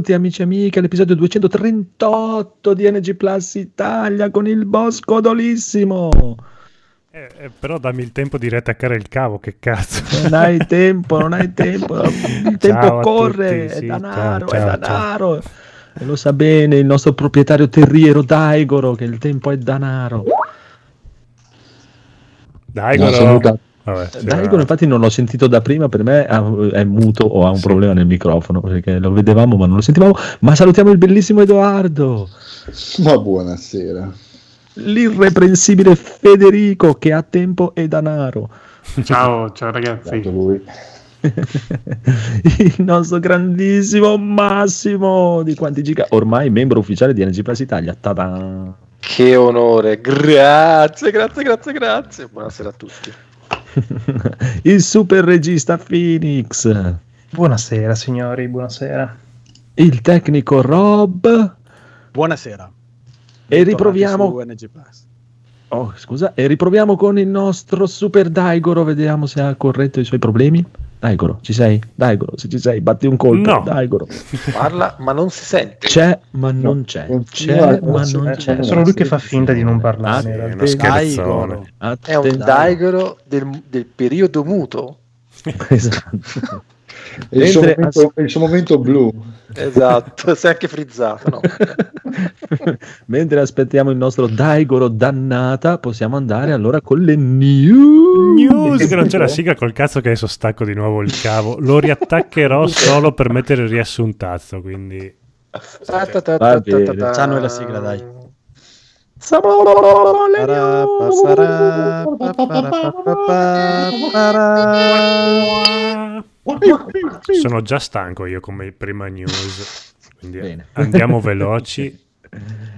Benvenuti amici e amiche all'episodio 238 di NG Plus Italia con il Bosco Dolissimo. Eh, eh, però dammi il tempo di riattaccare il cavo, che cazzo. Non hai tempo, non hai tempo. Il tempo Ciao corre, tutti, è sì, danaro, ciao, ciao, è danaro. E lo sa bene il nostro proprietario terriero Daigoro che il tempo è danaro. Dai, No. Vabbè, sì, Daigoro va. infatti non l'ho sentito da prima, per me è muto o ha un Sì. problema nel microfono perché lo vedevamo ma non lo sentivamo. Ma salutiamo il bellissimo Edoardo. Ma buonasera. l'irreprensibile Federico che ha tempo e danaro. Ciao, ciao ragazzi. Il nostro grandissimo Massimo di quanti giga, ormai membro ufficiale di NG Plus Italia. Ta-da! Che onore, grazie, grazie, grazie, grazie. Buonasera a tutti. Il super regista Phoenix, Buonasera signori, buonasera. il tecnico Rob Buonasera. e riproviamo. Oh, scusa, e riproviamo con il nostro super Daigoro, vediamo se ha corretto i suoi problemi. Daigoro, ci sei? Daigoro, se ci sei, batti un colpo. No. Daigoro. Parla, ma non si sente. C'è, ma non c'è. C'è, ma non Eh, c'è. Sono lui che fa finta di non parlare. È uno scherzone. È un daigoro del, del periodo muto. Esatto. È il, suo momento, è il suo momento blu. Esatto, si è anche frizzato. No? Mentre aspettiamo il nostro Daigoro dannata, possiamo andare allora con le news. News che non c'è la sigla col cazzo che adesso stacco di nuovo il cavo. Lo riattaccherò solo per mettere il riassuntazzo, quindi... Bene. C'hanno la sigla, dai. Siamo Sono già stanco io come prima news. Quindi Bene. andiamo veloci.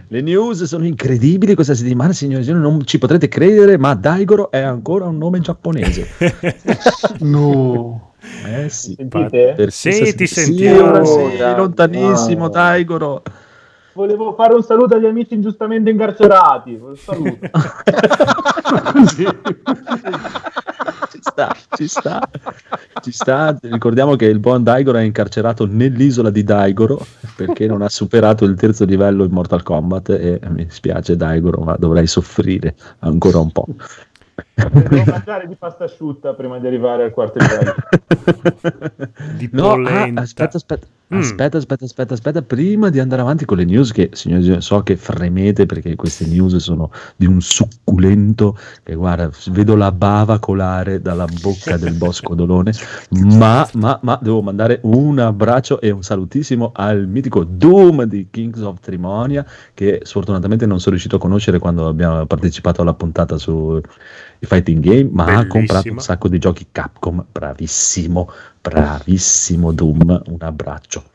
Le news sono incredibili questa settimana, signori e signori, non ci potrete credere, ma Daigoro è ancora un nome giapponese. No. Eh sì. Sentite? Per Sì, ti sì, sentiamo. sì, Dai. lontanissimo, No. Daigoro. Volevo fare un saluto agli amici ingiustamente incarcerati. Un saluto. Sta, ci sta, ci sta. Ricordiamo che il buon Daigoro è incarcerato nell'isola di Daigoro perché non ha superato il terzo livello in Mortal Kombat e mi spiace Daigoro, ma dovrai soffrire ancora un po'. Devo mangiare di pasta asciutta prima di arrivare al quarto livello. Di No, ah, aspetta, aspetta, Mm. aspetta, aspetta, aspetta, aspetta, prima di andare avanti con le news che, signori, so che fremete perché queste news sono di un succulento che, guarda, vedo la bava colare dalla bocca del bosco dolone, ma, ma, ma devo mandare un abbraccio e un salutissimo al mitico Doom di Kings of Trimonia che sfortunatamente non sono riuscito a conoscere quando abbiamo partecipato alla puntata su fighting game, ma ha comprato un sacco di giochi Capcom, bravissimo, bravissimo Doom, un abbraccio.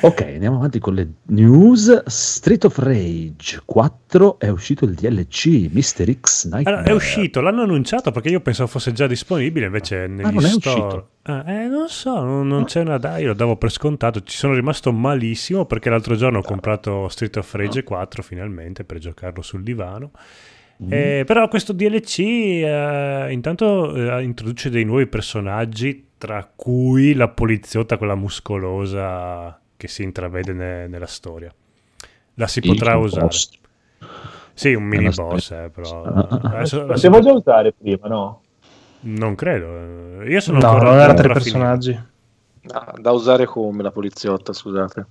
Ok, andiamo avanti con le news. Street of Rage 4 è uscito il DLC Mister X Nightmare. Allora, è uscito, l'hanno annunciato perché io pensavo fosse già disponibile, invece negli Ah, non è store... uscito? Ah, eh, non so, non, non c'è una dai, lo davo per scontato. Ci sono rimasto malissimo perché l'altro giorno ho comprato Street of Rage 4 finalmente per giocarlo sul divano. Mm. Eh, però questo DLC eh, intanto eh, introduce dei nuovi personaggi, tra cui la poliziotta, quella muscolosa che si intravede ne- nella storia. La si potrà Il usare. boss. Sì, un mini boss, eh, però Ah, ah, ah. adesso la si Possiamo già usare prima, no? non credo. Io sono No, ancora non era tre personaggi. Ah, da usare come la poliziotta, scusate.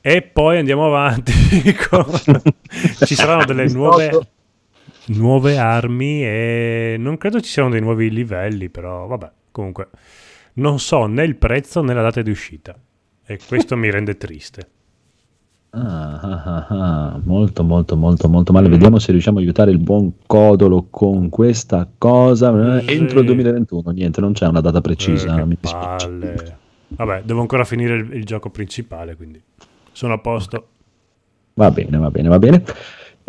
E poi andiamo avanti. con- ci saranno delle nuove, nuove armi e non credo ci siano dei nuovi livelli, però vabbè, comunque non so né il prezzo né la data di uscita. E questo mi rende triste. Ah, ah, ah, molto molto molto molto male. Vediamo se riusciamo a aiutare il buon Codolo con questa cosa. Sì. Entro il 2021, niente, non c'è una data precisa. Eh, mi dispiace. palle. Vabbè, devo ancora finire il, il gioco principale, quindi sono a posto. Va bene, va bene, va bene.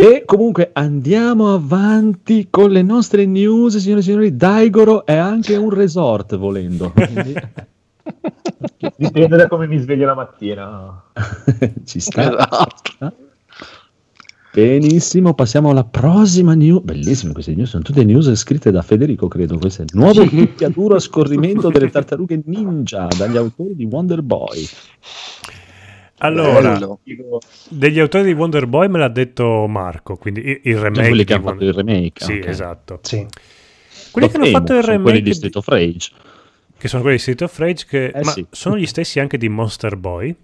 E comunque andiamo avanti con le nostre news, signore e signori. Daigoro è anche un resort, volendo. Quindi Dipende da come mi sveglio la mattina. ci sta. Esatto. Benissimo, passiamo alla prossima news. Bellissime queste news, sono tutte news scritte da Federico, credo. Questo è il nuovo picchiaduro a scorrimento delle tartarughe ninja dagli autori di Wonder Boy. Allora, Bello. degli autori di Wonder Boy me l'ha detto Marco, quindi il, il remake. quelli che hanno fatto il remake. Sì, ok. esatto. Sì. Quelli che hanno fatto il remake, quelli di State of Rage. che sono quelli di Street of Rage, che Eh ma sì. sono gli stessi anche di Monster Boy,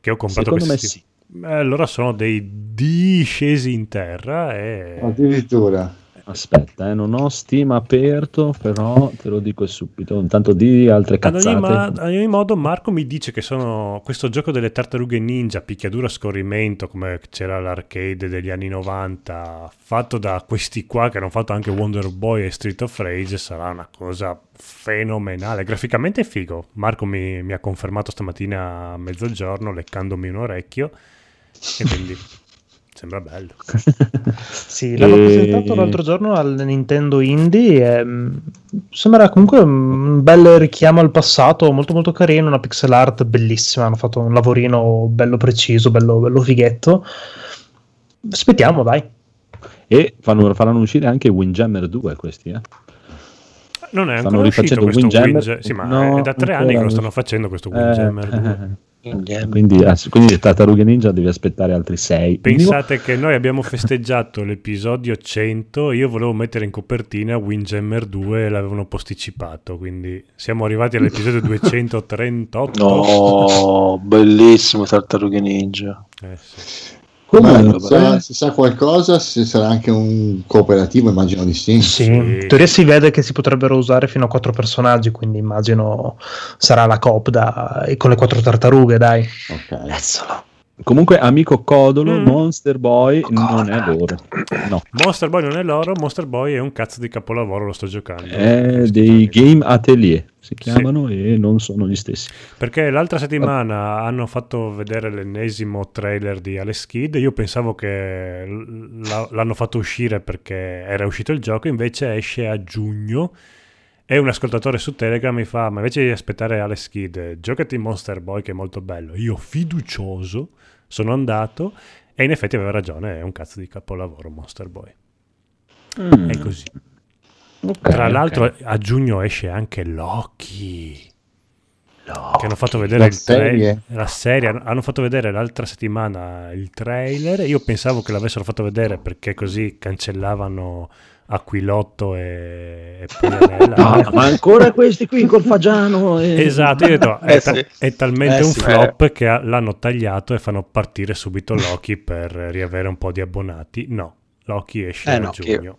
che ho comprato Secondo me questi. sì. Eh, Allora sono dei discesi in terra e... Addirittura. Aspetta, eh, non ho Steam aperto, però te lo dico subito. Intanto di altre Ad ogni, cazzate. ma- ad ogni modo, Marco mi dice che sono questo gioco delle tartarughe ninja, picchiaduro a scorrimento, come c'era l'arcade degli anni 90, fatto da questi qua che hanno fatto anche Wonder Boy e Street of Rage, sarà una cosa fenomenale. Graficamente è figo. Marco mi, mi ha confermato stamattina a mezzogiorno, leccandomi un orecchio, e quindi sembra bello. Sì, l'hanno E- presentato l'altro giorno al Nintendo Indie e mm, sembra comunque un bel richiamo al passato, molto molto carino, una pixel art bellissima, hanno fatto un lavorino bello preciso, bello, bello fighetto. Aspettiamo, dai. E fanno, faranno uscire anche Windjammer 2 questi, eh? Non è Stanno ancora uscito rifacendo questo Windjammer? Windjammer. Sì, ma No, è da tre ancora anni che lo stanno facendo questo Windjammer 2. Eh, quindi, ah, quindi Tartarughe Ninja devi aspettare altri 6. Pensate che noi abbiamo festeggiato l'episodio 100, io volevo mettere in copertina Windjammer 2 e l'avevano posticipato, quindi siamo arrivati all'episodio 238. No, bellissimo Tartarughe Ninja. Eh, sì. Come Bello, sa- bello. si sa qualcosa, se sarà anche un cooperativo, immagino di sì. Sì, in teoria si vede che si potrebbero usare fino a quattro personaggi, quindi immagino sarà la coop da- e con le quattro tartarughe, dai. Ok. Comunque, amico Codolo, Mm. Monster Boy non è loro. No, Monster Boy non è loro, Monster Boy è un cazzo di capolavoro, lo sto giocando. è dei Game Atelier, si chiamano, e non sono gli stessi. Perché l'altra settimana hanno fatto vedere l'ennesimo trailer di Alex Kidd. Io pensavo che l'hanno fatto uscire perché era uscito il gioco, invece esce a giugno. E un ascoltatore su Telegram mi fa: Ma invece di aspettare Alex Kidd, giocati Monster Boy che è molto bello. Io fiducioso sono andato e in effetti aveva ragione, è un cazzo di capolavoro Monster Boy. È così. Ok, Tra l'altro a giugno esce anche Loki. Che hanno fatto vedere La il serie? La serie hanno fatto vedere l'altra settimana il trailer. Io pensavo che l'avessero fatto vedere perché così cancellavano Aquilotto e, e Puglianella. Ah, ma ancora questi qui col Fagiano. e- Esatto, io detto, è, Eh, ta- sì. è talmente Eh, un sì. flop che ha- l'hanno tagliato e fanno partire subito Loki per riavere un po' di abbonati. No, Loki esce Eh, a no, giugno.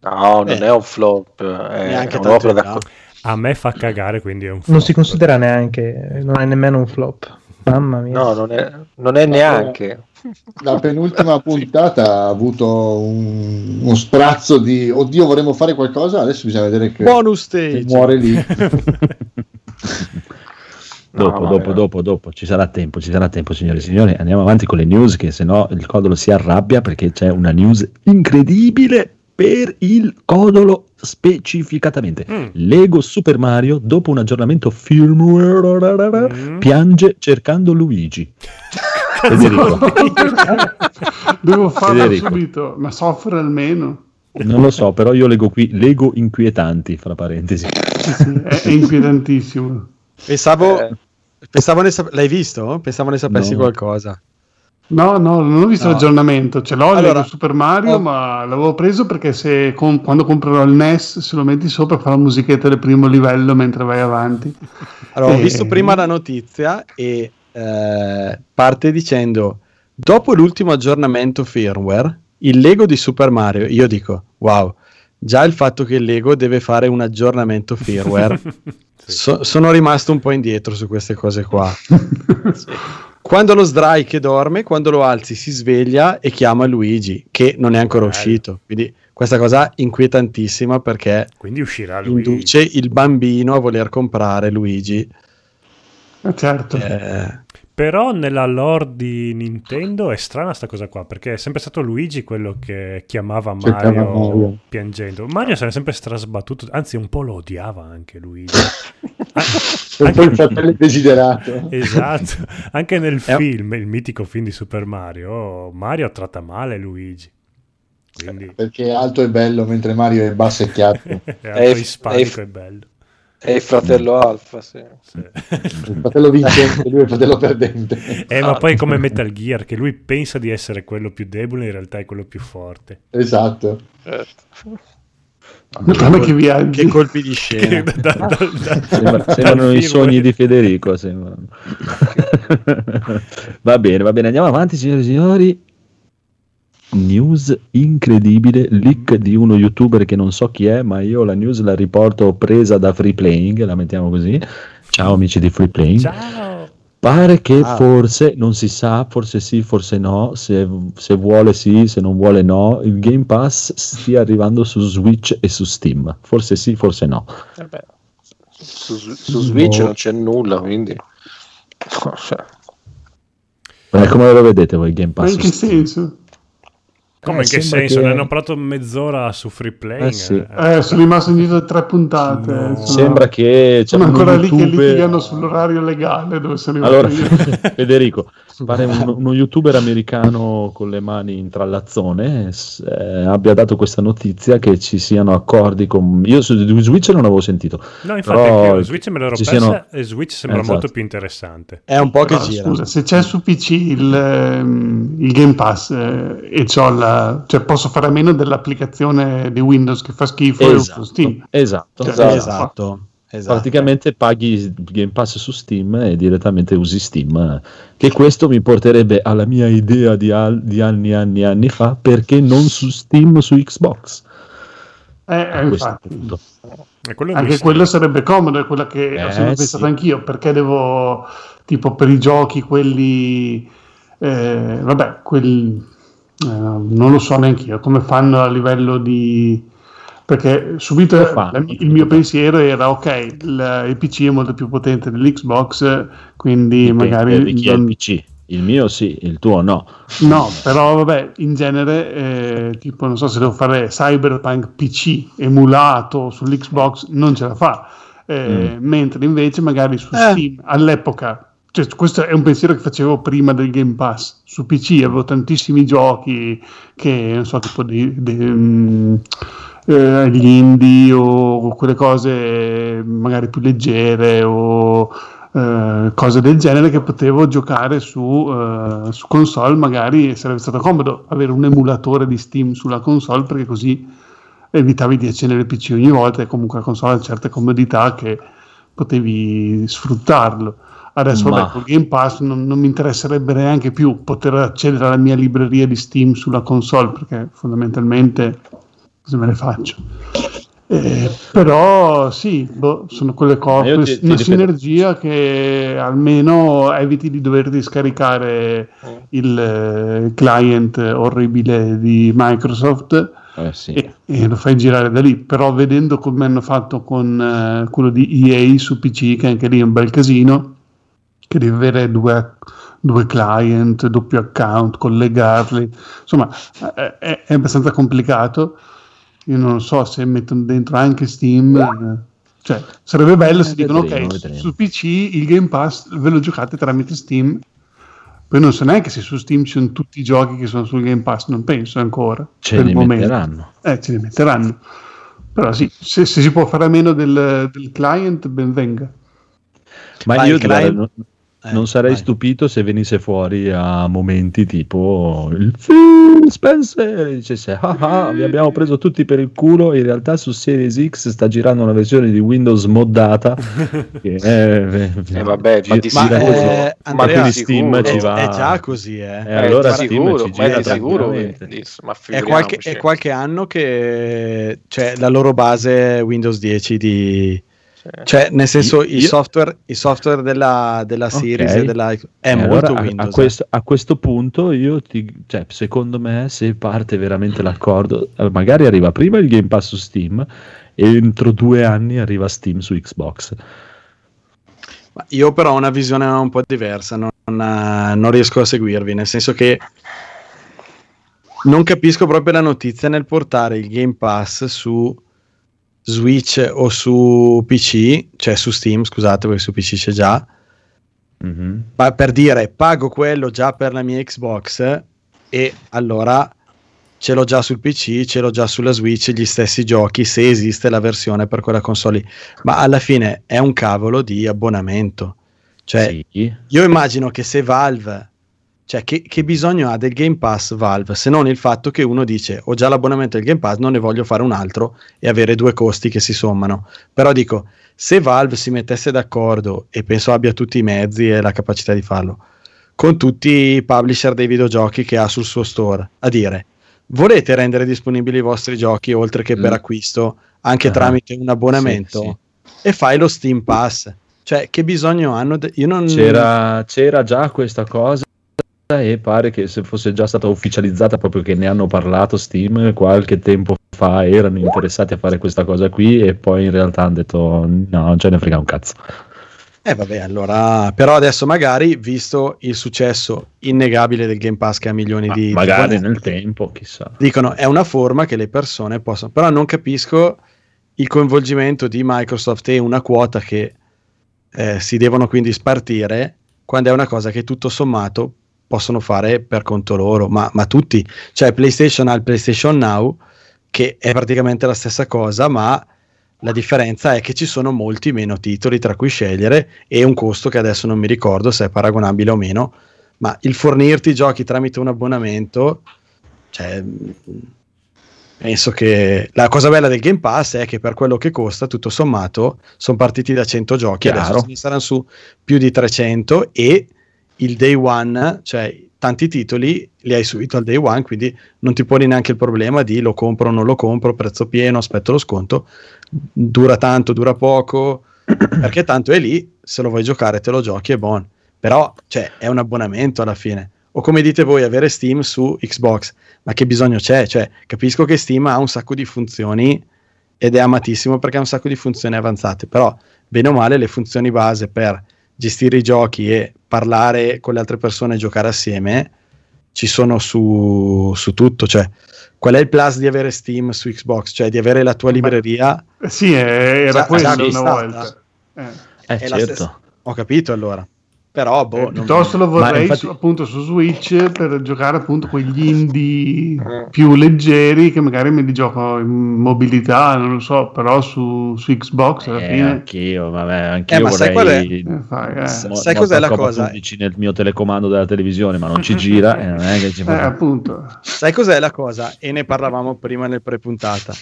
No, non Eh. è un flop, è Neanche un'opera da... A me fa cagare, quindi è un flop. Non si considera neanche, non è nemmeno un flop. Mamma mia. No, non è, non è neanche. La penultima puntata ha avuto un- uno sprazzo di oddio, vorremmo fare qualcosa. Adesso bisogna vedere che, Bonus che stage. muore lì. Dopo, No, dopo, ma- dopo, dopo, ci sarà tempo, ci sarà tempo, signore e signori. Andiamo avanti con le news, che se no il Codolo si arrabbia perché c'è una news incredibile per il Codolo specificatamente. Mm. Lego Super Mario, dopo un aggiornamento firmware, Mm. piange cercando Luigi. Federico, Devo farlo Federico. subito, ma soffre almeno. non lo so, però io leggo qui Lego inquietanti, fra parentesi. Sì, sì, è, inquietantissimo. Pensavo, Eh. pensavo ne sap- l'hai visto? Pensavo ne sapessi No. qualcosa. No, no, non ho visto No. l'aggiornamento. Ce l'ho Allora, Lego Super Mario, ho- ma l'avevo preso perché se com- quando comprerò il NES, se lo metti sopra, fa la musichetta del primo livello mentre vai avanti. Allora, ho Eh. visto prima la notizia e eh, parte dicendo: Dopo l'ultimo aggiornamento firmware, il Lego di Super Mario. Io dico: Wow, già il fatto che il Lego deve fare un aggiornamento firmware. Sì. so- sono rimasto un po' indietro su queste cose qua. Quando lo strike dorme, quando lo alzi si sveglia e chiama Luigi, che non è ancora Bello. uscito. Quindi questa cosa inquietantissima perché Quindi uscirà lui. induce il bambino a voler comprare Luigi. Eh, certo. Eh, Però nella lore di Nintendo è strana sta cosa qua, perché è sempre stato Luigi quello che chiamava Mario, Mario. piangendo. Mario se n'è sempre strasbattuto, anzi un po' lo odiava anche Luigi. un po' il fratello desiderato. Esatto, anche nel È- film, il mitico film di Super Mario, Mario tratta male Luigi. Quindi Perché è alto e bello mentre Mario è basso e chiatto. è È- alto ispanico è- e bello. È il fratello Alfa, sì. Sì. Il fratello vincente, lui è il fratello perdente. Eh, ma poi è come Metal Gear, che lui pensa di essere quello più debole, in realtà è quello più forte. Esatto. Certo. È che viaggi. Che colpi di scena. Da- da- da- Sembra- sembrano i sogni di Federico. sembrano. va bene, va bene, andiamo avanti, signori e signori. News incredibile, leak di uno youtuber che non so chi è, ma io la news la riporto presa da Free Playing, la mettiamo così. Ciao amici di Free Playing. Ciao! Pare che Ah. forse, non si sa, forse sì, forse no, se, se vuole sì, se non vuole no, il Game Pass stia arrivando su Switch e su Steam. Forse sì, forse no. Su, su Switch No. non c'è nulla, quindi... Eh, come lo vedete voi il Game Ma Pass? in su che Steam? senso? Come Eh, in che senso? che- Ne hanno parlato mezz'ora su Free Playing. Eh, sì. Eh, sono rimasto indietro di tre puntate. No. sono- Sembra che sono ancora lì che litigano sull'orario legale dove sono Allora. Federico, pare un- uno youtuber americano con le mani in trallazzone eh, abbia dato questa notizia che ci siano accordi con... Io su Switch non avevo sentito. No, infatti, Però Switch me l'ero persa siano- e Switch sembra Esatto. molto più interessante. È un po' che Però, gira. scusa, se c'è su PC il, ehm, il Game Pass eh, e c'ho la, cioè posso fare a meno dell'applicazione di Windows che fa schifo e uso Esatto, Steam. esatto. Cioè, Esatto. Esatto. esatto. Praticamente paghi il Game Pass su Steam e direttamente usi Steam. Che questo mi porterebbe alla mia idea di, al- di anni e anni e anni fa, perché non su Steam su Xbox? Eh, eh, infatti. punto. E quello Anche quello sarebbe comodo, è quella che ho Eh, sempre sì. pensato anch'io, perché devo, tipo per i giochi, quelli, eh, vabbè, quel, eh, non lo so neanche io, come fanno a livello di... Perché subito il mio pensiero era, ok, il, il PC è molto più potente dell'Xbox, quindi Dipende magari... di chi è il non- PC. Il mio sì, il tuo no. No, però vabbè, in genere, eh, tipo, non so se devo fare Cyberpunk PC emulato sull'Xbox, non ce la fa. Eh, Mentre invece magari su Eh. Steam all'epoca, cioè, questo è un pensiero che facevo prima del Game Pass, su PC avevo tantissimi giochi che, non so, tipo di, di, mm, eh, gli indie o quelle cose magari più leggere o eh, cose del genere che potevo giocare su, eh, su console magari sarebbe stato comodo avere un emulatore di Steam sulla console perché così evitavi di accendere il PC ogni volta e comunque la console ha certe comodità che potevi sfruttarlo adesso Ma- vabbè col Game Pass non, non mi interesserebbe neanche più poter accedere alla mia libreria di Steam sulla console perché fondamentalmente cosa me ne faccio eh, però sì, boh, sono quelle cose, ti- ti una ripeto- sinergia che almeno eviti di doverti scaricare il eh, client orribile di Microsoft Eh, sì. e, e lo fai girare da lì. Però vedendo come hanno fatto con eh, quello di EA su PC, che anche lì è un bel casino, che devi avere due, due client, doppio account, collegarli, insomma è, è- abbastanza complicato. Io non so se mettono dentro anche Steam. Cioè, sarebbe bello se Eh, dicono vedremo, ok, vedremo. su PC il Game Pass ve lo giocate tramite Steam. Poi non so neanche se su Steam ci sono tutti i giochi che sono sul Game Pass, non penso ancora. Ce per li il momento. metteranno. Eh, ce li metteranno. Però sì, se, se si può fare a meno del, del client, ben venga. Ma Ma io il guarda, client- non, Eh, non sarei vai. stupito se venisse fuori a momenti tipo il Phil Spencer e dicesse ah ah vi abbiamo preso tutti per il culo in realtà su Series X sta girando una versione di Windows moddata che è, Eh, vabbè, ma di Ma, sicuro. così. eh, Ma Andrea, di Steam sicuro. ci è, va è già così, eh. E allora Eh, di Steam sicuro, ci ma è gira di sicuro, ma È qualche, è qualche anno che c'è la loro base Windows 10 di... Cioè, nel senso, Io- i, software, i software della, della Series Ok. e della... È E molto allora, a- Windows. A, eh. questo, a questo punto, io ti, cioè, secondo me, se parte veramente l'accordo, eh, magari arriva prima il Game Pass su Steam e entro due anni arriva Steam su Xbox. Ma Io però ho una visione un po' diversa, non, non- non riesco a seguirvi, nel senso che non capisco proprio la notizia nel portare il Game Pass su Switch o su PC, cioè su Steam, scusate, perché su PC c'è già. Mhm. Ma per dire, pago quello già per la mia Xbox e allora ce l'ho già sul PC, ce l'ho già sulla Switch, gli stessi giochi, se esiste la versione per quella console. lì. Ma alla fine è un cavolo di abbonamento. Cioè, Sì. io immagino che se Valve, cioè che, che bisogno ha del Game Pass Valve, se non il fatto che uno dice ho già l'abbonamento del Game Pass, non ne voglio fare un altro e avere due costi che si sommano. Però dico, se Valve si mettesse d'accordo e penso abbia tutti i mezzi e la capacità di farlo, con tutti i publisher dei videogiochi che ha sul suo store, a dire volete rendere disponibili i vostri giochi oltre che per Mm. acquisto anche Ah. tramite un abbonamento Sì, e fai lo Steam Pass. Cioè, che bisogno hanno? de- Io non... C'era, c'era già questa cosa e pare che se fosse già stata ufficializzata proprio che ne hanno parlato Steam qualche tempo fa erano interessati a fare questa cosa qui e poi in realtà hanno detto no non ce ne frega un cazzo Eh vabbè, allora, però adesso magari, visto il successo innegabile del Game Pass che ha milioni Ma di... magari nel tempo chissà. Dicono, è una forma che le persone possono... Però non capisco il coinvolgimento di Microsoft e una quota che eh, si devono quindi spartire quando è una cosa che tutto sommato possono fare per conto loro, ma, ma tutti. Cioè PlayStation ha il PlayStation Now, che è praticamente la stessa cosa, ma la differenza è che ci sono molti meno titoli tra cui scegliere e un costo che adesso non mi ricordo se è paragonabile o meno, ma il fornirti i giochi tramite un abbonamento, cioè, penso che la cosa bella del Game Pass è che per quello che costa, tutto sommato, sono partiti da 100 giochi, Chiaro. adesso ne saranno su più di 300 e il day one, cioè tanti titoli li hai subito al day one, quindi non ti poni neanche il problema di lo compro o non lo compro, prezzo pieno, aspetto lo sconto, dura tanto, dura poco, perché tanto è lì, se lo vuoi giocare te lo giochi è buono, però cioè, è un abbonamento alla fine. O come dite voi, avere Steam su Xbox, ma che bisogno c'è? Cioè, capisco che Steam ha un sacco di funzioni ed è amatissimo perché ha un sacco di funzioni avanzate, però bene o male le funzioni base per gestire i giochi e parlare con le altre persone e giocare assieme ci sono su, su tutto. Cioè, qual è il plus di avere Steam su Xbox? Cioè, di avere la tua libreria? Eh, Sì, è- era Sa- quello sa- una volta. Eh. eh È la certo stessa- Ho capito allora. Però, boh, Eh, non- piuttosto lo vorrei infatti- su- appunto su Switch per giocare appunto quegli indie Eh. più leggeri che magari me li gioco in mobilità, non lo so, però su, su Xbox alla Eh, fine anch'io vabbè anch'io Eh, ma sai qual è? vorrei eh, fai, eh. Mo- sai cos'è la cosa? 11 nel mio telecomando della televisione ma non ci gira e non è che ci Eh, fa appunto. Sai cos'è la cosa? E ne parlavamo prima nel pre-puntata.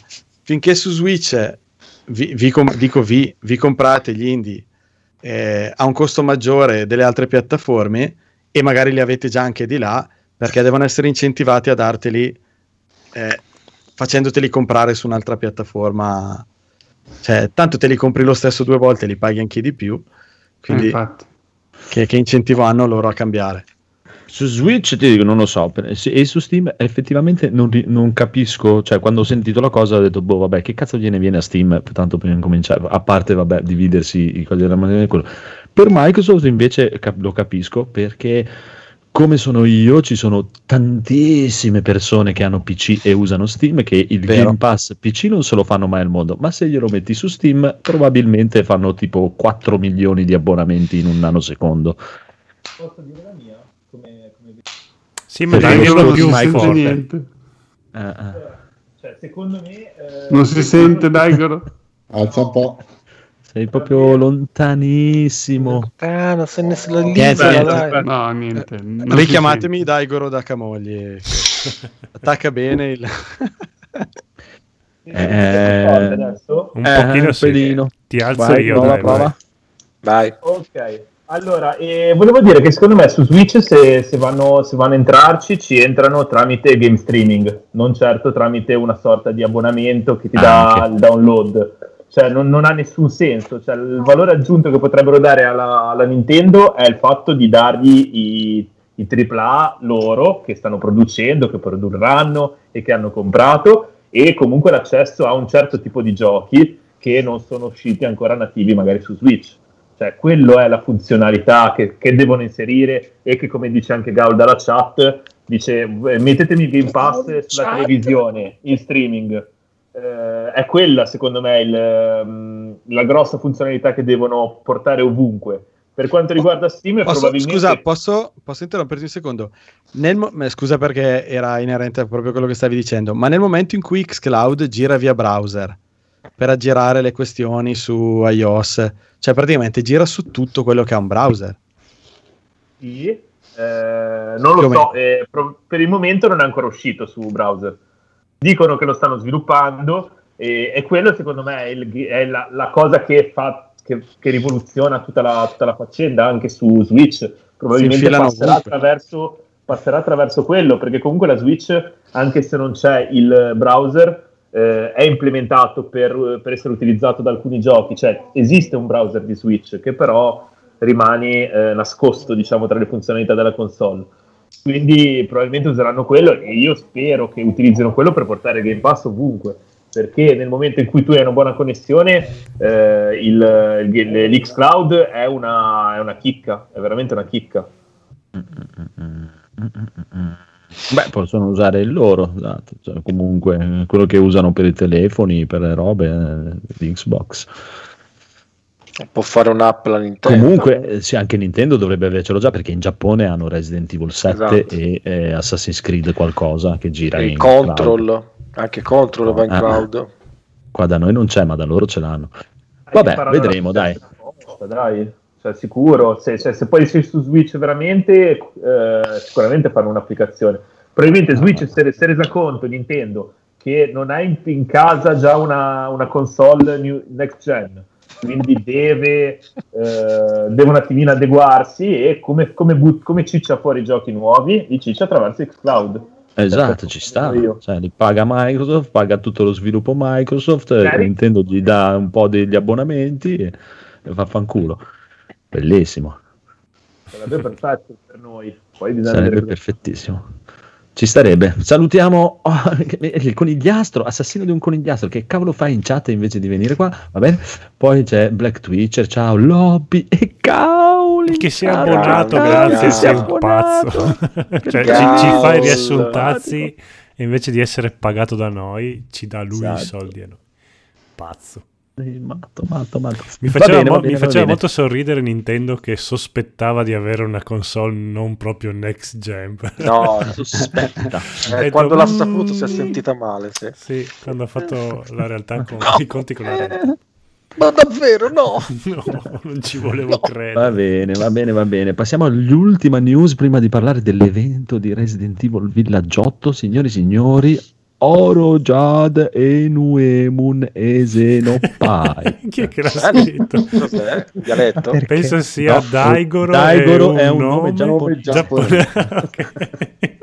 Finché su Switch vi, vi com- dico vi, vi comprate gli indie eh, a un costo maggiore delle altre piattaforme e magari li avete già anche di là perché devono essere incentivati a darteli eh, facendoteli comprare su un'altra piattaforma. Cioè, tanto te li compri lo stesso due volte li paghi anche di più. Quindi, che, che incentivo hanno loro a cambiare? Su Switch ti dico, non lo so, e su Steam effettivamente non, non capisco, cioè quando ho sentito la cosa ho detto, boh vabbè, che cazzo viene, viene a Steam, tanto prima di cominciare, a parte vabbè, dividersi i cose della maniera quello. Per Microsoft invece cap- lo capisco perché come sono io ci sono tantissime persone che hanno PC e usano Steam che il Vero. Game Pass PC non se lo fanno mai al mondo, ma se glielo metti su Steam probabilmente fanno tipo 4 milioni di abbonamenti in un nanosecondo. Posso dire la mia? Come... Sì, ma dai, non più si sente niente. Eh, eh. Cioè, secondo me... eh, Non si sente, Daigoro? Alza un po'. Sei proprio lontanissimo. Non se ne Niente, libera, dai. No, niente. Richiamatemi Daigoro da Camogli. Attacca bene il... Eh, adesso? Un Eh, pochino un sì. Ti alzo Vai, io, prova, dai, prova. Vai. Ok, allora, eh, volevo dire che secondo me su Switch se, se vanno, se vanno a entrarci ci entrano tramite game streaming, non certo tramite una sorta di abbonamento che ti dà Anche. il download. Cioè non, non ha nessun senso, cioè, il valore aggiunto che potrebbero dare alla, alla Nintendo è il fatto di dargli i, i AAA loro che stanno producendo, che produrranno e che hanno comprato e comunque l'accesso a un certo tipo di giochi che non sono usciti ancora nativi magari su Switch. Cioè, quello è la funzionalità che, che devono inserire e che, come dice anche Gaul dalla chat, dice "Eh, mettetemi il Game Pass sulla Chat. televisione, in streaming. eh, è quella, secondo me, il, ehm, la grossa funzionalità che devono portare ovunque. Per quanto riguarda Steam, Posso- probabilmente... Scusa, posso, posso interromperti un secondo? Nel mo- eh, scusa perché era inerente a proprio quello che stavi dicendo, ma nel momento in cui Xcloud gira via browser per aggirare le questioni su iOS, cioè praticamente gira su tutto quello che ha un browser. Sì, eh, non lo so, eh, per il momento non è ancora uscito su browser. Dicono che lo stanno sviluppando e, e quello secondo me è, il- è la, la cosa che, fa, che, che rivoluziona tutta la, tutta la faccenda anche su Switch. Probabilmente passerà attraverso, passerà attraverso quello, perché comunque la Switch, anche se non c'è il browser, eh, è implementato per, per essere utilizzato da alcuni giochi. Cioè esiste un browser di Switch che però rimane eh, nascosto diciamo tra le funzionalità della console. Quindi probabilmente useranno quello e io spero che utilizzino quello per portare Game Pass ovunque perché nel momento in cui tu hai una buona connessione eh, il, il- l'Xcloud è una, è una chicca è veramente una chicca Beh, possono usare il loro, esatto, cioè, comunque eh, quello che usano per i telefoni, per le robe eh, di Xbox. Può fare un'app la Nintendo. Comunque, eh, sì, anche Nintendo dovrebbe avercelo già perché in Giappone hanno Resident Evil 7 Esatto. e eh, Assassin's Creed qualcosa che gira E in il cloud. Control, anche Control va in Ah. cloud. Qua da noi non c'è, ma da loro ce l'hanno. Vabbè, vedremo, dai. cosa, dai. Cioè, sicuro, se, cioè, se poi sei su Switch veramente, eh, sicuramente fanno un'applicazione. Probabilmente Switch si è, si è resa conto, Nintendo, che non ha in, in casa già una, una console new- next gen, quindi deve, eh, deve un attimino adeguarsi e come, come, but- come ciccia fuori i giochi nuovi, li ciccia attraverso Xcloud. Esatto, ci sta. Io. Cioè, li paga Microsoft, paga tutto lo sviluppo Microsoft, eh, Nintendo gli dà un po' degli abbonamenti e fa fanculo. Bellissimo, Sarebbe perfetto per noi. Sarebbe perfettissimo. Ci starebbe. Salutiamo oh, il conigliastro, assassino di un conigliastro. Che cavolo fai in chat invece di venire qua? Va bene. Poi c'è Black Twitcher, ciao Lobby e Cauli. Che si è abbonato, grazie, che si è sei un pazzo. cioè, ci, ci fa i riassuntazzi e invece di essere pagato da noi, ci dà lui i Esatto. soldi a noi. Pazzo. Matto, matto, matto. Mi Va faceva, bene, va mo- bene, mi va faceva molto sorridere Nintendo che sospettava di avere una console non proprio next gen. No, Sospetta. eh, quando l'ha "Mm". saputo si è sentita male. Sì. Sì, quando ha fatto la realtà con i conti con la realtà. Ma davvero no? No, non ci volevo Va credere. bene, va bene, va bene. Passiamo all'ultima news prima di parlare dell'evento di Resident Evil Village 8. Signori e signori, Oro Jad Enuemun Esenopai. Chi è che l'ha Bene. scritto? Cos'è? Dialetto? Penso sia No, Daigoro, Daigoro è è un, un nome nome giapponese. giappone- Ok.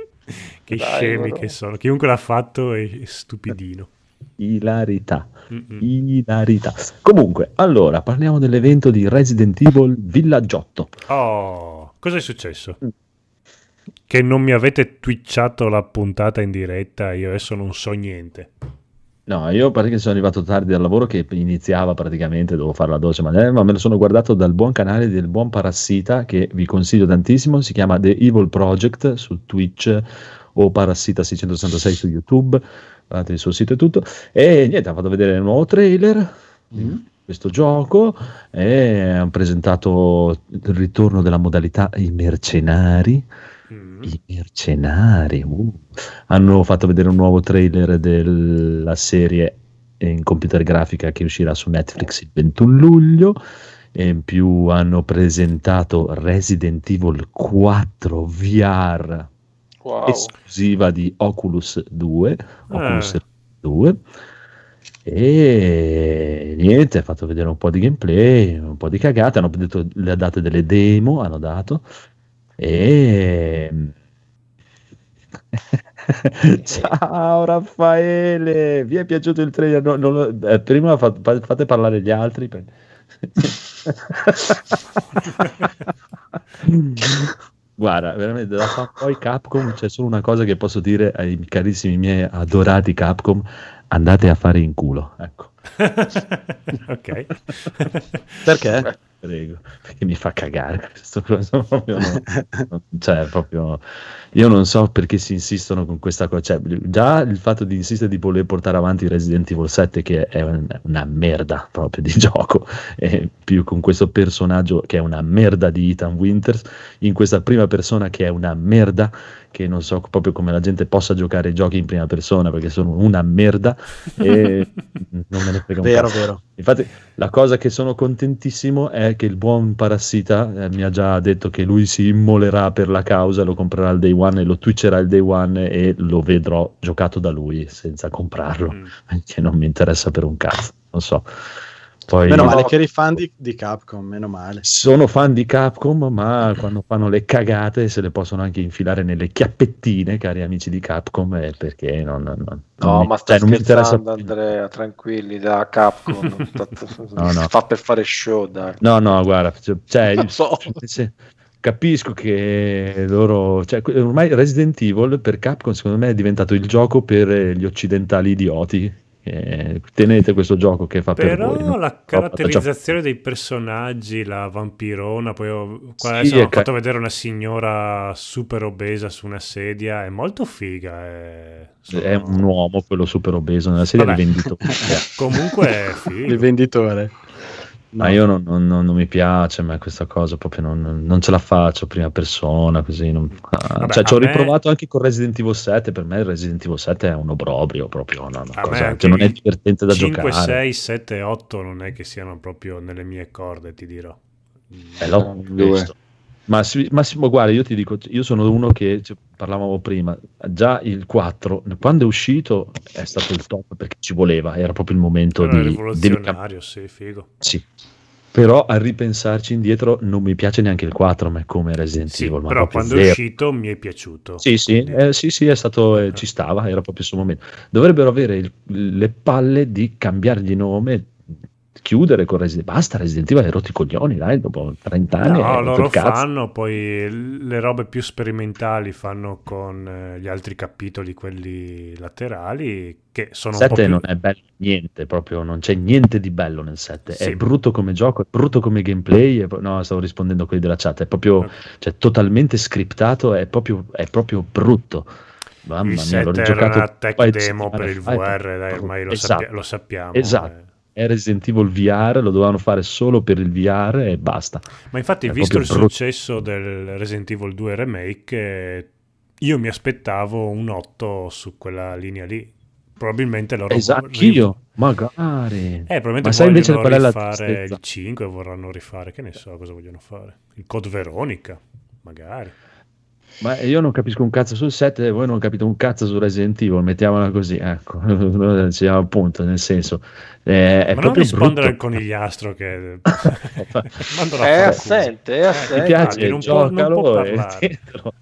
che Daigoro. scemi che sono. Chiunque l'ha fatto è stupidino. Ilarità. Mm-mm. Ilarità. Comunque, allora, parliamo dell'evento di Resident Evil Village 8. Oh, cosa è successo? Mm. Che non mi avete twitchato la puntata in diretta, io adesso non so niente. No, io perché sono arrivato tardi dal lavoro che iniziava praticamente, devo fare la doccia, ma, eh, ma me lo sono guardato dal buon canale del buon Parassita che vi consiglio tantissimo, si chiama The Evil Project su Twitch o Parassita 666 su YouTube, guardate il suo sito e tutto, e niente, ha fatto vedere il nuovo trailer di questo gioco e hanno presentato il ritorno della modalità i mercenari, Mm. i mercenari, uh. hanno fatto vedere un nuovo trailer della serie in computer grafica che uscirà su Netflix il 21 luglio. E in più hanno presentato Resident Evil 4 VR Wow. esclusiva di Oculus 2, Oculus Ah. 2 e niente, ha fatto vedere un po' di gameplay, un po' di cagate, hanno detto le date delle demo, hanno dato e ciao Raffaele, vi è piaciuto il trailer? No, non lo- eh, prima fa- fa- fate parlare gli altri. per- Guarda, veramente da poi Capcom c'è solo una cosa che posso dire ai carissimi miei adorati Capcom, andate a fare in culo, ecco. ok. Perché? Prego, perché mi fa cagare questo proprio, no, cioè proprio io non so perché si insistono con questa cosa, cioè, già il fatto di insistere di voler portare avanti Resident Evil 7 che è un- una merda proprio di gioco, e più con questo personaggio che è una merda di Ethan Winters, in questa prima persona che è una merda, che non so proprio come la gente possa giocare i giochi in prima persona perché sono una merda e non me ne frega un Vero, cazzo. vero. Infatti, la cosa che sono contentissimo è che il buon Parassita eh, mi ha già detto che lui si immolerà per la causa, lo comprerà il day one e lo twitcherà il day one e lo vedrò giocato da lui senza comprarlo, Mm. che non mi interessa per un cazzo, non so. Poi Meno male che eri fan di, di Capcom, meno male. sono fan di Capcom, ma quando fanno le cagate se le possono anche infilare nelle chiappettine, cari amici di Capcom, eh, perché non, non- non- No, mi- ma stai cioè, non mi interessa scherzando Andrea, tranquilli, da Capcom. No, no. Fa per fare show, dai. No, no, guarda, cioè, cioè, so. se- capisco che loro, cioè, ormai Resident Evil per Capcom secondo me è diventato il gioco per eh, gli occidentali idioti. Eh, tenete questo gioco che fa per Però voi. no? la No, caratterizzazione dei personaggi, la vampirona, poi ho, qua Sì, adesso è hanno ca- fatto vedere una signora super obesa su una sedia, è molto figa. È, sono- È un uomo quello super obeso nella serie Vabbè. di venditore. Comunque è Il figo. venditore. No. Ma io non, non- non- non mi piace, ma questa cosa proprio non, non ce la faccio prima persona, così. non- ah, Vabbè, cioè, ci ho me- riprovato anche con Resident Evil 7, per me il Resident Evil 7 è un obrobrio, proprio una, una cosa che non è divertente da 5, giocare. 6, 7, 8 non è che siano proprio nelle mie corde, ti dirò. È l'ho Due. visto. Ma, sì- ma sì, ma guarda, io ti dico, io sono uno che cioè, parlavamo prima, già il 4, quando è uscito è stato il top perché ci voleva, era proprio il momento è di, di rivoluzionario, sì, figo. Sì. Però a ripensarci indietro non mi piace neanche il 4 ma è come Resident Sì, Evil. ma però quando è zero. uscito mi è piaciuto. Sì, sì, Quindi- eh, sì, sì, è stato, eh, ci stava, era proprio il suo momento. Dovrebbero avere il- le palle di cambiargli nome, chiudere con Resident Basta Resident Evil, hai rotto i coglioni, dai, dopo 30 anni. No, loro fanno poi le robe più sperimentali fanno con eh, gli altri capitoli, quelli laterali, che sono un po' 7 più... non è bello niente, proprio non c'è niente di bello nel 7. Sì. È brutto come gioco, è brutto come gameplay. è no, stavo rispondendo a quelli della chat. È proprio cioè, totalmente scriptato, è proprio, è proprio brutto. Mamma il mia, l'ho 7 era giocato una un tech demo per il VR, dai, ormai lo, esatto. sappia- lo sappiamo. Esatto. eh. È Resident Evil VR, lo dovevano fare solo per il VR e basta. Ma infatti, È visto il brutto. successo del Resident Evil 2 Remake, eh, io mi aspettavo un 8 su quella linea lì. Probabilmente loro... Esatto, ri- io, magari. Eh, probabilmente Ma sai invece qual è la rifare tristezza? il 5, vorranno rifare, che ne so cosa vogliono fare. Il Code Veronica, magari. Ma io non capisco un cazzo sul 7 e voi non capite un cazzo su Resident Evil, mettiamola così, ecco, Sì, appunto, nel senso, eh, è Ma non proprio rispondere al brutto. conigliastro che... È È assente, è Eh, Mi assente. piace, non può- non giocalo può e parlare. dentro.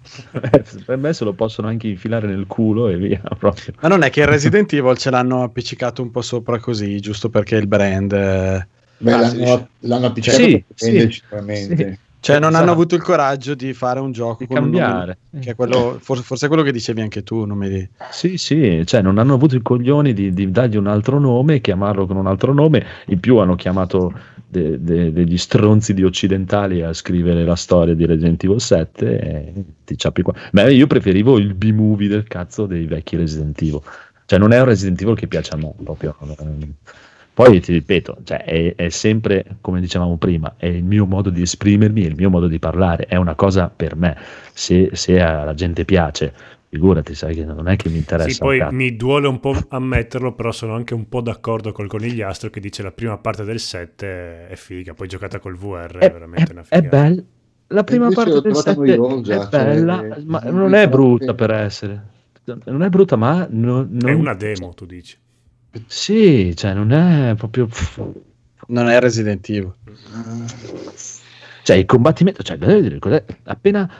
Eh, per me se lo possono anche infilare nel culo e via proprio. Ma non è che il Resident Evil ce l'hanno appiccicato un po' sopra così, giusto perché il brand... eh, Beh, Ah, l'hanno, l'hanno appiccato Sì, sì, sicuramente. sì. Cioè non Esatto. hanno avuto il coraggio di fare un gioco Di con un nome- cambiare. che è quello, forse, forse è quello che dicevi anche tu, non mi di... Sì, sì, cioè non hanno avuto i coglioni di, di dargli un altro nome, chiamarlo con un altro nome, in più hanno chiamato de- de- degli stronzi di occidentali a scrivere la storia di Resident Evil 7 e ti ciappi qua. Beh, io preferivo il B-movie del cazzo dei vecchi Resident Evil, cioè non è un Resident Evil che piace a me proprio. ehm. Poi ti ripeto, cioè, è, è sempre, come dicevamo prima, è il mio modo di esprimermi, è il mio modo di parlare, è una cosa per me. Se, se alla gente piace, figurati, sai che non è che mi interessa. Sì, poi mi duole un po' ammetterlo, però sono anche un po' d'accordo col conigliastro che dice la prima parte del 7 è figa, poi giocata col VR è, è, veramente è- una è figata. bella. La prima parte del trovata 7 noiosa, è cioè, bella, eh, ma non è brutta per essere. Non è brutta, ma non, È una demo, tu dici. Sì, cioè non è proprio. Non è Resident Evil. Cioè, il combattimento, cioè, appena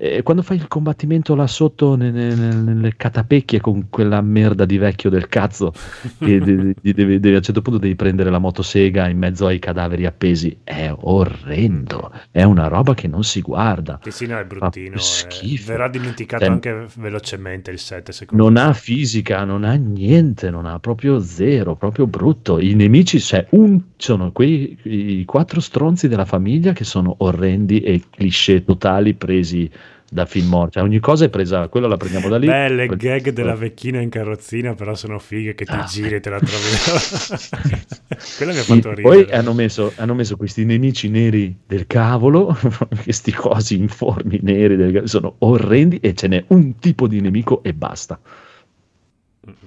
eh, quando fai il combattimento là sotto ne- ne- ne- nelle catapecchie con quella merda di vecchio del cazzo, che de- de- devi- devi- a un certo punto devi prendere la motosega in mezzo ai cadaveri appesi, è orrendo, è una roba che non si guarda. Sì, sì, no, è bruttino. più eh. schifo. Verrà dimenticato Cioè, anche velocemente il 7, secondo non me. ha fisica, non ha niente, non ha proprio zero, proprio brutto. I nemici c'è un, sono quei i quattro stronzi della famiglia che sono orrendi e cliché totali presi da film morti. Cioè, ogni cosa è presa, quello la prendiamo da lì. Belle quel- gag della vecchina in carrozzina, però sono fighe che ti Ah. giri e te la trovi. Quella mi ha fatto ridere. poi hanno messo, hanno messo questi nemici neri del cavolo, questi cosi informi neri del cavolo, sono orrendi e ce n'è un tipo di nemico e basta.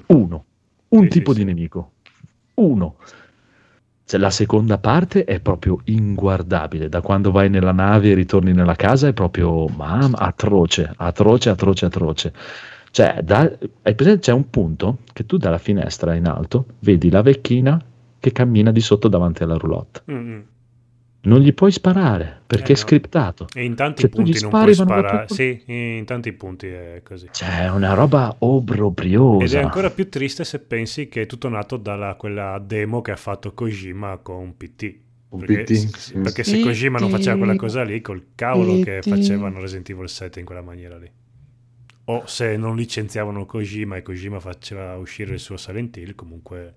Uno, un Sì, tipo sì, di sì. nemico, uno. Cioè, la seconda parte è proprio inguardabile. Da quando vai nella nave e ritorni nella casa è proprio mamma, atroce, atroce, atroce, atroce. Cioè, da- hai presente? C'è un punto che tu dalla finestra in alto vedi la vecchina che cammina di sotto davanti alla roulotte. Mm, mm. Non gli puoi sparare perché Eh, è no. scriptato. E in tanti Cioè, punti non puoi da sparare. Sì, in tanti punti è così. Cioè, è una roba obbrobriosa. Ed è ancora più triste se pensi che è tutto nato dalla quella demo che ha fatto Kojima con PT. Un Perché, PT, sì, perché se Kojima non faceva quella cosa lì, col cavolo che facevano Resident Evil 7 in quella maniera lì. O se non licenziavano Kojima e Kojima faceva uscire il suo Silent Hill, comunque...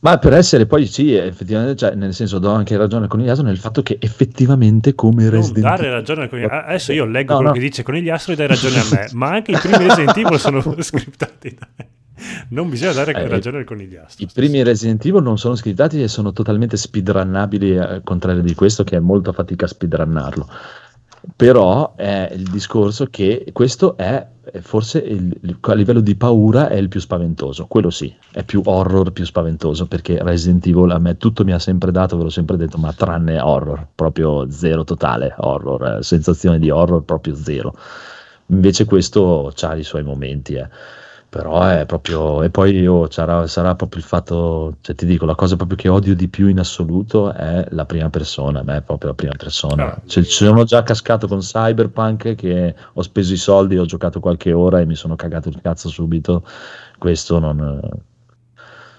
Ma per essere poi sì, effettivamente, cioè, nel senso do anche ragione a Conigliato nel fatto che effettivamente come Non Resident dare Evil- ragione a Conigliastro. Adesso io leggo No, quello no. che dice Conigliastro e dai ragione a me, ma anche i primi Resident Evil sono scriptati. da- Non bisogna dare Eh, ragione al Conigliastro. I primi Resident Evil non sono scrittati e sono totalmente speedrunnabili, eh, al contrario di questo che è molto fatica a speedrunnarlo. Però è il discorso che questo è forse il- a livello di paura è il più spaventoso, quello sì, è più horror, più spaventoso perché Resident Evil a me tutto mi ha sempre dato, ve l'ho sempre detto, ma tranne horror, proprio zero totale horror, eh, sensazione di horror proprio zero. Invece questo ha i suoi momenti, eh. Però è proprio e poi io sarà, sarà proprio il fatto cioè ti dico la cosa proprio che odio di più in assoluto è la prima persona a me è proprio la prima persona. Ah, Cioè, sono già cascato con Cyberpunk che ho speso i soldi ho giocato qualche ora e mi sono cagato il cazzo subito. Questo non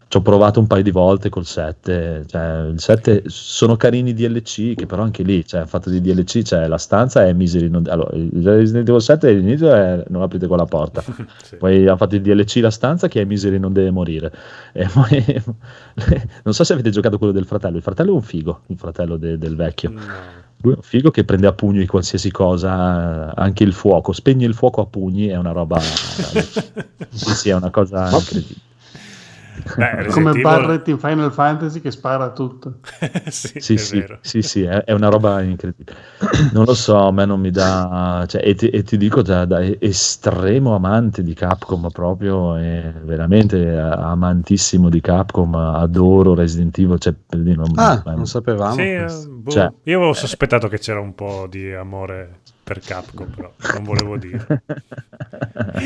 ci ho provato un paio di volte col 7 cioè il 7 sono carini i DLC che però anche lì cioè fatto di DLC cioè la stanza è misery non, allora il Resident Evil 7 all'inizio è non aprite quella porta Sì. poi ha fatto il DLC la stanza che è Misery non deve morire. E poi, non so se avete giocato quello del fratello. Il fratello è un figo, il fratello de- del vecchio. No. Lui è un figo che prende a pugni qualsiasi cosa, anche il fuoco. Spegne il fuoco a pugni, è una roba. sì, sì, è una cosa incredibile. Beh, Come Evil- Barret in Final Fantasy che spara tutto. sì, Sì, è sì, vero. sì, sì, è, è una roba incredibile. Non lo so, a me non mi dà. cioè, e, ti, e ti dico da, da estremo amante di Capcom, proprio e veramente amantissimo di Capcom, adoro Resident Evil. Cioè, non, Ah, non sapevamo. Sì, eh, boh, Cioè- io avevo sospettato che c'era un po' di amore per Capcom, però non volevo dire.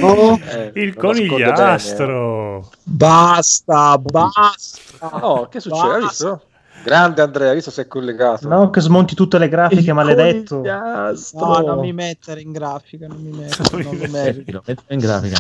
Oh, Eh, Il conigliastro! Basta, basta. bene. Oh, che succede? Basta. Grande Andrea, hai visto se è collegato? No, che smonti tutte le grafiche, Il maledetto. conigliastro! No, non mi mettere in grafica, non mi mettere, non. Lo metto in grafica.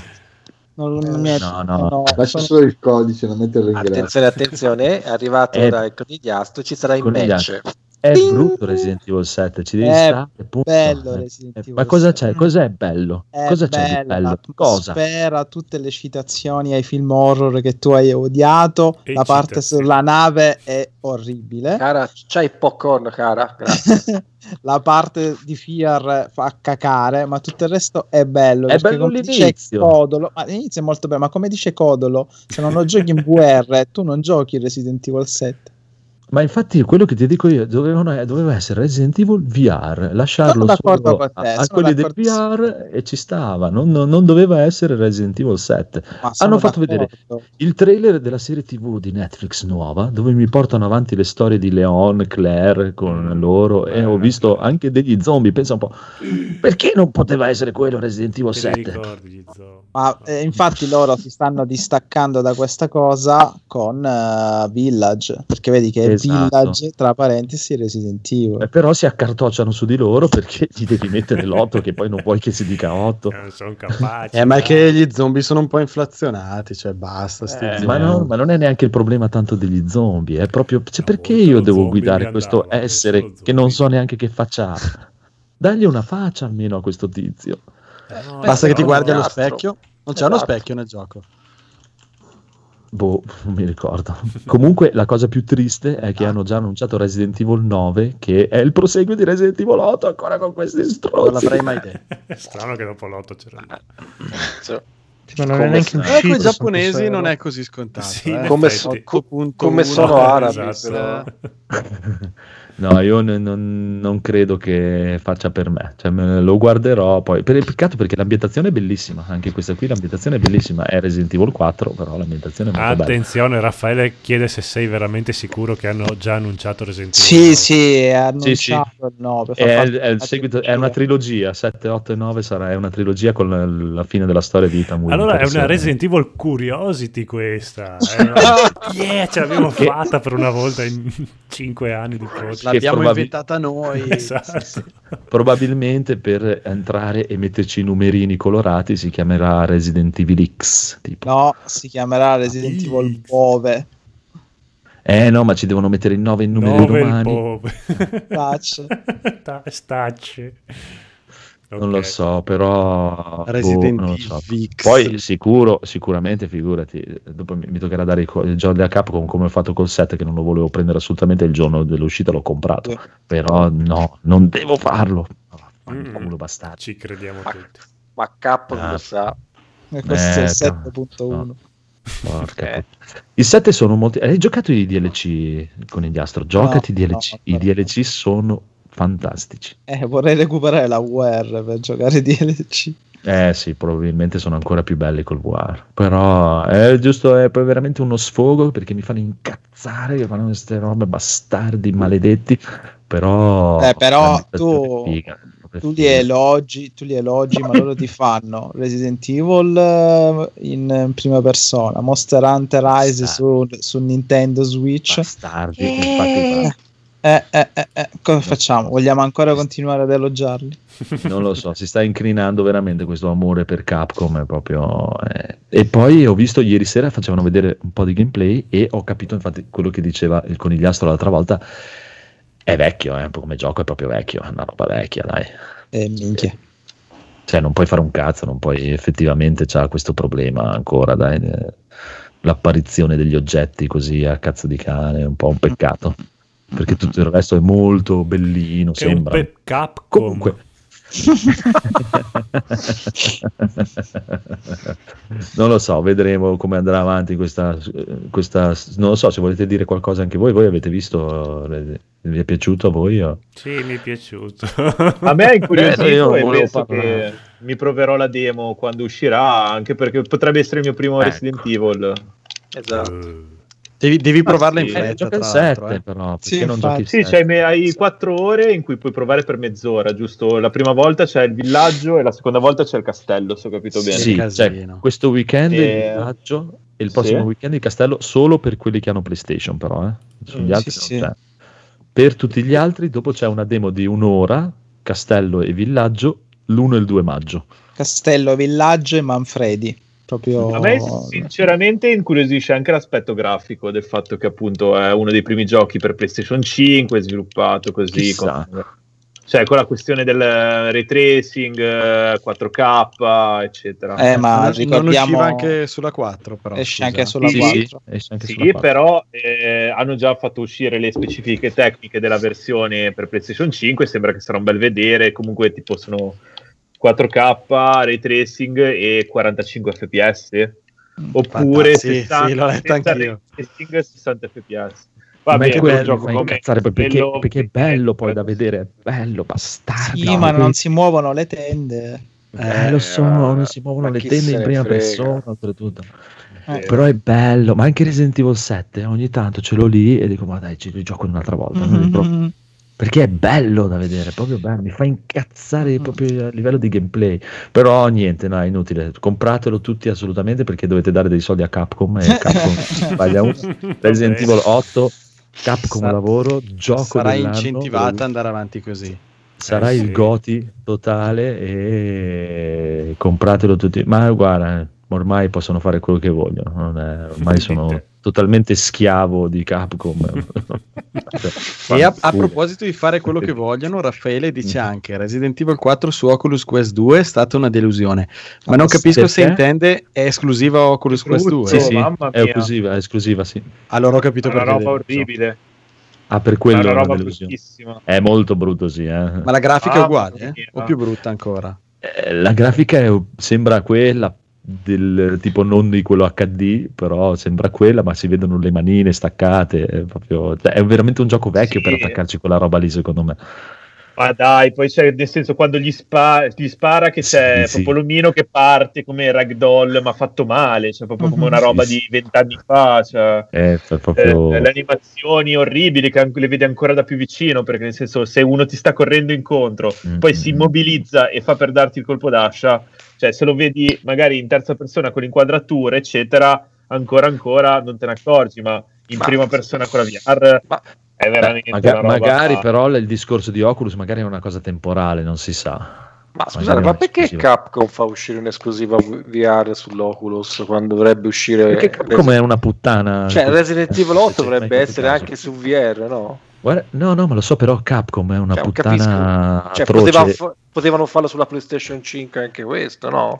Non lo merito. No, no. lascia sono- solo il codice, non metterlo in grafica. Attenzione, attenzione, è arrivato Eh, dal conigliastro, ci sarà conigliastro. match. È Ding! brutto Resident Evil 7, ci devi È stare. punto. bello Eh, Resident eh, Evil Ma cosa 7. c'è? Cos'è bello? È cosa c'è di bella bello? Cosa? l'atmosfera, tutte le citazioni ai film horror che tu hai odiato. E la parte sulla nave è orribile. Cara, c'hai popcorn, cara? Grazie. la parte di Fear fa cacare, ma tutto il resto è bello. È bello l'inizio. Codolo, ma l'inizio è molto bello, ma come dice Codolo, se non lo giochi in VR, tu non giochi Resident Evil 7. Ma infatti quello che ti dico io dovevano, eh, doveva essere Resident Evil VR, lasciarlo solo te, a, a quelli del. VR e ci stava, non, non- doveva essere Resident Evil 7. Ma sono Hanno fatto vedere d'accordo. il trailer della serie TV di Netflix nuova, dove mi portano avanti le storie di Leon, Claire con loro e ho visto anche degli zombie, pensa un po', perché non poteva essere quello Resident Evil Te li 7? ricordi, gli zoo? Ma eh, infatti loro si stanno distaccando da questa cosa con eh, Village, perché vedi che è Esatto. Esatto. Village, tra parentesi Resident Evil. Eh, però si accartocciano su di loro perché gli devi mettere l'8 che poi non vuoi che si dica 8. Non sono capaci. Eh, ma è dai. che gli zombie sono un po' inflazionati, cioè basta. sti Eh, ma, no- ma non è neanche il problema tanto degli zombie, è proprio cioè, Una perché volta io devo guidare questo essere che non so neanche che faccia ha. Dagli una faccia almeno a questo tizio. No, Basta che ti no, guardi allo specchio. Non c'è uno Esatto. specchio nel gioco. Boh, non mi ricordo. Comunque la cosa più triste è che hanno già annunciato Resident Evil 9, che è il proseguio di Resident Evil 8 ancora con questi Non stronzi. l'avrei mai detto. È strano che dopo l'otto c'era lì. Cioè, Ma non è neanche uscito. con i giapponesi non è così scontato. Sì, eh. Come so- 8.1. come sono arabi, Esatto. No, io n- non, non credo che faccia per me, cioè, me lo guarderò poi. Per il peccato perché l'ambientazione è bellissima, anche questa qui l'ambientazione è bellissima, è Resident Evil 4, però l'ambientazione è molto bella. Attenzione, Raffaele chiede se sei veramente sicuro che hanno già annunciato Resident Evil. Sì, 9. sì, è annunciato Sì, sì. il 9. fa È, è il seguito- è una trilogia, 7, 8 e 9 sarà è una trilogia con la, la fine della storia di Winters. Allora è una Eh, Resident Evil Curiosity questa. Una- yeah, ce l'abbiamo Che- fatta per una volta in 5 anni di podcast. L'abbiamo probabil- inventata noi. Esatto. Probabilmente per entrare e metterci i numerini colorati si chiamerà Resident Evil X. Tipo. No, si chiamerà Resident X. Evil 9. Eh no, ma ci devono mettere il 9 in numeri romani. pove. Touch. Stacce. Non lo so, però Resident boh, non lo so. Poi sicuro, sicuramente, figurati, dopo mi, mi toccherà dare i, il gioco da Capcom come ho fatto col 7 che non lo volevo prendere assolutamente il giorno dell'uscita, l'ho comprato. Sì. Però no, non devo farlo. Mm. Bastardo. Ci crediamo Ma- tutti. Ma Capcom Ah. lo sa. E questo è il Eh, 7.1. Porca Eh. pu- I 7 sono molti. Hai giocato i DLC con gli Astro? Giocati i no, DLC. I no. DLC sono fantastici. Eh, vorrei recuperare la UR per giocare DLC. Eh sì, probabilmente sono ancora più belli col VR. Però è giusto, è poi veramente uno sfogo perché mi fanno incazzare che fanno queste robe bastardi, maledetti. Però, Eh, però tu- figa, Tu li elogi, tu li elogi, ma loro ti fanno Resident Evil eh, in prima persona, Monster Hunter Rise su, su Nintendo Switch. Bastardi, infatti, Eh, eh, eh, eh, cosa facciamo? Vogliamo ancora continuare ad elogiarli? non lo so, si sta incrinando veramente questo amore per Capcom. È proprio, eh. E poi ho visto ieri sera, facevano vedere un po' di gameplay e ho capito infatti quello che diceva il conigliastro l'altra volta. È vecchio, eh, come gioco è proprio vecchio, è una roba vecchia, dai. Eh, minchia. Cioè, non puoi fare un cazzo, non puoi effettivamente c'ha questo problema ancora, dai. eh, L'apparizione degli oggetti così a cazzo di cane è un po' un peccato. Perché tutto il resto è molto bellino, È un sembra. pe- Capcom. Comunque. non lo so, vedremo come andrà avanti questa, questa. Non lo so se volete dire qualcosa anche voi. Voi avete visto? eh, Vi è piaciuto a voi? o- Sì, mi è piaciuto. A me è Eh, io incuriosito non e penso parlare. che mi proverò la demo quando uscirà, anche perché potrebbe essere il mio primo Ecco. Resident Evil. Esatto. Eh, Devi, devi provarla in sì. Eh, fretta, gioca il tra l'altro, 7 eh. però, perché Sì, non giochi il Sì, 7? c'hai, hai quattro ore in cui puoi provare per mezz'ora, giusto? La prima volta c'è il villaggio e la seconda volta c'è il castello, se ho capito bene. Sì, cioè, questo weekend il Eh, villaggio e il prossimo sì. weekend il castello solo per quelli che hanno PlayStation però, eh. Sugli Mm, altri sì, non sì. c'è. Per tutti gli altri dopo c'è una demo di un'ora, castello e villaggio, l'1 e il 2 maggio. Castello, Villaggio e Manfredi. Proprio... A me sinceramente incuriosisce anche l'aspetto grafico del fatto che appunto è uno dei primi giochi per PlayStation 5 sviluppato così con, cioè con la questione del ray tracing eh, 4K eccetera Eh, ma non, non ricordiamo... usciva anche sulla 4, però. Esce scusa. anche sulla Sì, 4. sì, esce anche Sì, sulla 4. però eh, hanno già fatto uscire le specifiche tecniche della versione per PlayStation 5. Sembra che sarà un bel vedere. Comunque, tipo, sono 4K, ray tracing e 45 fps. Oppure Fantastico, sì, 60, sì, l'ho letto anch'io. ray tracing e 60 fps. Anche è quello gioco come incazzare poi perché, quello- perché è bello poi da vedere, è bello, bastardo. Sì, ma non si muovono le tende. Eh, lo so, non si muovono le tende in prima frega? persona, oltretutto. Eh, Però è bello, ma anche Resident Evil 7 ogni tanto ce l'ho lì e dico ma dai ci gioco un'altra volta. Mhm. Perché è bello da vedere, proprio bello, mi fa incazzare proprio a livello di gameplay. Però niente, no, è inutile, compratelo tutti assolutamente perché dovete dare dei soldi a Capcom e Capcom sbaglia uno. Resident. Evil 8 Capcom Sa- lavoro, gioco Sarà dell'anno, incentivata ad lo- andare avanti così. sarà Eh, il sì. Goti totale e compratelo tutti. Ma guarda, ormai possono fare quello che vogliono. non è- ormai sono totalmente schiavo di Capcom. E a, a proposito di fare quello che vogliono, Raffaele dice anche Resident Evil 4 su Oculus Quest 2 è stata una delusione. Ma non capisco se perché? intende è esclusiva Oculus Quest 2. Sì, sì, è esclusiva, è esclusiva, sì. Allora ho capito È una perché. roba orribile. Ah, per È quello una è una roba delusione. bruttissima. È molto brutto, sì. eh. Ma la grafica è Ah, uguale, mamma eh? o più brutta ancora? Eh, La grafica è- sembra quella del tipo non di quello HD, però sembra quella, ma si vedono le manine staccate. È, proprio, cioè, è veramente un gioco vecchio Sì. per attaccarci quella roba lì, secondo me. Ma dai, poi c'è nel senso quando gli, spa- gli spara che c'è Sì, sì. proprio l'omino che parte come ragdoll, ma fatto male, cioè proprio come una Sì, roba sì. di vent'anni fa. Cioè, è eh, proprio... le animazioni orribili che le vedi ancora da più vicino, perché nel senso se uno ti sta correndo incontro, Mm, poi si mm. immobilizza e fa per darti il colpo d'ascia, cioè se lo vedi magari in terza persona con inquadrature, eccetera, ancora ancora non te ne accorgi, ma in Ma- prima persona con la VR Ma- è veramente Maga- una roba... magari però il discorso di Oculus magari è una cosa temporale, non si sa. Ma scusate, ma perché esclusiva. Capcom fa uscire un'esclusiva VR sull'Oculus quando dovrebbe uscire Perché Capcom è una puttana. Cioè, Resident Evil 8 Sì, dovrebbe essere caso. anche su VR, no? Guarda- no, no, ma lo so, però Capcom è una Cioè, puttana Cioè, poteva fa- potevano farlo sulla PlayStation 5 anche questo, no?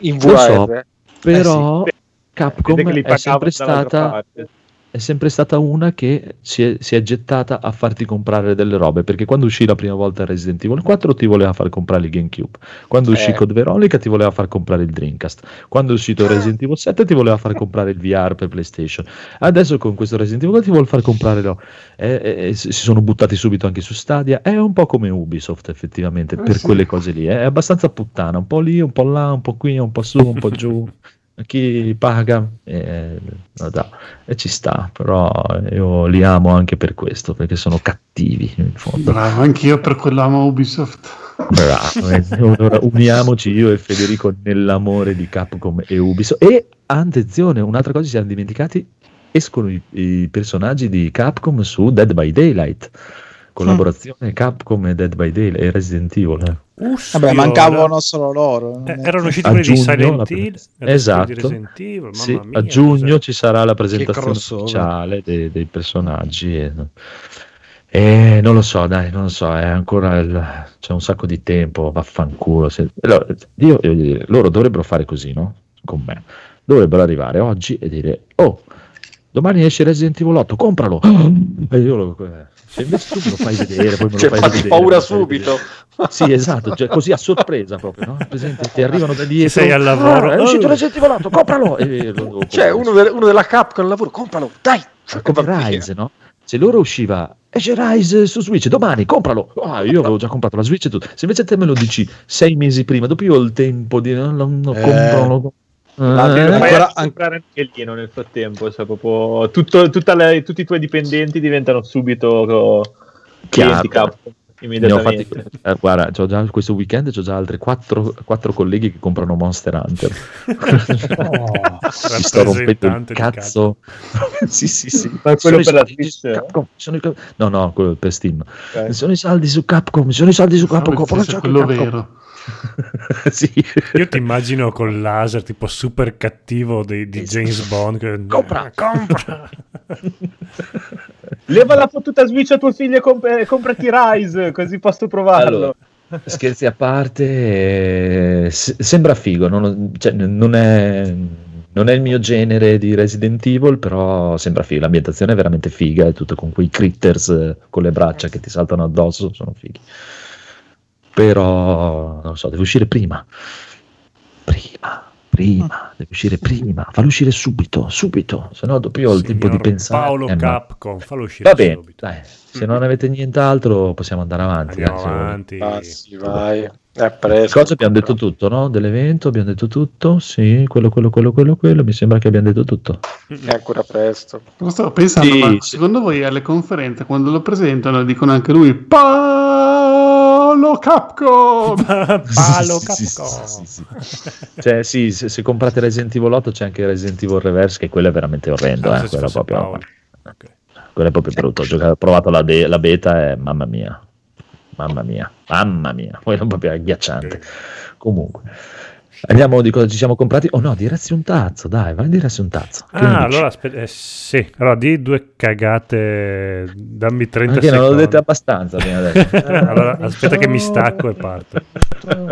In Lo VR. so, Però Eh sì. Capcom è sempre stata parte. È sempre stata una che si è, si è gettata a farti comprare delle robe perché quando uscì la prima volta Resident Evil 4 ti voleva far comprare il GameCube quando uscì Eh. Code Veronica ti voleva far comprare il Dreamcast quando è uscito Resident Evil 7 ti voleva far comprare il VR per PlayStation adesso con questo Resident Evil ti vuole far comprare no. Eh, eh, si sono buttati subito anche su Stadia è un po' come Ubisoft effettivamente per sì. quelle cose lì è abbastanza puttana un po' lì un po' là un po' qui un po' su un po' giù chi paga eh, no, dai, e ci sta però io li amo anche per questo perché sono cattivi in fondo Bravo, anch'io per quello amo Ubisoft. Bravo, eh. Allora, uniamoci io e Federico nell'amore di Capcom e Ubisoft e attenzione un'altra cosa ci siamo dimenticati escono i, i personaggi di Capcom su Dead by Daylight collaborazione Capcom e Dead by Daylight e Resident Evil eh. Vabbè, mancavano solo loro. Eh, erano usciti A quelli di giugno Silent Hill, adesso esatto. quelli di Resident Evil, mamma Sì, mia, a giugno cos'è? ci sarà la presentazione ufficiale dei, dei personaggi. E, e non lo so, dai, non lo so, è ancora il- c'è un sacco di tempo, vaffanculo. Se- allora, io- io- loro dovrebbero fare così, no? Con me. Dovrebbero arrivare oggi e dire, oh, domani esce Resident Evil 8, compralo. E io lo, se invece tu me lo fai vedere, poi me lo Cioè, fai vedere, paura subito. vedere. Sì, esatto, cioè, così a sorpresa proprio, no? Presente, ti arrivano da dietro. sei al lavoro. "Ah, è uscito Oh." Resident Evil 8, compralo! E lo- lo- Cioè, uno, de- uno della Capcom al lavoro, compralo, dai! Come. Rise, no? Se loro usciva esce Rise su Switch domani, compralo. Ah, io avevo già comprato la Switch e tutto. Se invece te me lo dici sei mesi prima, dopo io ho il tempo di non lo, lo Eh. compro, lo- Ma Eh, ancora- anche comprare anche lì nel frattempo, cioè proprio tutto- tutta le- tutti i tuoi dipendenti diventano subito clienti ho fatti, immediatamente. eh, guarda, c'ho già questo weekend c'ho già altri quattro, quattro colleghi che comprano Monster Hunter. Oh, Mi sto rompendo il cazzo. sì, sì, sì. Ma quello per la eh? Capcom, sono i- No, no, quello per Steam. Ok. Sono i saldi su Capcom, sono i saldi su Capcom. Gioco quello Capcom. vero. sì. Io ti immagino col laser tipo super cattivo di, di James Bond. Che... Compra. compra. Leva la fottuta Switch a tuo figlio e comp- comprati Rise, così posso provarlo. Allora, scherzi a parte, eh, se- sembra figo, non, cioè, non è, non è il mio genere di Resident Evil, però sembra figo. L'ambientazione è veramente figa, è tutto con quei critters eh, con le braccia che ti saltano addosso, sono fighi. Però, non lo so, deve uscire prima. Prima, prima, deve uscire prima. Fallo uscire subito, subito, se no dopo io ho il tempo di pensare. Paolo Eh, no. Capcom, fallo uscire Va bene, subito. dai, se non avete nient'altro possiamo andare avanti. Andiamo volete. avanti. Ah, sì, vai. È presto. Cosa abbiamo detto tutto, no? Dell'evento abbiamo detto tutto, sì, quello, quello, quello, quello, quello, mi sembra che abbiamo detto tutto. È ancora presto. Lo stavo pensando, Sì, ma sì. secondo voi alle conferenze, quando lo presentano, dicono anche lui Capcom! Sì, Capcom. sì, sì, sì. Cioè, sì, se, se comprate Resident Evil 8 c'è anche Resident Evil Reverse, che quello è veramente orrendo, Ah, eh, quello proprio... Paolo. Ok. quello è proprio brutto. Ho, giocato, ho provato la, de- la beta e mamma mia, mamma mia, mamma mia, quello è proprio agghiacciante. Comunque. Andiamo di cosa ci siamo comprati? Oh no, diresti un tazzo, dai, vai a diresti un tazzo. Che Ah, allora aspetta, eh, sì. Allora di due cagate, dammi 30 Anche non secondi. l'ho dette abbastanza prima adesso. allora aspetta che mi stacco e parto.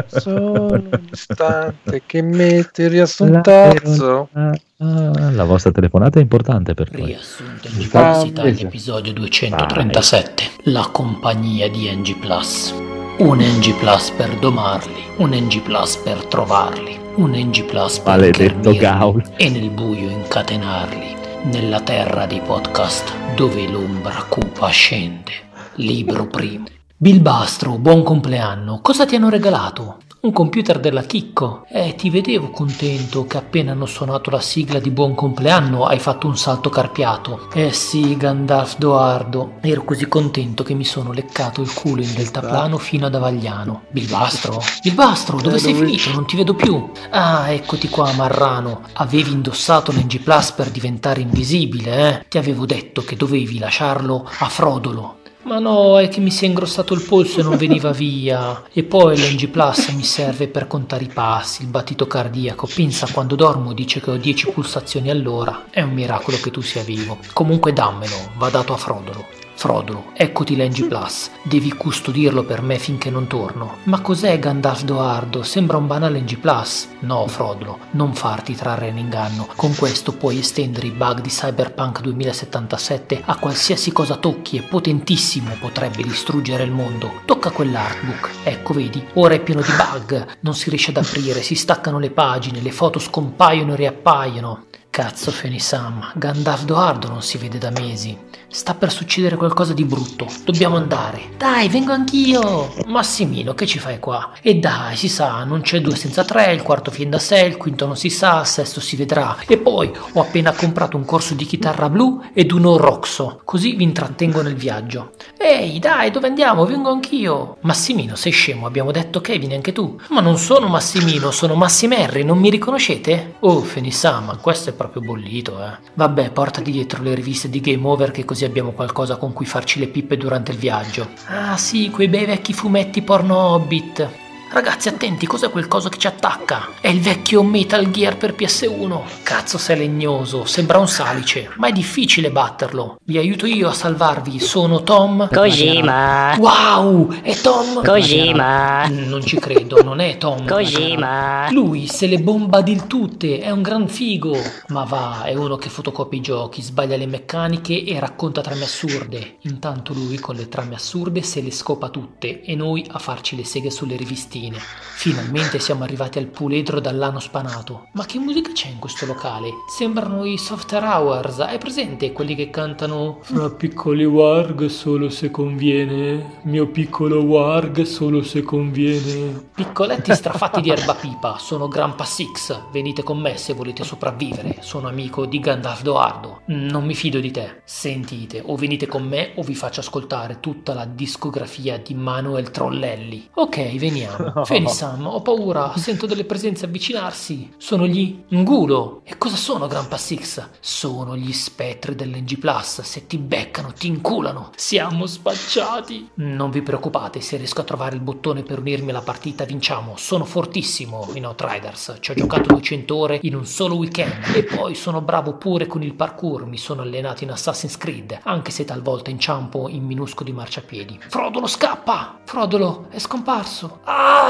Solo un istante che metti riassuntazzo. Ah, la vostra telefonata è importante per noi. Riassunto NG Plus Italia, episodio 237. La compagnia di NG Plus. Un NG Plus per domarli, un NG Plus per trovarli, un NG Plus per Maledetto Gaul. e nel buio incatenarli. Nella terra dei podcast dove l'ombra cupa scende. Libro primo. Bilbastro, buon compleanno. Cosa ti hanno regalato? Un computer della Chicco. Eh, ti vedevo contento che appena hanno suonato la sigla di buon compleanno hai fatto un salto carpiato. Eh sì, Gandalf Doardo. Ero così contento che mi sono leccato il culo in deltaplano fino ad Avagliano. Bilbastro? Bilbastro, dove sei finito? Non ti vedo più. Ah, eccoti qua, Marrano. Avevi indossato l'NG Plus per diventare invisibile, eh? Ti avevo detto che dovevi lasciarlo a Frodolo. Ma no, è che mi si è ingrossato il polso e non veniva via. E poi l'NG Plus mi serve per contare i passi, il battito cardiaco. Pensa quando dormo dice che ho 10 pulsazioni all'ora. È un miracolo che tu sia vivo. Comunque dammelo, va dato a Frodolo. Frodolo, eccoti l'NG Plus. Devi custodirlo per me finché non torno. Ma cos'è Gandalf Doardo? Sembra un banale NG Plus. No, Frodolo, non farti trarre in inganno. Con questo puoi estendere i bug di Cyberpunk 2077 a qualsiasi cosa tocchi e potentissimo potrebbe distruggere il mondo. Tocca quell'artbook. Ecco, vedi, ora è pieno di bug. Non si riesce ad aprire, si staccano le pagine, le foto scompaiono e riappaiono. Cazzo Fenisam, Gandalf Doardo non si vede da mesi. Sta per succedere qualcosa di brutto. Dobbiamo andare. Dai, vengo anch'io. Massimino, che ci fai qua? E dai, si sa, non c'è due senza tre, il quarto fin da sé, il quinto non si sa, il sesto si vedrà. E poi ho appena comprato un corso di chitarra blu ed uno roxo. Così vi intrattengo nel viaggio. Ehi, dai, dove andiamo? Vengo anch'io. Massimino, sei scemo, abbiamo detto che vieni anche tu. Ma non sono Massimino, sono Massimerri, non mi riconoscete? Oh, Fenisama, questo è proprio bollito, eh. Vabbè, portati dietro le riviste di Game Over che così abbiamo qualcosa con cui farci le pippe durante il viaggio. Ah sì, quei bei vecchi fumetti porno Hobbit. Ragazzi, attenti, cos'è quel coso che ci attacca? È il vecchio Metal Gear per PS1. Cazzo, sei legnoso, sembra un salice, ma è difficile batterlo. Vi aiuto io a salvarvi, sono Tom. Kojima. Wow, è Tom. Kojima. Non ci credo, non è Tom. Kojima. Lui se le bomba del tutte, è un gran figo. Ma va, è uno che fotocopia i giochi, sbaglia le meccaniche e racconta trame assurde. Intanto lui con le trame assurde se le scopa tutte e noi a farci le seghe sulle rivistine. Finalmente siamo arrivati al puledro dall'ano spanato. Ma che musica c'è in questo locale? Sembrano i Software Hours. Hai presente quelli che cantano Fra piccoli warg solo se conviene? Mio piccolo warg solo se conviene. Piccoletti strafatti di erba pipa. Sono Grandpa Six. Venite con me se volete sopravvivere. Sono amico di Gandalf Doardo. Non mi fido di te. Sentite, o venite con me o vi faccio ascoltare tutta la discografia di Manuel Trollelli. Ok, veniamo. Fenisam, ho paura, sento delle presenze avvicinarsi. Sono gli Ngulo. E cosa sono, Grandpa Six? Sono gli spettri dell'NG Plus. Se ti beccano, ti inculano. Siamo spacciati. Non vi preoccupate, se riesco a trovare il bottone per unirmi alla partita, vinciamo. Sono fortissimo in Outriders. Ci ho giocato 200 ore in un solo weekend. E poi sono bravo pure con il parkour. Mi sono allenato in Assassin's Creed, anche se talvolta inciampo in minuscoli marciapiedi. Frodolo scappa! Frodolo è scomparso. Ah!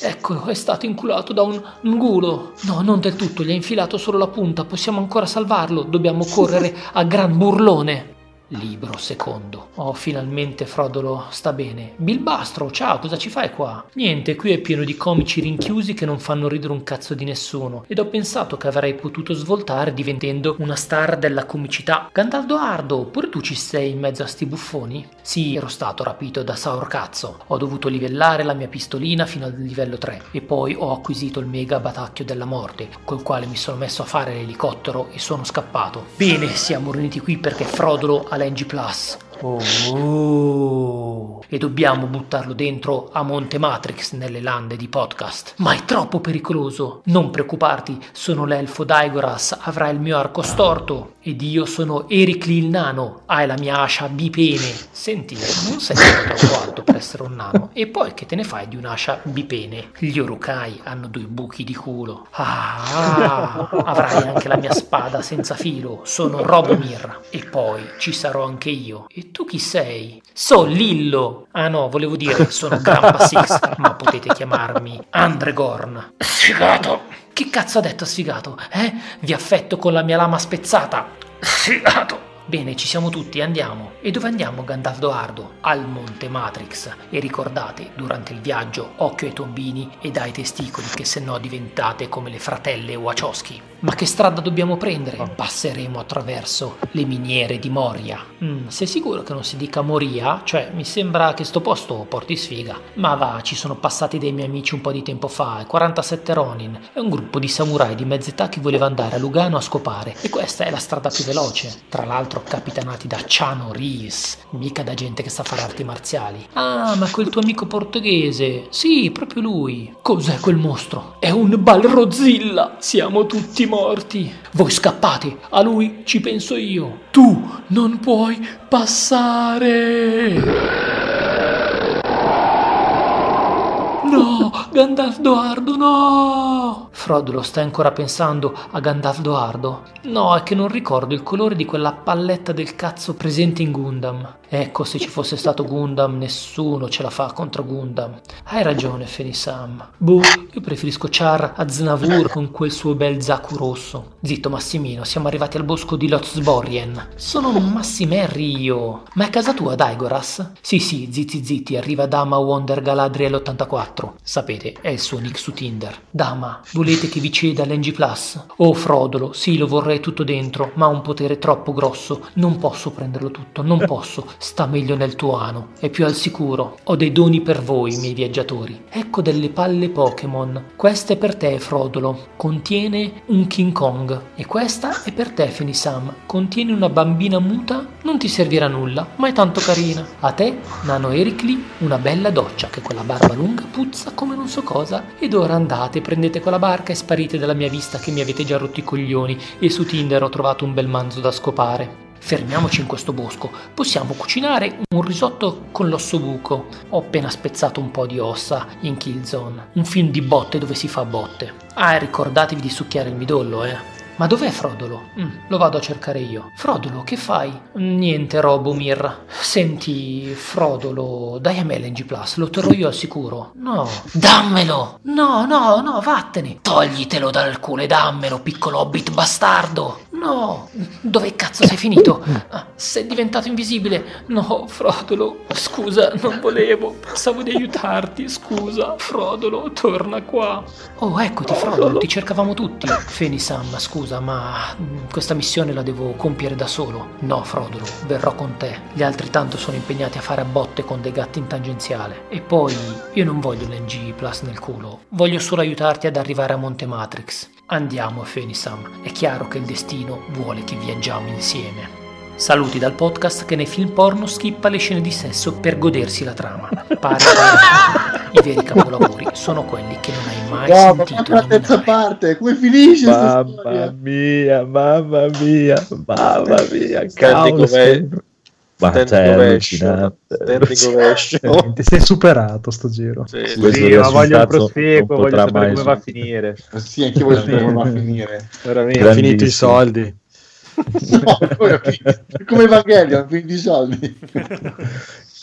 Eccolo, è stato inculato da un ngulo. No, non del tutto, gli ha infilato solo la punta. Possiamo ancora salvarlo. Dobbiamo correre a gran burlone. Libro secondo. Oh, finalmente Frodolo sta bene. Bilbastro, ciao, cosa ci fai qua? Niente, qui è pieno di comici rinchiusi che non fanno ridere un cazzo di nessuno. Ed ho pensato che avrei potuto svoltare diventando una star della comicità. Gandaldo Ardo, pure tu ci sei in mezzo a sti buffoni? Sì, ero stato rapito da Saur Cazzo. Ho dovuto livellare la mia pistolina fino al livello 3 e poi ho acquisito il mega batacchio della morte, col quale mi sono messo a fare l'elicottero e sono scappato. Bene, siamo riuniti qui perché Frodolo ha l'NG Plus. Oh, e dobbiamo buttarlo dentro a Monte Matrix nelle lande di podcast. Ma è troppo pericoloso. Non preoccuparti, sono l'elfo Daigoras, avrà il mio arco storto. Ed io sono Ericli il nano, hai la mia ascia bipene. Senti, non sei troppo alto per essere un nano. E poi che te ne fai di un'ascia bipene? Gli Urukai hanno due buchi di culo. Ah, avrai anche la mia spada senza filo. Sono Robomir. E poi ci sarò anche io. E tu chi sei? So Lillo. Ah no, volevo dire, sono Grandpa Six, ma potete chiamarmi Andregorn. Sfigato. Che cazzo ha detto sfigato? Eh? Vi affetto con la mia lama spezzata. Sfigato. Bene, ci siamo tutti, andiamo. E dove andiamo, Gandalf Doardo? Al Monte Matrix. E ricordate, durante il viaggio, occhio ai tombini e dai testicoli, che se no diventate come le fratelle Wachowski. Ma che strada dobbiamo prendere? Passeremo attraverso le miniere di Moria. Mm, sei sicuro che non si dica Moria? Cioè, mi sembra che sto posto porti sfiga. Ma va, ci sono passati dei miei amici un po' di tempo fa, 47 Ronin. È un gruppo di samurai di mezz'età che voleva andare a Lugano a scopare. E questa è la strada più veloce. Tra l'altro capitanati da Chano Rees, mica da gente che sa fare arti marziali. Ah, ma quel tuo amico portoghese. Sì, proprio lui. Cos'è quel mostro? È un Balrozilla. Siamo tutti morti. Voi scappate, a lui ci penso io. Tu non puoi passare. No, Gandalf Doardo, no! Frodolo sta ancora pensando a Gandalf Doardo? No, è che non ricordo il colore di quella palletta del cazzo presente in Gundam. Ecco, se ci fosse stato Gundam, nessuno ce la fa contro Gundam. Hai ragione, Fenisam. Boh, io preferisco Char a Znavur con quel suo bel Zaku rosso. Zitto, Massimino, siamo arrivati al bosco di Lothsborien. Sono Massimerri io. Ma è casa tua, Daigoras? Sì, sì, zitti zitti, arriva Dama Wonder Galadriel 84. Sapete, è il suo nick su Tinder. Dama, volete che vi ceda l'NG Plus? Oh, Frodolo, sì, lo vorrei tutto dentro, ma ha un potere troppo grosso. Non posso prenderlo tutto, non posso. Sta meglio nel tuo ano, è più al sicuro. Ho dei doni per voi, miei viaggiatori. Ecco delle palle Pokémon. Questa è per te, Frodolo. Contiene un King Kong. E questa è per te, Fenisam. Contiene una bambina muta. Non ti servirà nulla, ma è tanto carina. A te, Nano Ericli, una bella doccia, che quella barba lunga puzza come non so cosa. Ed ora andate, prendete quella barca e sparite dalla mia vista che mi avete già rotto i coglioni. E su Tinder ho trovato un bel manzo da scopare. Fermiamoci in questo bosco. Possiamo cucinare un risotto con l'osso buco. Ho appena spezzato un po' di ossa in Killzone. Un film di botte dove si fa botte. Ah, ricordatevi di succhiare il midollo, eh. Ma dov'è Frodolo? Mm, lo vado a cercare io. Frodolo, che fai? Niente, Robomir. Senti, Frodolo, dai a me l'NG Plus, lo terrò io al sicuro. No. Dammelo! No, no, no, vattene! Toglitelo dal culo e dammelo, piccolo hobbit bastardo! No! Dove cazzo sei finito? Ah, sei diventato invisibile! No, Frodolo, scusa, non volevo. Pensavo di aiutarti, scusa. Frodolo, torna qua. Oh, eccoti, Frodolo, ti cercavamo tutti. Fenisam, scusa, ma mm, questa missione la devo compiere da solo. No, Frodolo, verrò con te. Gli altri tanto sono impegnati a fare a botte con dei gatti in tangenziale. E poi, io non voglio l'NG Plus nel culo. Voglio solo aiutarti ad arrivare a Monte Matrix. Andiamo, Fenisam. È chiaro che il destino vuole che viaggiamo insieme. Saluti dal podcast che nei film porno skippa le scene di sesso per godersi la trama. Pare che i veri capolavori sono quelli che non hai mai No, ma sentito la terza nominare. parte, come finisce Mamma mia, mamma mia, mamma mia, Standing caos. Standing cioè, ovation. ovation. Ti sei superato sto giro. Sì, Questo Sì, ma voglio il proseguo, non voglio sapere come va a finire. Sì, anche voi sapete come va a finire. Veramente. Ha finito i soldi. No, ho finito. come Evangelion, quindi i soldi.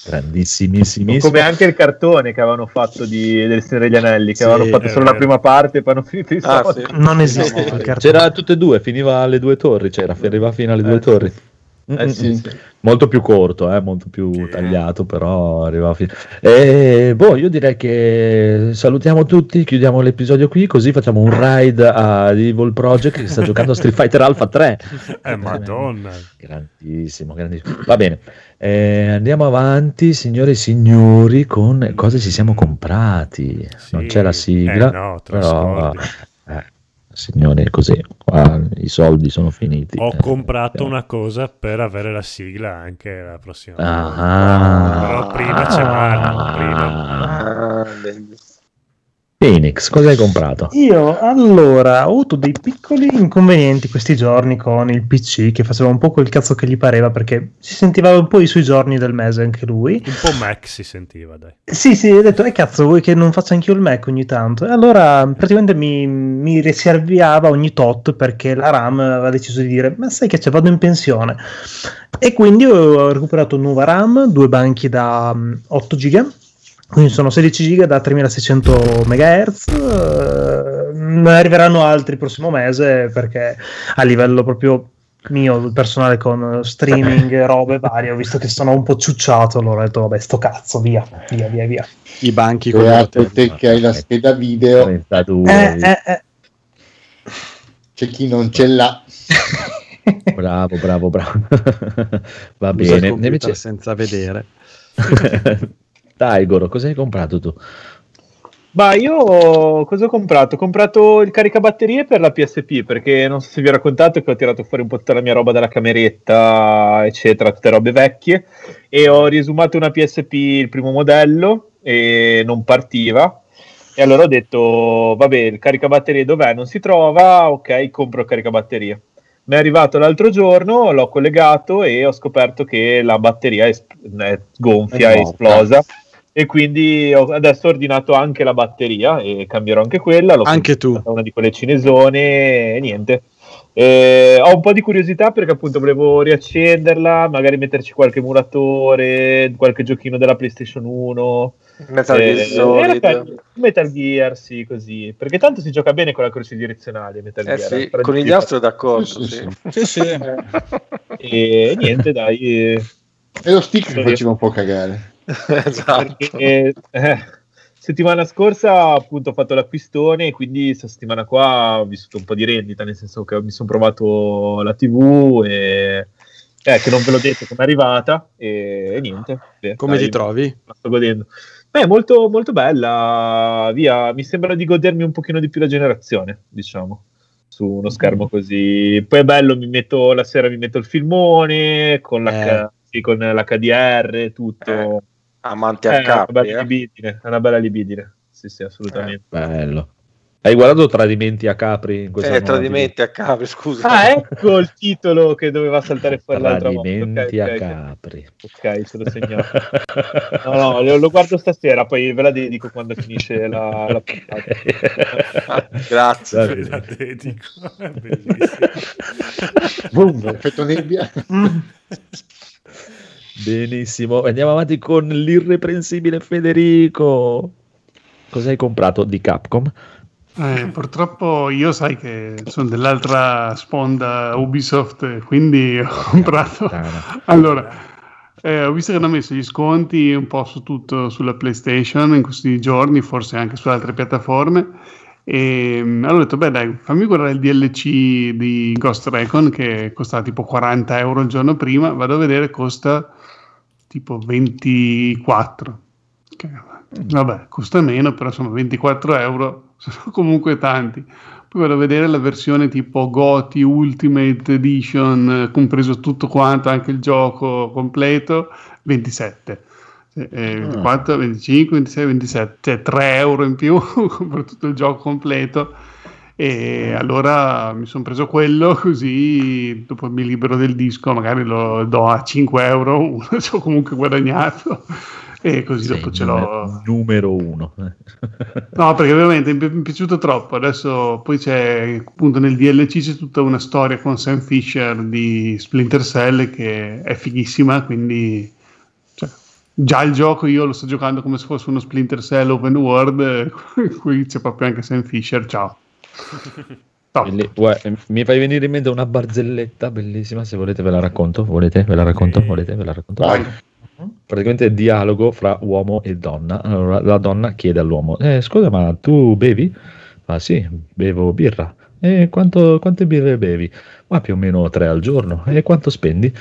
Grandissimissimo. Come anche il cartone che avevano fatto di, del Signore degli Anelli, che Sì, avevano fatto solo la prima parte e poi hanno finito i Ah, soldi. sì. Non esiste quel cartone. C'era tutte e due, finiva alle due torri, c'era, arriva fino alle due Eh, torri. Eh, sì, Mm-mm. sì. Molto più corto, eh, molto più Sì. tagliato, però arrivava fino. E boh, io direi che salutiamo tutti, chiudiamo l'episodio qui, così facciamo un ride a Evil Project che sta giocando a Street Fighter Alpha 3. Eh, madonna. Grandissimo, grandissimo. Va bene, eh, andiamo avanti, signore e signori, con cosa ci siamo comprati. non c'è la sigla, Eh, no, però eh, signore, così. Qua I soldi sono finiti. Ho Eh, comprato eh. una cosa per avere la sigla anche la prossima Ah. volta. Però prima c'è Marco, prima. Ah. Phoenix, cosa hai comprato? Io allora ho avuto dei piccoli inconvenienti questi giorni con il PC che faceva un po' quel cazzo che gli pareva perché si sentiva un po' i suoi giorni del mese anche lui. Un po' Mac si sentiva, dai. Sì, sì, ho detto, eh cazzo, vuoi che non faccia anch'io il Mac ogni tanto? E allora praticamente mi, mi riserviava ogni tot perché la RAM aveva deciso di dire, ma sai che c'è, vado in pensione. E quindi ho recuperato nuova RAM, due banchi da mm, 8 giga, quindi sono 16 giga da 3600 MHz. eh, ne arriveranno altri il prossimo mese perché a livello proprio mio personale con streaming, robe varie, ho visto che sono un po' ciucciato, allora ho detto vabbè sto cazzo, via, via, via, via. I banchi con le te che hai la scheda video, 32. Eh, eh, eh. c'è chi non ce l'ha. Bravo, bravo, bravo. Va Usa bene. Invece, senza vedere. dai, Goro, cosa hai comprato tu? Ma io cosa ho comprato? Ho comprato il caricabatterie per la PSP perché non so se vi ho raccontato che ho tirato fuori un po' tutta la mia roba dalla cameretta, eccetera, tutte robe vecchie e ho riesumato una PSP il primo modello e non partiva. E allora ho detto, vabbè, il caricabatterie dov'è? Non si trova, ok, compro il caricabatterie. Mi è arrivato l'altro giorno, l'ho collegato e ho scoperto che la batteria è, es- è gonfia, È è esplosa. E quindi ho- adesso ho ordinato anche la batteria e cambierò anche quella. L'ho Anche tu. Una di quelle cinesone e niente. Eh, ho un po' di curiosità perché appunto volevo riaccenderla, magari metterci qualche emulatore, qualche giochino della PlayStation 1. Metal Eh, Gear in Solid. realtà, Metal Gear, sì, così. Perché tanto si gioca bene con la croce direzionale. Metal Eh Gear, sì, Tra con il nastro d'accordo. Sì, sì, sì. Sì, sì. E niente, dai. eh, E lo stick mi faceva un po' cagare. Esatto. perché, eh, settimana scorsa appunto ho fatto l'acquistone e quindi questa settimana qua ho vissuto un po' di rendita, nel senso che mi sono provato la TV e eh, che non ve l'ho detto come è arrivata e, e niente. Beh, Come dai, ti trovi? La sto godendo. Beh, molto, molto bella, via, mi sembra di godermi un pochino di più la generazione, diciamo, su uno schermo così. Poi è bello, mi metto la sera, mi metto il filmone con, l'H- sì, con l'HDR, tutto. Eh, Amanti Eh, a è una capi, bella eh. libidine, è una bella libidine. Sì, sì, assolutamente. Bello. Hai guardato Tradimenti a Capri in questa Eh, tradimenti a capi, scusa. Ah, ecco il titolo che doveva saltare fuori l'altra volta. Tradimenti Ok, a ok, Capri. ok, ce l'ho segnato. No, no, lo, lo guardo stasera, poi ve la dedico quando finisce la, la puntata. Grazie. Va Ve la dedico. È bellissimo. Boom, effetto nebbia. Benissimo, andiamo avanti con l'irreprensibile Federico. Cosa hai comprato di Capcom? Eh, purtroppo io sai che sono dell'altra sponda Ubisoft, quindi ho comprato. Puttana. Allora, eh, ho visto che hanno messo gli sconti un po' su tutto sulla PlayStation in questi giorni, forse anche su altre piattaforme. E mm, allora ho detto, beh, dai, fammi guardare il DLC di Ghost Recon che costava tipo 40 euro il giorno prima. Vado a vedere, costa tipo 24. Che, vabbè, costa meno, però sono 24 euro, sono comunque tanti. Poi vado a vedere la versione tipo GOTI Ultimate Edition, compreso tutto quanto, anche il gioco completo, 27. Eh, eh, 24, 25, 26, 27, cioè 3 euro in più per tutto il gioco completo. E allora mi sono preso quello, così dopo mi libero del disco, magari lo do a 5 euro, uno ci ho comunque guadagnato. E così Sei dopo ce l'ho. Numero uno. No, perché veramente mi è mi è piaciuto troppo. Adesso poi c'è appunto nel DLC c'è tutta una storia con Sam Fisher di Splinter Cell che è fighissima, quindi cioè, già il gioco io lo sto giocando come se fosse uno Splinter Cell open world, qui c'è proprio anche Sam Fisher, ciao. Belli- guarda, mi fai venire in mente una barzelletta bellissima, se volete ve la racconto, volete? Ve la racconto? Volete? Ve la racconto? Vai. Praticamente dialogo fra uomo e donna. Allora, la donna chiede all'uomo, eh, scusa ma tu bevi? Ah sì, bevo birra. E quanto, quante birre bevi? Ma più o meno tre al giorno. E quanto spendi?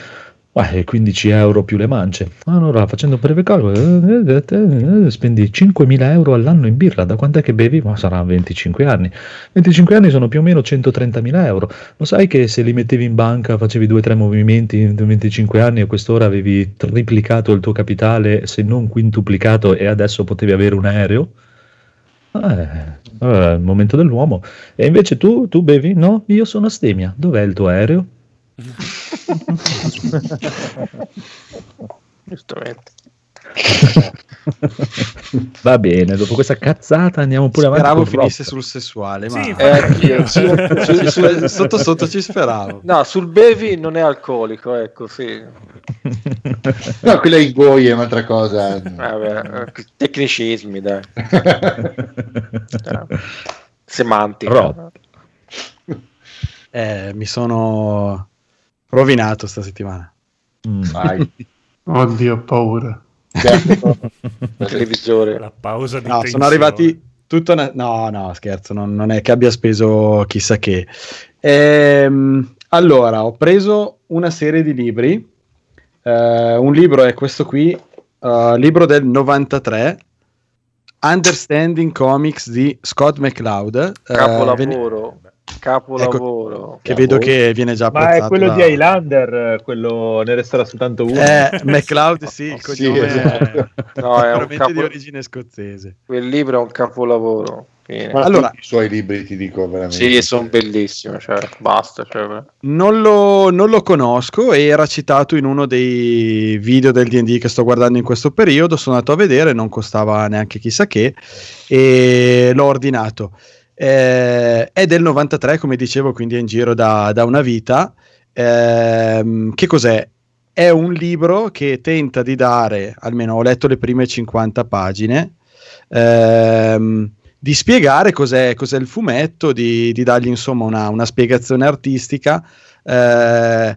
Eh, 15 euro più le mance. Allora, facendo un breve calcolo, eh, eh, eh, spendi 5.000 euro all'anno in birra. Da quant'è che bevi? Ma sarà 25 anni. 25 anni sono più o meno 130.000 euro. Lo sai che se li mettevi in banca, facevi due o tre movimenti in 25 anni, a quest'ora avevi triplicato il tuo capitale, se non quintuplicato, e adesso potevi avere un aereo? Eh, allora, è il momento dell'uomo. E invece tu, tu bevi? No, io sono astemia. Dov'è il tuo aereo? Giustamente. Va bene, dopo questa cazzata andiamo pure avanti. Speravo finisse sul sessuale, Sì, ma Eh, anch'io. Su- su- sotto sotto ci speravo. No, sul bevi non è alcolico, ecco, sì. No, quella è Goy è un'altra cosa. Vabbè, eh, tecnicismi, dai. Semantica. Rob. Eh, mi sono rovinato sta settimana. Mm. Oddio, ho paura. Certo. Televisore. La pausa di No, tensione. sono arrivati tutto una- no no scherzo non, non è che abbia speso chissà che Ehm, allora ho preso una serie di libri Eh, un libro è questo qui eh, libro del 93 Understanding Comics di Scott McCloud eh, vene- Capolavoro. Capolavoro. che vedo che viene già Ma è quello da- di Highlander, quello ne resterà soltanto uno. eh, McCloud sì il Sì, cognome esatto. è No, è un veramente capo- di origine scozzese Quel libro è un capolavoro. Allora- tutti i suoi libri ti dico veramente. Sì, sono bellissimi, cioè, basta. Cioè, Non lo, non lo conosco, era citato in uno dei video del DD che sto guardando in questo periodo. Sono andato a vedere, non costava neanche chissà che, e l'ho ordinato. Eh, è del 93, come dicevo, quindi è in giro da, da una vita. Ehm, che cos'è? È un libro che tenta di dare, almeno ho letto le prime 50 pagine, ehm, di spiegare cos'è, cos'è il fumetto, di, di dargli insomma una, una spiegazione artistica. eh,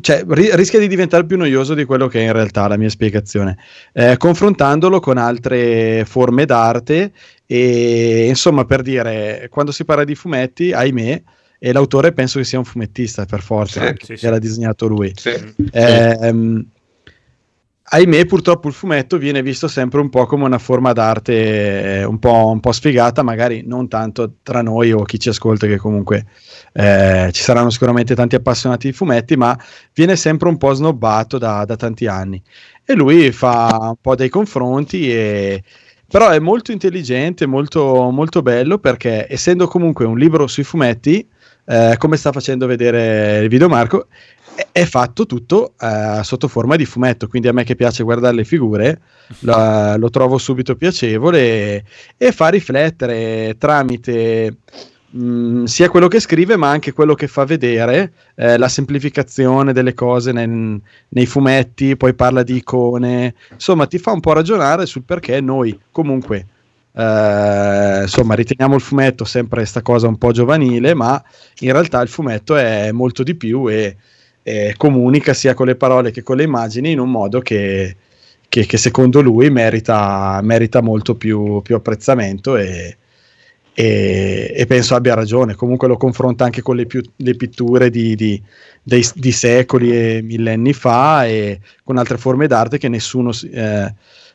cioè, ri- rischia di diventare più noioso di quello che è in realtà la mia spiegazione, eh, confrontandolo con altre forme d'arte e insomma per dire, quando si parla di fumetti, ahimè, e l'autore penso che sia un fumettista per forza, Sì, anche sì, l'ha disegnato lui. sì. Ehm, ahimè, purtroppo il fumetto viene visto sempre un po' come una forma d'arte eh, un po', un po' sfigata, magari non tanto tra noi o chi ci ascolta, che comunque eh, ci saranno sicuramente tanti appassionati di fumetti, ma viene sempre un po' snobbato da, da tanti anni. E lui fa un po' dei confronti e però è molto intelligente, molto, molto bello perché essendo comunque un libro sui fumetti, eh, come sta facendo vedere il video Marco, è, fatto tutto eh, sotto forma di fumetto, quindi a me che piace guardare le figure la- lo trovo subito piacevole e, e fa riflettere tramite mh, sia quello che scrive ma anche quello che fa vedere, eh, la semplificazione delle cose nel- nei fumetti, poi parla di icone, insomma ti fa un po' ragionare sul perché noi comunque eh, insomma riteniamo il fumetto sempre questa cosa un po' giovanile ma in realtà il fumetto è molto di più e, e comunica sia con le parole che con le immagini in un modo che, che- che secondo lui merita, merita molto più, più apprezzamento e, e- e penso abbia ragione. Comunque lo confronta anche con le, più- le pitture di, di- dei- di secoli e millenni fa e con altre forme d'arte che nessuno eh,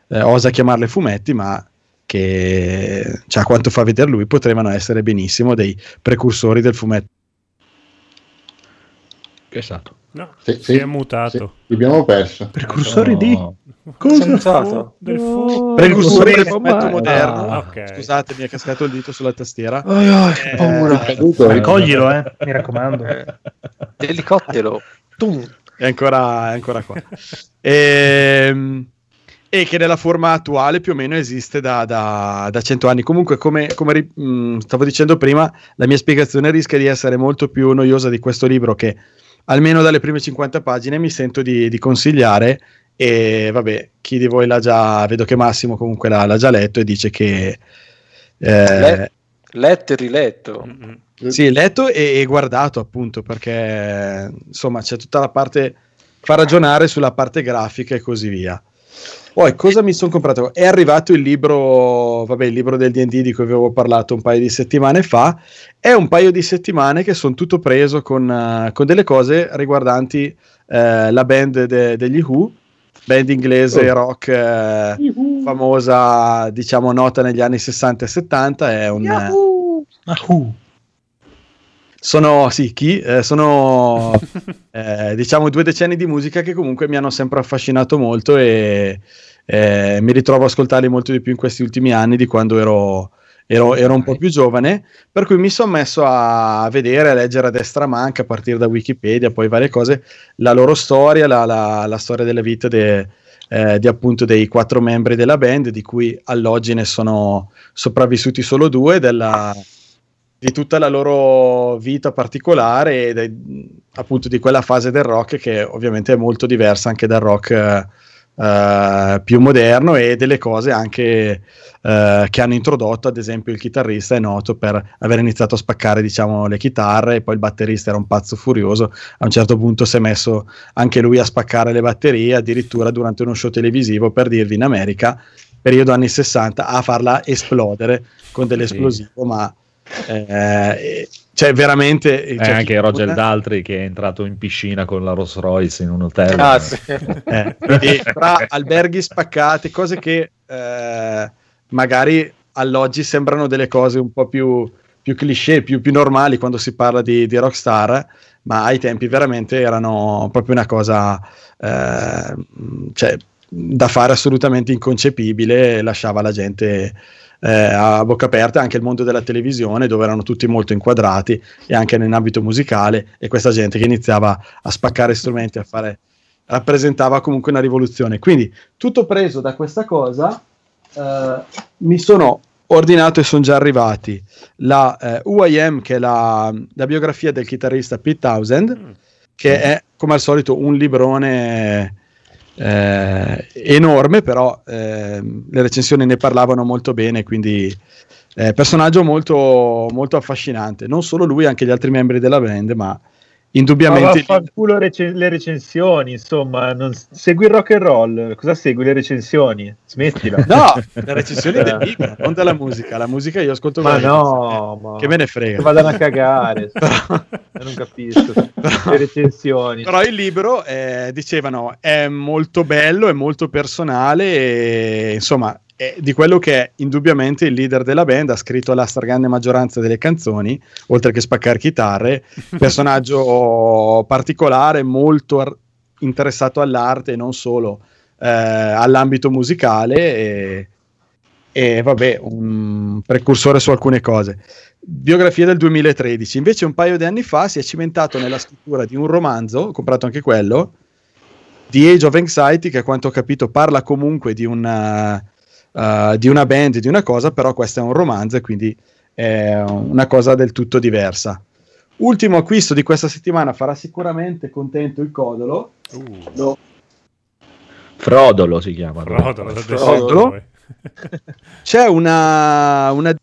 eh, osa chiamarle fumetti, ma che cioè, a quanto fa vedere lui potevano essere benissimo dei precursori del fumetto. Esatto. No, Sì, si sì, è mutato. sì, l'abbiamo perso. Precursori di... No. Sensato. Del fu- Precursori del Oh, fumetto moderno. Ah, ok. Scusate, mi è cascato il dito sulla tastiera. che paura. Caduto, eh. Raccoglilo, eh, mi raccomando. Eh, Elicottero. È ancora, è ancora qua. Ehm, e che nella forma attuale più o meno esiste da, da, da 100 anni. Comunque, come, come ri- mh, stavo dicendo prima, la mia spiegazione rischia di essere molto più noiosa di questo libro che almeno dalle prime 50 pagine mi sento di, di consigliare. E vabbè, chi di voi l'ha già, vedo che Massimo comunque l'ha, l'ha già letto e dice che... eh, Le- letto e riletto. Sì, letto e, e guardato appunto perché insomma c'è tutta la parte fa ragionare sulla parte grafica e così via. Poi cosa mi sono comprato? È arrivato il libro, vabbè, il libro del DD di cui avevo parlato un paio di settimane fa. È un paio di settimane che sono tutto preso con, eh, con delle cose riguardanti eh, la band de- degli Who, band inglese Oh. rock eh, famosa, diciamo nota negli anni 60 e 70. È un, Ahu. Sono, sì, chi? Eh, sono eh, diciamo due decenni di musica che comunque mi hanno sempre affascinato molto e eh, mi ritrovo a ascoltarli molto di più in questi ultimi anni di quando ero, ero, ero un po' più giovane, per cui mi sono messo a vedere, a leggere a destra manca, a partire da Wikipedia, poi varie cose, la loro storia, la, la- la storia delle vite de- eh, di appunto dei quattro membri della band, di cui all'oggi ne sono sopravvissuti solo due, della, di tutta la loro vita particolare e dei- appunto di quella fase del rock che ovviamente è molto diversa anche dal rock eh, eh, più moderno e delle cose anche eh, che hanno introdotto ad esempio il chitarrista è noto per aver iniziato a spaccare diciamo le chitarre e poi il batterista era un pazzo furioso. A un certo punto si è messo anche lui a spaccare le batterie addirittura durante uno show televisivo per dirvi in America periodo anni 60 a farla esplodere con dell'esplosivo ma eh, cioè veramente E cioè, anche Roger Daltrey che è entrato in piscina con la Rolls Royce in un hotel. Ah, sì. eh, tra alberghi spaccati, cose che eh, magari all'oggi sembrano delle cose un po' più, più cliché, più, più normali quando si parla di, di rockstar, ma ai tempi veramente erano proprio una cosa eh, cioè, da fare assolutamente inconcepibile, lasciava la gente eh, a bocca aperta anche il mondo della televisione dove erano tutti molto inquadrati e anche nell'ambito musicale e questa gente che iniziava a spaccare strumenti a fare rappresentava comunque una rivoluzione. Quindi tutto preso da questa cosa eh, mi sono ordinato e sono già arrivati. La eh, UIM che è la, la biografia del chitarrista Pete Townsend che è come al solito un librone eh, enorme, però ehm, le recensioni ne parlavano molto bene, quindi eh, personaggio molto, molto affascinante. Non solo lui, anche gli altri membri della band, ma Ma indubbiamente... vaffanculo rece- le recensioni, insomma, non... segui il rock and roll, cosa segui le recensioni? Smettila. No, le recensioni del libro, non della musica. La musica io ascolto Ma no, ma... che me ne frega. Che vadano a cagare. Non capisco. Le recensioni. Però il libro, eh, dicevano, è molto bello, è molto personale e insomma, di quello che è indubbiamente il leader della band, ha scritto la stragrande maggioranza delle canzoni, oltre che spaccare chitarre, personaggio particolare, molto ar- interessato all'arte e non solo eh, all'ambito musicale e, e vabbè, un precursore su alcune cose. Biografia del 2013, invece un paio di anni fa si è cimentato nella scrittura di un romanzo, ho comprato anche quello, The Age of Anxiety, che a quanto ho capito parla comunque di una, uh, di una band, di una cosa, però questo è un romanzo e quindi è una cosa del tutto diversa. Ultimo acquisto di questa settimana farà sicuramente contento il Codolo. Lo- Frodolo si chiama. Frodolo, da Frodolo. C'è una, una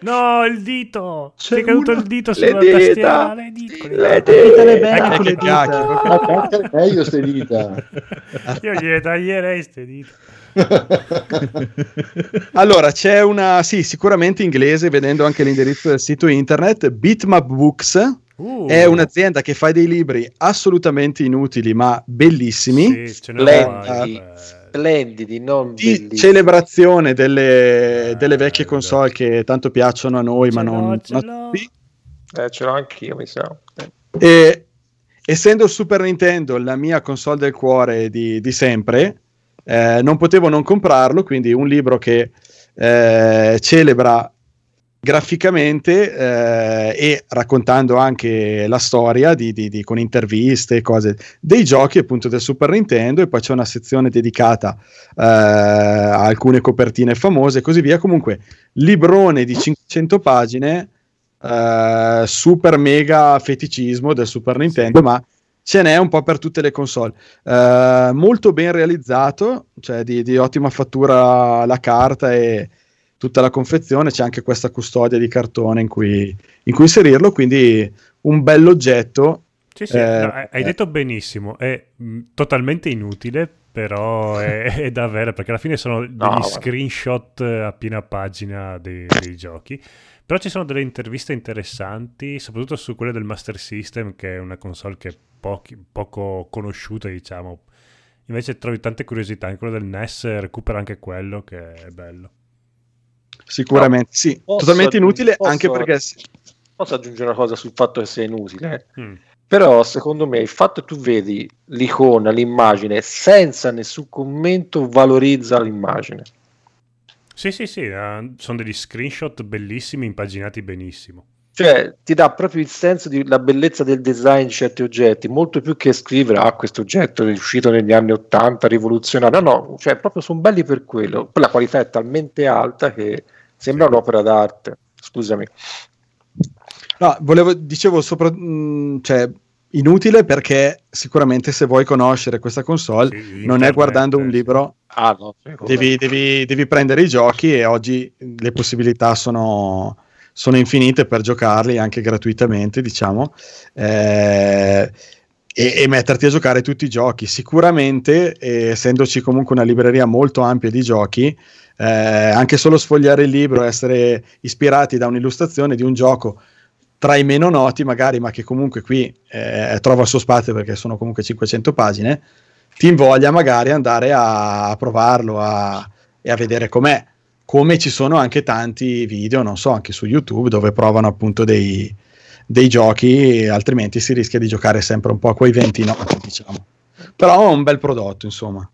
No, il dito! C'è Ti è caduto il dito Le sulla dita! tastiera. Le dita, le Le dita. Bene Eh, con le cacchio, dita. Anche meglio ste dita. Io gliele taglierei ste dita. Allora, c'è una, sì, sicuramente inglese, vedendo anche l'indirizzo del sito internet, Bitmap Books, Uh, è un'azienda che fa dei libri assolutamente inutili ma bellissimi, Sì, Splendidi. eh, Splendidi, non di bellissimi. celebrazione delle, delle vecchie console che tanto piacciono a noi ma non, ce non l'ho. a tutti. Eh, ce l'ho anch'io, mi sa. Eh. E essendo il Super Nintendo la mia console del cuore di, di sempre, eh, non potevo non comprarlo, quindi un libro che eh, celebra graficamente eh, e raccontando anche la storia di, di- di- con interviste e cose dei giochi appunto del Super Nintendo e poi c'è una sezione dedicata eh, a alcune copertine famose e così via. Comunque librone di 500 pagine eh, super mega feticismo del Super Nintendo ma ce n'è un po' per tutte le console Eh, molto ben realizzato cioè di, di ottima fattura la carta e tutta la confezione, c'è anche questa custodia di cartone in cui, in cui inserirlo, quindi un bell'oggetto. Sì, sì, Eh, no, hai eh. detto benissimo, è mh, totalmente inutile, però è, è da avere perché alla fine sono degli guarda. screenshot a piena pagina dei, dei giochi. Però ci sono delle interviste interessanti, soprattutto su quelle del Master System, che è una console che è pochi- poco conosciuta, diciamo. Invece trovi tante curiosità, in quello del NES recupera anche quello, che è bello. Sicuramente, sì. Posso Totalmente inutile posso- anche perché... Posso aggiungere una cosa sul fatto che sia inutile? Mm. Però secondo me il fatto che tu vedi l'icona, l'immagine, senza nessun commento valorizza l'immagine. Sì, sì, sì, eh, sono degli screenshot bellissimi, impaginati benissimo. Cioè, ti dà proprio il senso della bellezza del design di certi oggetti, molto più che scrivere, ah, questo oggetto è uscito negli anni 80, rivoluzionario. No, no, cioè, proprio sono belli per quello. Poi la qualità è talmente alta che sembra un'opera d'arte. Scusami. No, volevo, dicevo sopra, mh, cioè, inutile perché sicuramente se vuoi conoscere questa console Sì, non è guardando un sì. libro, Ah, no, devi, devi- devi prendere i giochi e oggi le possibilità sono, sono infinite per giocarli anche gratuitamente, diciamo, eh, e, e metterti a giocare tutti i giochi. Sicuramente, eh, essendoci comunque una libreria molto ampia di giochi, eh, anche solo sfogliare il libro e essere ispirati da un'illustrazione di un gioco tra i meno noti magari, ma che comunque qui eh, trova il suo spazio perché sono comunque 500 pagine, ti invoglia magari andare a, provarlo a- e a vedere com'è. Come ci sono anche tanti video, non so, anche su YouTube dove provano appunto dei, dei giochi, altrimenti si rischia di giocare sempre un po' a quei 20 noti, diciamo. Però è un bel prodotto, insomma.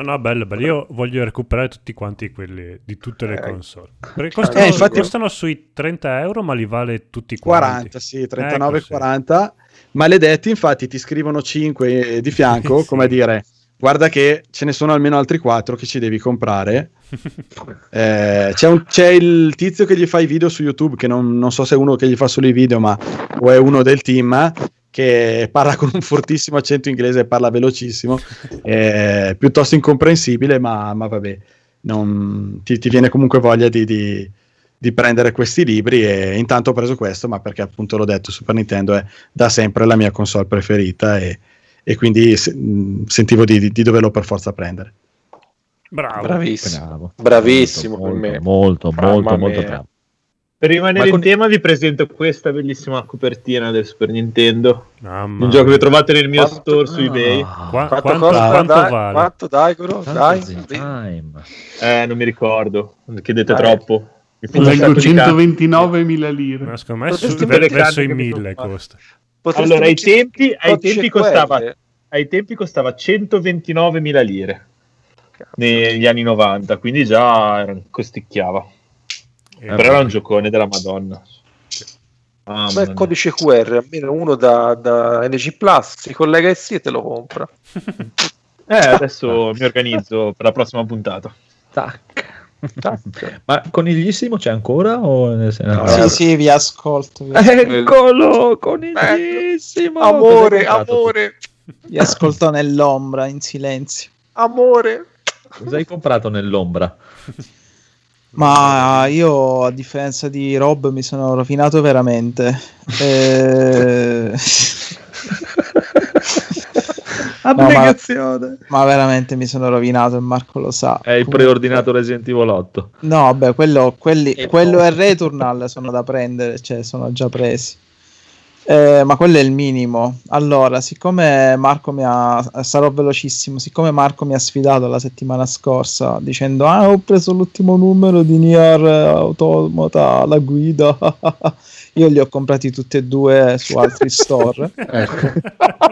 No, no, bello, bello. Io voglio recuperare tutti quanti quelli di tutte le Eh. console. Perché costano, Eh, infatti- costano sui 30 euro, ma li vale tutti quanti. 40, sì, 39, Ecco, sì. 40. Maledetti, infatti, ti scrivono 5 di fianco, Sì. come a dire, guarda che ce ne sono almeno altri 4 che ci devi comprare. Eh, c'è, un- c'è il tizio che gli fa i video su YouTube, che non, non so se è uno che gli fa solo i video, ma o è uno del team, che parla con un fortissimo accento inglese e parla velocissimo, eh, piuttosto incomprensibile, ma, ma vabbè, non- ti, ti viene comunque voglia di, di- di prendere questi libri e intanto ho preso questo, ma perché appunto l'ho detto, Super Nintendo è da sempre la mia console preferita e, e quindi se- mh, sentivo di, di- di doverlo per forza prendere. Bravo. Bravissimo. Bravo. Bravissimo molto, per me. Molto, molto, molto mia. bravo. Per rimanere Ma con- in tema vi presento questa bellissima copertina del Super Nintendo. Mamma Un gioco che trovate nel mio Quanto- store su eBay. Ah, Qua- Quanto, quanto, costa? quanto dai, vale? Quanto dai, Goro? Dai. Eh, non mi ricordo. Chiedete Eh. troppo. Mi Leggo sacco di carte. 129.000 lire. Ma secondo me su- verso i che mi 1000 sono costa. Potresti Allora, ai tempi, ai tempi costava, ai tempi costava 129.000 lire negli anni 90, quindi già costicchiava. Eh, Però era un giocone della Madonna. Il mia. codice QR, almeno uno da, da NG Plus, si collega ai sì e te lo compra. Eh, adesso mi organizzo per la prossima puntata. Tac. Ma coniglissimo c'è ancora? O no, Sì, eh, sì, vi ascolto. Vi, Eccolo, coniglissimo. Amore, amore, vi ascolto nell'ombra, in silenzio. amore. Cosa hai comprato nell'ombra? Ma io, a differenza di Rob, mi sono rovinato veramente. Eh, Abnegazione. ma veramente mi sono rovinato e Marco lo sa. Hai preordinato Resident Evil 8. No, vabbè, quello, quelli- E quello e Returnal sono da prendere, cioè sono già presi. Eh, ma quello è il minimo. Allora, siccome Marco mi ha. Sarò velocissimo. Siccome Marco mi ha sfidato la settimana scorsa dicendo: Ah, ho preso l'ultimo numero di Nier Automata, la guida. Io li ho comprati tutti e due su altri store Ecco.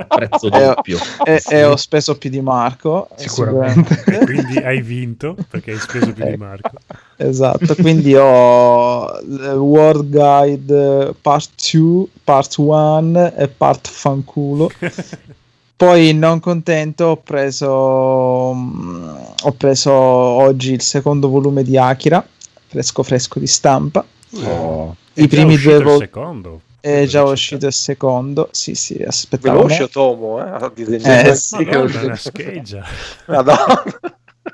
Prezzo Eh, doppio. e, e ho speso più di Marco. eh, Sicuramente. E quindi hai vinto perché hai speso più di Ecco. Marco. Esatto, quindi ho il World Guide Part 2, Part 1 e Part Fanculo. Poi non contento ho preso mm, ho preso oggi il secondo volume di Akira, fresco fresco di stampa. Oh. È I già primi uscito due il vo- secondo. È già uscito il secondo. Sì, sì, aspettavo. Veloce Tomo, eh, a disegnare. Eh, sì. Madonna, una scheggia. Madonna.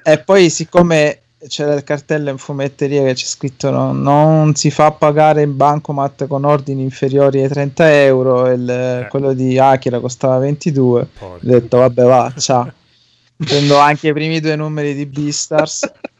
E poi siccome c'era il cartello in fumetteria che c'è scritto no- non si fa pagare in bancomat con ordini inferiori ai 30 euro, il- quello di Akira costava 22, ho Porca. detto vabbè va, ciao. Prendo anche i primi due numeri di Beastars.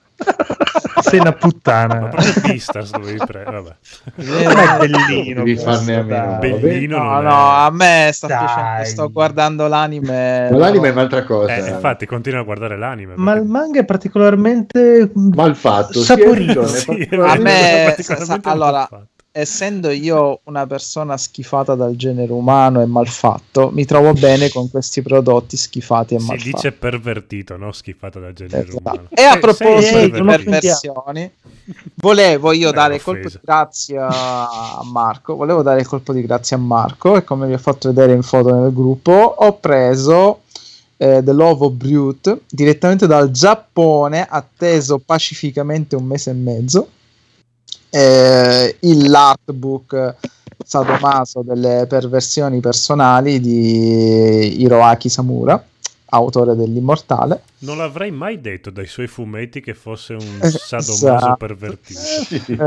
Sei una Ma puttana. proprio Beastars dovevi pre- vabbè. È bellino. Devi farne a meno. Bellino No, no, è- a me sta piacendo. Sto guardando l'anime. Ma l'anime è un'altra cosa. Eh, infatti continua a guardare l'anime. Ma il perché- manga è particolarmente Mal fatto. saporito. Sì, Sì, A me, particolarmente sa- allora. Essendo io una persona schifata dal genere umano e malfatto, mi trovo bene con questi prodotti schifati e si malfatti. dice pervertito, no? Schifata da genere Esatto. umano. E a proposito di perversioni, volevo io Eh, dare colpo di grazia a Marco. Volevo dare il colpo di grazia a Marco e come vi ho fatto vedere in foto nel gruppo, ho preso eh, The Love of Brute direttamente dal Giappone, atteso pacificamente un mese e mezzo. Eh, il l'artbook sadomaso delle perversioni personali di Hiroaki Samura, autore dell'Immortale. Non l'avrei mai detto dai suoi fumetti che fosse un Eh, sadomaso esatto. pervertito.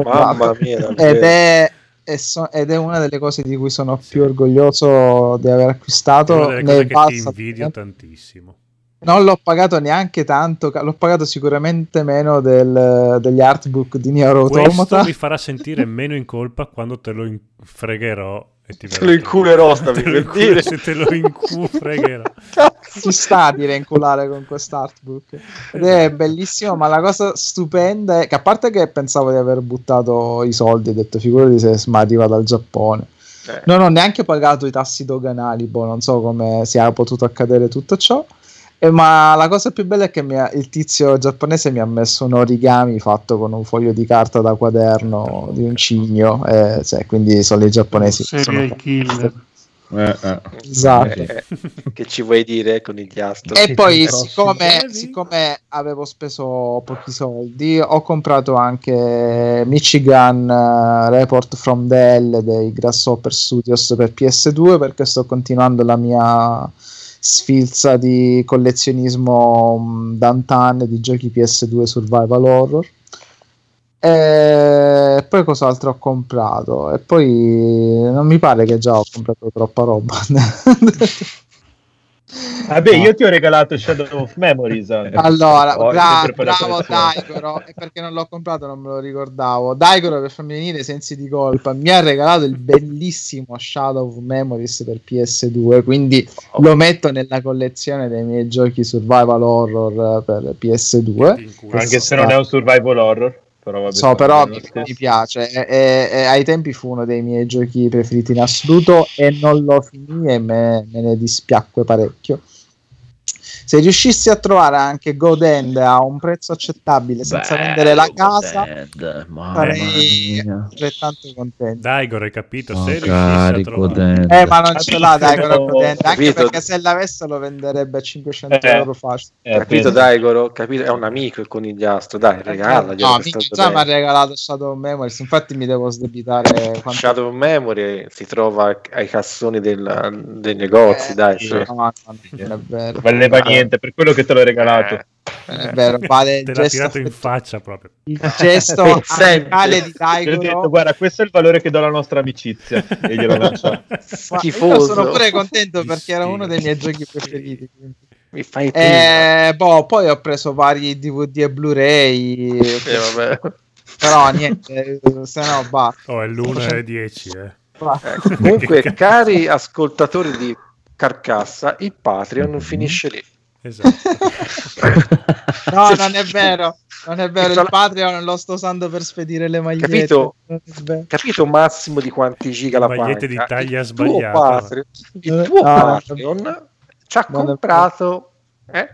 Mamma mia, ed è, so- ed è una delle cose di cui sono più orgoglioso di aver È acquistato. una delle cose che ti invidio tantissimo. Non l'ho pagato neanche tanto, l'ho pagato sicuramente meno del- degli artbook di Nier Questo Automata. mi farà sentire meno in colpa quando te lo in- fregherò e ti Te lo inculerò, stavi per inculo- dire. Se te lo incu- fregherò. Si sta a dire inculare con quest'artbook ed è bellissimo. Ma la cosa stupenda è che, a parte che pensavo di aver buttato i soldi, ho detto figurati se ma arriva dal Giappone. Eh. Non ho neanche pagato i tassi doganali, boh, non so come sia potuto accadere tutto ciò. Eh, ma la cosa più bella è che ha- il tizio giapponese mi ha messo un origami fatto con un foglio di carta da quaderno di un cigno, eh, cioè, quindi sono i giapponesi. che Serial sono- killer. Eh, eh. Esatto. Eh, che ci vuoi dire con il ghiastro? E poi, siccome, siccome avevo speso pochi soldi, ho comprato anche Michigan eh, Report from the Hell dei Grasshopper Studios per PS2 perché sto continuando la mia sfilza di collezionismo mh, Dantan di giochi PS2 survival horror. E poi cos'altro ho comprato? E poi non mi pare che già ho comprato troppa roba. Vabbè, No. io ti ho regalato Shadow of Memories. anche. Allora, Ho bra- bravo. Daigoro, e perché non l'ho comprato non me lo ricordavo. Daigoro per farmi venire i sensi di colpa mi ha regalato il bellissimo Shadow of Memories per PS2, quindi lo metto nella collezione dei miei giochi survival horror per PS2. Ti inculo. Anche se non è un survival horror. Però vabbè, So, però mi, mi piace. E- e- e ai tempi fu uno dei miei giochi preferiti in assoluto e non lo finì e me, me ne dispiacque parecchio. Se riuscissi a trovare anche God End a un prezzo accettabile senza vendere la casa, sarei altrettanto contento. Dai, hai capito? Oh, Se trovare... dentro. Eh, ma non ce l'ha, dai, Capito, però God End, anche capito. perché se l'avesse lo venderebbe a 500 Eh. euro facile. Eh, capito, penso- Daigoro? Capito? È un amico il conigliastro, dai, regalagli. No, minchia, già mi ha regalato Shadow of Memories, infatti mi devo sdebitare quanto Shadow of Memory si trova ai cassoni del- dei negozi, Eh, dai. sì. No, no, non è vero. Non valeva niente, per quello che te l'ho regalato. Non è vero, vale Te l'ha gesto, tirato in faccia proprio. il gesto amicale di ho detto, Daigoro. guarda, questo è il valore che do alla nostra amicizia. E glielo lascio. Schifoso. sono pure contento perché era uno dei miei giochi preferiti. Mi fai. Eh, boh, poi ho preso vari DVD e Blu-ray, Eh, vabbè. però niente, se no basta. Oh, è l'1 e 10, eh. Ecco, comunque, cari ascoltatori di Carcassa, il Patreon finisce lì. Esatto. No, non è vero, non è vero, il Patreon lo sto usando per spedire le magliette. Capito? Capito Massimo di quanti giga la Magliette di taglia il tuo sbagliata. Patreon, il tuo No, no, Patreon ci ha non è comprato eh?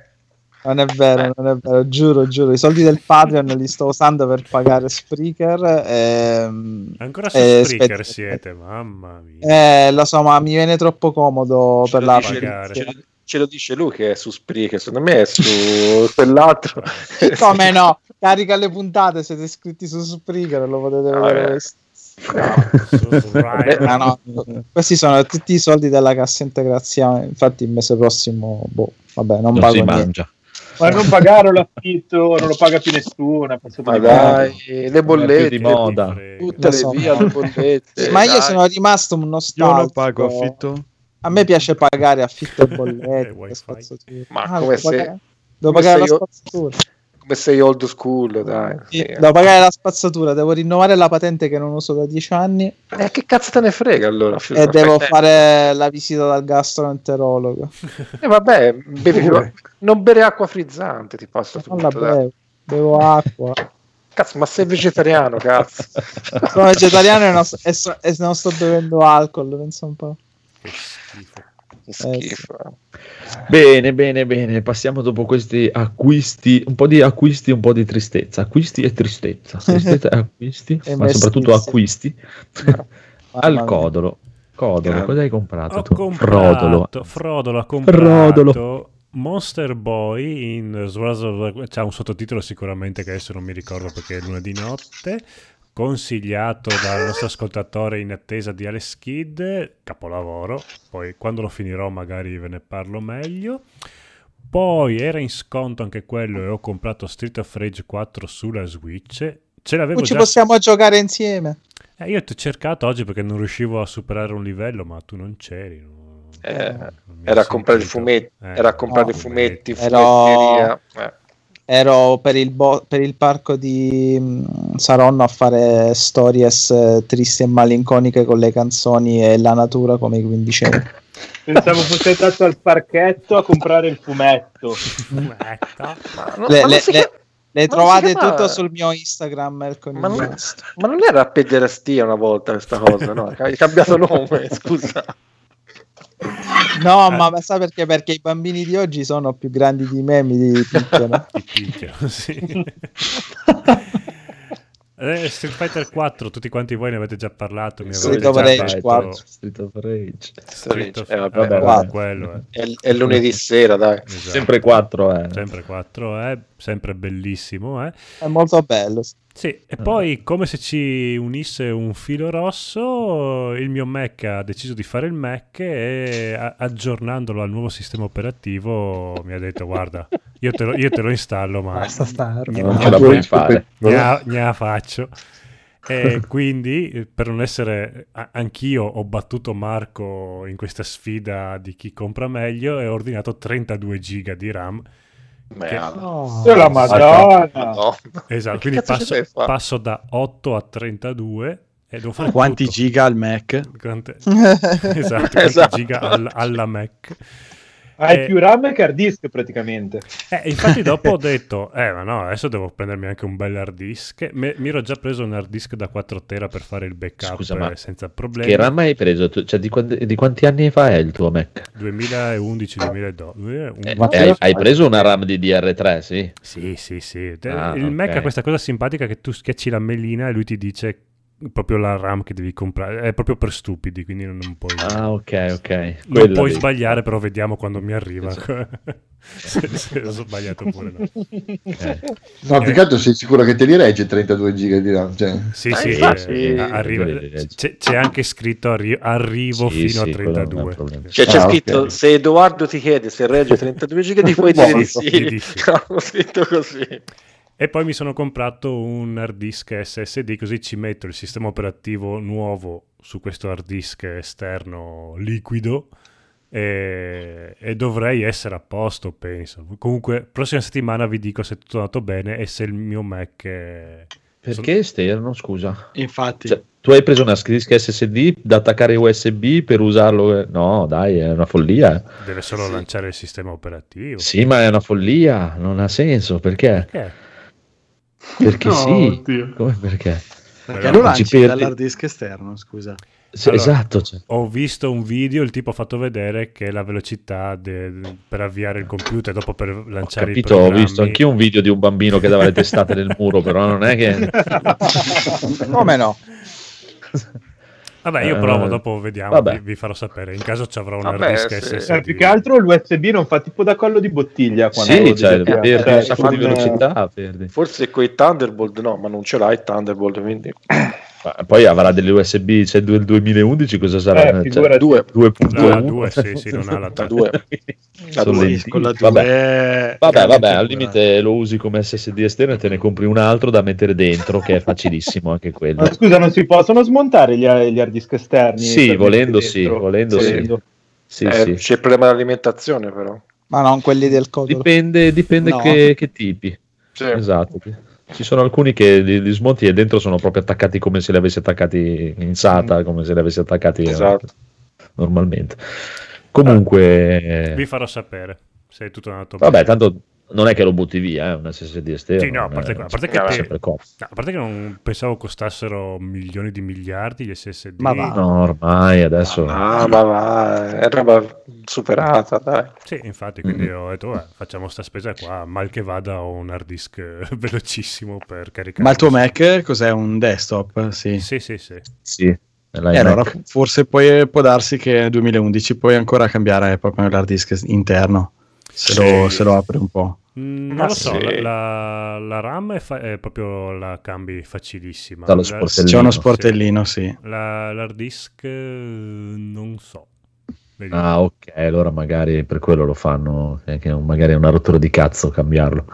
Non è vero, non è vero, giuro, giuro. I soldi del Patreon li sto usando per pagare Spreaker. ehm, Ancora su eh, Spreaker aspetta, siete, mamma mia. Eh, lo so, ma mi viene troppo comodo ce, per la pagare. ce, ce lo dice lui che è su Spreaker, secondo me è su quell'altro. Come no? Carica le puntate, siete iscritti su Spreaker, lo potete Ah, vedere. eh. Su Rai. Ah, no. Questi sono tutti i soldi della cassa integrazione. Infatti, il mese prossimo, boh, vabbè, non, Non pago si niente. mangia. Ma non pagare l'affitto, non lo paga più nessuno. Ma dai, le bollette, di moda. tutte le so. via le bollette. Ma io dai. sono rimasto un Io nostalgico. non pago affitto. A me piace pagare affitto e Eh, bollette. che spazzatura. Ma Ah, come se- pagare? Devo Come pagare la io- spazzatura. Come sei old school, dai. Sì, Sì. Devo pagare la spazzatura, devo rinnovare la patente che non uso da 10 anni Eh, che cazzo te ne frega allora? e devo Fai- fare la visita dal gastroenterologo. Eh, vabbè, bevi- non bere acqua frizzante, ti passa Non tutto. la dai. bevo, bevo acqua. Cazzo, ma sei vegetariano, cazzo. Sono vegetariano e non, sto- e so- e non sto bevendo alcol, pensa un po'. Che schifo. Che schifo. Bene, bene, bene. Passiamo dopo questi acquisti, un po' di acquisti, un po' di tristezza. Acquisti e tristezza. Tristezza e acquisti, E ma soprattutto acquisti. Al. Codolo. Codolo, cosa hai comprato Ho tu? comprato, Frodolo. Frodolo ha comprato Frodolo. Monster Boy in c'ha un sottotitolo sicuramente che adesso non mi ricordo perché è lunedì notte consigliato dal nostro ascoltatore in attesa di Alex Kidd capolavoro. Poi quando lo finirò magari ve ne parlo meglio. Poi era in sconto anche quello e ho comprato Street of Rage 4 sulla Switch. Ce l'avevo Poi ci già possiamo giocare insieme. eh, io ti ho cercato oggi perché non riuscivo a superare un livello ma tu non c'eri non- Eh, non era a comprare i fumetti, Eh, era a comprare no, i fumetti, Ero- fumetteria. Eh. Ero per il, bo- per il parco di mm, Saronno a fare stories eh, tristi e malinconiche con le canzoni e la natura come i quindicenni. Pensavo fosse andato al parchetto a comprare il fumetto. Fumetto. Ma, no- Le, chiama- trovate chiama- tutto sul mio Instagram. ma non, ma non era pederastia una volta questa cosa, no? Hai cambiato nome, scusa. No, Eh. ma sa perché? Perché i bambini di oggi sono più grandi di me, mi picchiano, sì. Eh, Street Fighter 4, tutti quanti voi ne avete già parlato. Mi Street of già Rage detto- 4. Street of Rage. Street of- Eh, eh, vabbè, vabbè, guarda. quello, eh. È, è lunedì sera, dai. Esatto. Sempre 4, eh. Sempre 4, eh. Sempre bellissimo. Eh. È molto bello. Sì, e poi come se ci unisse un filo rosso, il mio Mac ha deciso di fare il Mac e a- aggiornandolo al nuovo sistema operativo mi ha detto guarda, io te lo, io te lo installo ma Basta star. Non ce la puoi fare. Gna, faccio. E quindi, per non essere anch'io, ho battuto Marco in questa sfida di chi compra meglio e ho ordinato 32 giga di RAM. No. La Madonna. Esatto, quindi passo, passo da 8 a 32 e devo fare Quanti tutto. giga al Mac? Quante- esatto, quanti Esatto. giga al- alla Mac. Hai Eh, più RAM che hard disk praticamente. Eh, infatti dopo ho detto, eh ma no, adesso devo prendermi anche un bel hard disk. Me- mi ero già preso un hard disk da 4 tera per fare il backup Scusa, ma eh, senza problemi. Che RAM hai preso? Tu- Cioè, di, quanti, di quanti anni fa è il tuo Mac? 2011-2012. Eh, e hai, hai preso una RAM di DR3, sì? Sì, sì, sì. Ah, il Mac ok. ha questa cosa simpatica che tu schiacci la melina e lui ti dice proprio la RAM che devi comprare. È proprio per stupidi, quindi non, non puoi... Ah, ok, ok. non Quella puoi devi- sbagliare, però vediamo quando mi arriva. Esatto. se, se ho sbagliato pure. No. Eh. No, più che altro sei sicuro che te li regge 32 giga di RAM? Cioè, Sì, Ma sì, infatti- eh, arriva- Eh, c'è, c'è anche scritto arri- arrivo Sì, fino sì, a quello non è un 32. problema. Cioè, c'è Ah, scritto ok. se Edoardo ti chiede se regge 32 giga di puoi dire di sì. Di sì. Hanno scritto così. E poi mi sono comprato un hard disk SSD, così ci metto il sistema operativo nuovo su questo hard disk esterno liquido e, e dovrei essere a posto, penso. Comunque, prossima settimana vi dico se è tutto andato bene e se il mio Mac è... Perché esterno, scusa? Infatti, Cioè, tu hai preso una disk SSD da attaccare USB per usarlo? No, dai, è una follia. eh. deve solo lanciare il sistema operativo. Sì, ma è una follia, non ha senso. Perché? Perché? Perché No, sì. oddio. Come perché? perché lo non ci perdi- dall'hard disk esterno, scusa. Sì, Allora, esatto. cioè. Ho visto un video, il tipo ha fatto vedere che la velocità de- per avviare il computer, dopo per Ho lanciare i capito, ho visto anch'io un video di un bambino che dava le testate nel muro, però non è che... Come no? Vabbè, io Eh, provo, dopo vediamo, vi, vi farò sapere. In caso ci avrò un hard disk sì. SSD. Eh, più che altro l'USB non fa tipo da collo di bottiglia. quando Sì, cioè, perdi Cioè, un sacco di velocità. perdi. Forse con i Thunderbolt no, ma non ce l'hai Thunderbolt, quindi... Ma poi avrà delle USB, c'è il 2011, cosa sarà? Eh, Cioè, figurati. Due. 2.1 No, la 2, sì, sì, non ha la tre. due. La Sono due. lentini. Con la Vabbè. 2 Vabbè, vabbè, al limite lo usi come SSD esterno e te ne compri un altro da mettere dentro, che è facilissimo anche quello. Ma scusa, non si possono smontare gli, gli hard disk esterni? Sì, volendo sì, volendo sì. Sì, Eh, sì. C'è il problema dell'alimentazione però. Ma non quelli del Cotor. Dipende, dipende No. che, che tipi. Sì. Esatto. Ci sono alcuni che li, li smonti e dentro sono proprio attaccati come se li avessi attaccati in SATA, come se li avessi attaccati eh, Esatto. normalmente. Comunque, Vi farò sapere se è tutto andato vabbè, bene. tanto non è che lo butti via, è un SSD esterno. Sì, no, a parte, è- a parte che è te- no, a parte che non pensavo costassero milioni di miliardi gli SSD. Ma va. No, ormai adesso Ah, ma va, è roba superata, dai. Sì, infatti, quindi Mm. ho detto, "Vabbè, facciamo sta spesa qua, mal che vada ho un hard disk eh, velocissimo per caricare. Ma il tuo Mac cos'è? Un desktop? Sì. Sì, sì, sì. sì, E l'iMac. allora forse poi può darsi che nel 2011 puoi ancora cambiare proprio l'hard disk interno, se, lo, Sì. se lo apri un po'. Mm, non Ma lo so, sì. la, la- RAM è, fa- è proprio la cambi facilissima. Dallo sportellino. C'è uno sportellino, sì. la- l'hard disk eh, non so. Vediamo. Ah, ok, allora magari per quello lo fanno, eh, che magari è una rottura di cazzo cambiarlo.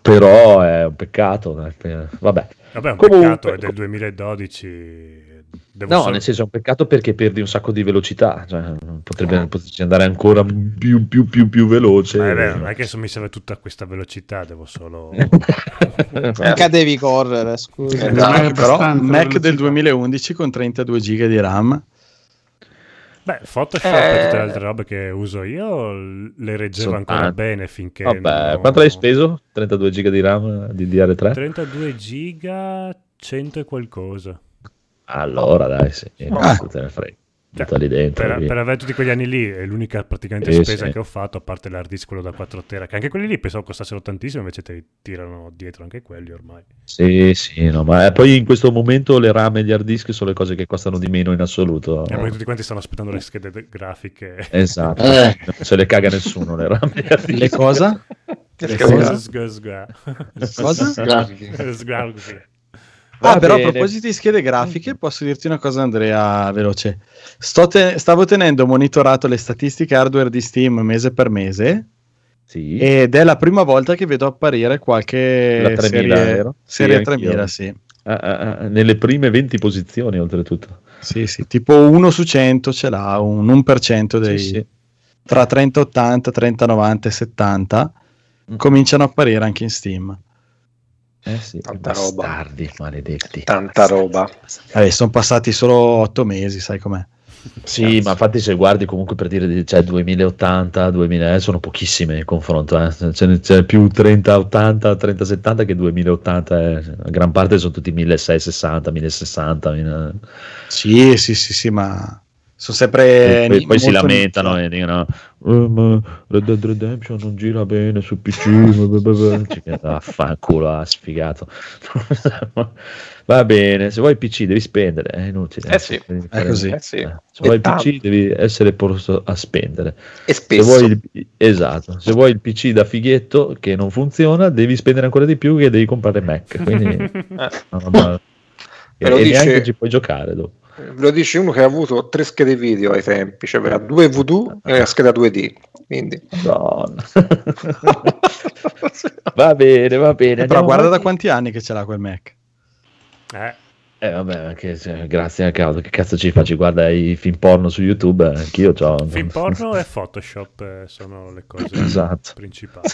Però è un peccato, per- vabbè. Vabbè, un Comunque- peccato, è del 2012. Devo No, solo- nel senso è un peccato perché perdi un sacco di velocità, cioè, potrebbe poterci andare ancora più, più, più, più veloce. È vero, non è che mi serve tutta questa velocità, devo solo... Mica devi correre, scusa. Eh, è Anche però Mac velocità. del 2011 con 32 giga di RAM. Beh, Photoshop Eh. e tutte le altre robe che uso io le reggevo Sono ancora tanti. bene finché... Vabbè, non- quanto l'hai speso? 32 giga di RAM di DR3? 32 giga, 100 e qualcosa. Allora dai, sì, Ah. cosa te ne frega. Cioè, dentro. Per, per avere tutti quegli anni lì è l'unica praticamente Sì, spesa sì. che ho fatto, a parte l'hard disk quello da 4 tera, che anche quelli lì pensavo costassero tantissimo, invece ti tirano dietro anche quelli ormai. Sì, sì, no, ma eh, poi in questo momento le RAM e gli hard disk sono le cose che costano di meno in assoluto. E poi tutti quanti stanno aspettando le schede de- grafiche. Esatto, Eh. non se le caga nessuno le RAM e gli hard disk. Le cosa? Le cosa? Sga, sga. Cosa? Sga, sì. Ah, Va però bene. a proposito di schede grafiche, posso dirti una cosa, Andrea, veloce. Te- stavo tenendo monitorato le statistiche hardware di Steam mese per mese Sì. ed è la prima volta che vedo apparire qualche La 3000, serie, vero? serie Sì, anch'io. 3000, sì. Ah, ah, ah, nelle prime 20 posizioni, oltretutto. Sì, sì, tipo 1 su 100 ce l'ha, un 1% dei, Sì, sì. tra 3080, 3090 e 70 Mm. cominciano a apparire anche in Steam. Eh sì, Tanta roba. bastardi, maledetti. Tanta roba. Vabbè, sono passati solo 8 mesi, sai com'è. Sì, ma infatti se guardi comunque per dire cioè 2080, 2000 eh, sono pochissime in confronto, eh. c'è, c'è più 3080, 3070 che 2080, eh. gran parte sono tutti 1660, 1060, mille- Sì, sì, sì, sì, ma sono e sempre... poi, ni- poi si lamentano e dicono "Eh, ma Red Dead Redemption non gira bene su PC, blah, blah, blah." Cioè, vaffanculo, ha sfigato. Va bene, se vuoi il PC devi spendere, è inutile. Eh sì, è così. Eh sì. Se vuoi E il PC devi essere posto a spendere. E Se spesso. vuoi il, esatto, se vuoi il PC da fighetto che non funziona, devi spendere ancora di più che devi comprare Mac. Quindi, Eh, no, no, e, lo e dice- neanche ci puoi giocare dopo. ve lo dice uno che ha avuto tre schede video ai tempi, cioè aveva due VD e la scheda 2D. Quindi Madonna. va bene, va bene. Però andiamo guarda da avanti. quanti anni che ce l'ha quel Mac. Eh, Eh, vabbè, che, cioè, grazie a causa. Che cazzo ci facci? Guarda i film porno su YouTube, eh, anch'io ho. film porno e Photoshop eh, sono le cose Esatto. principali.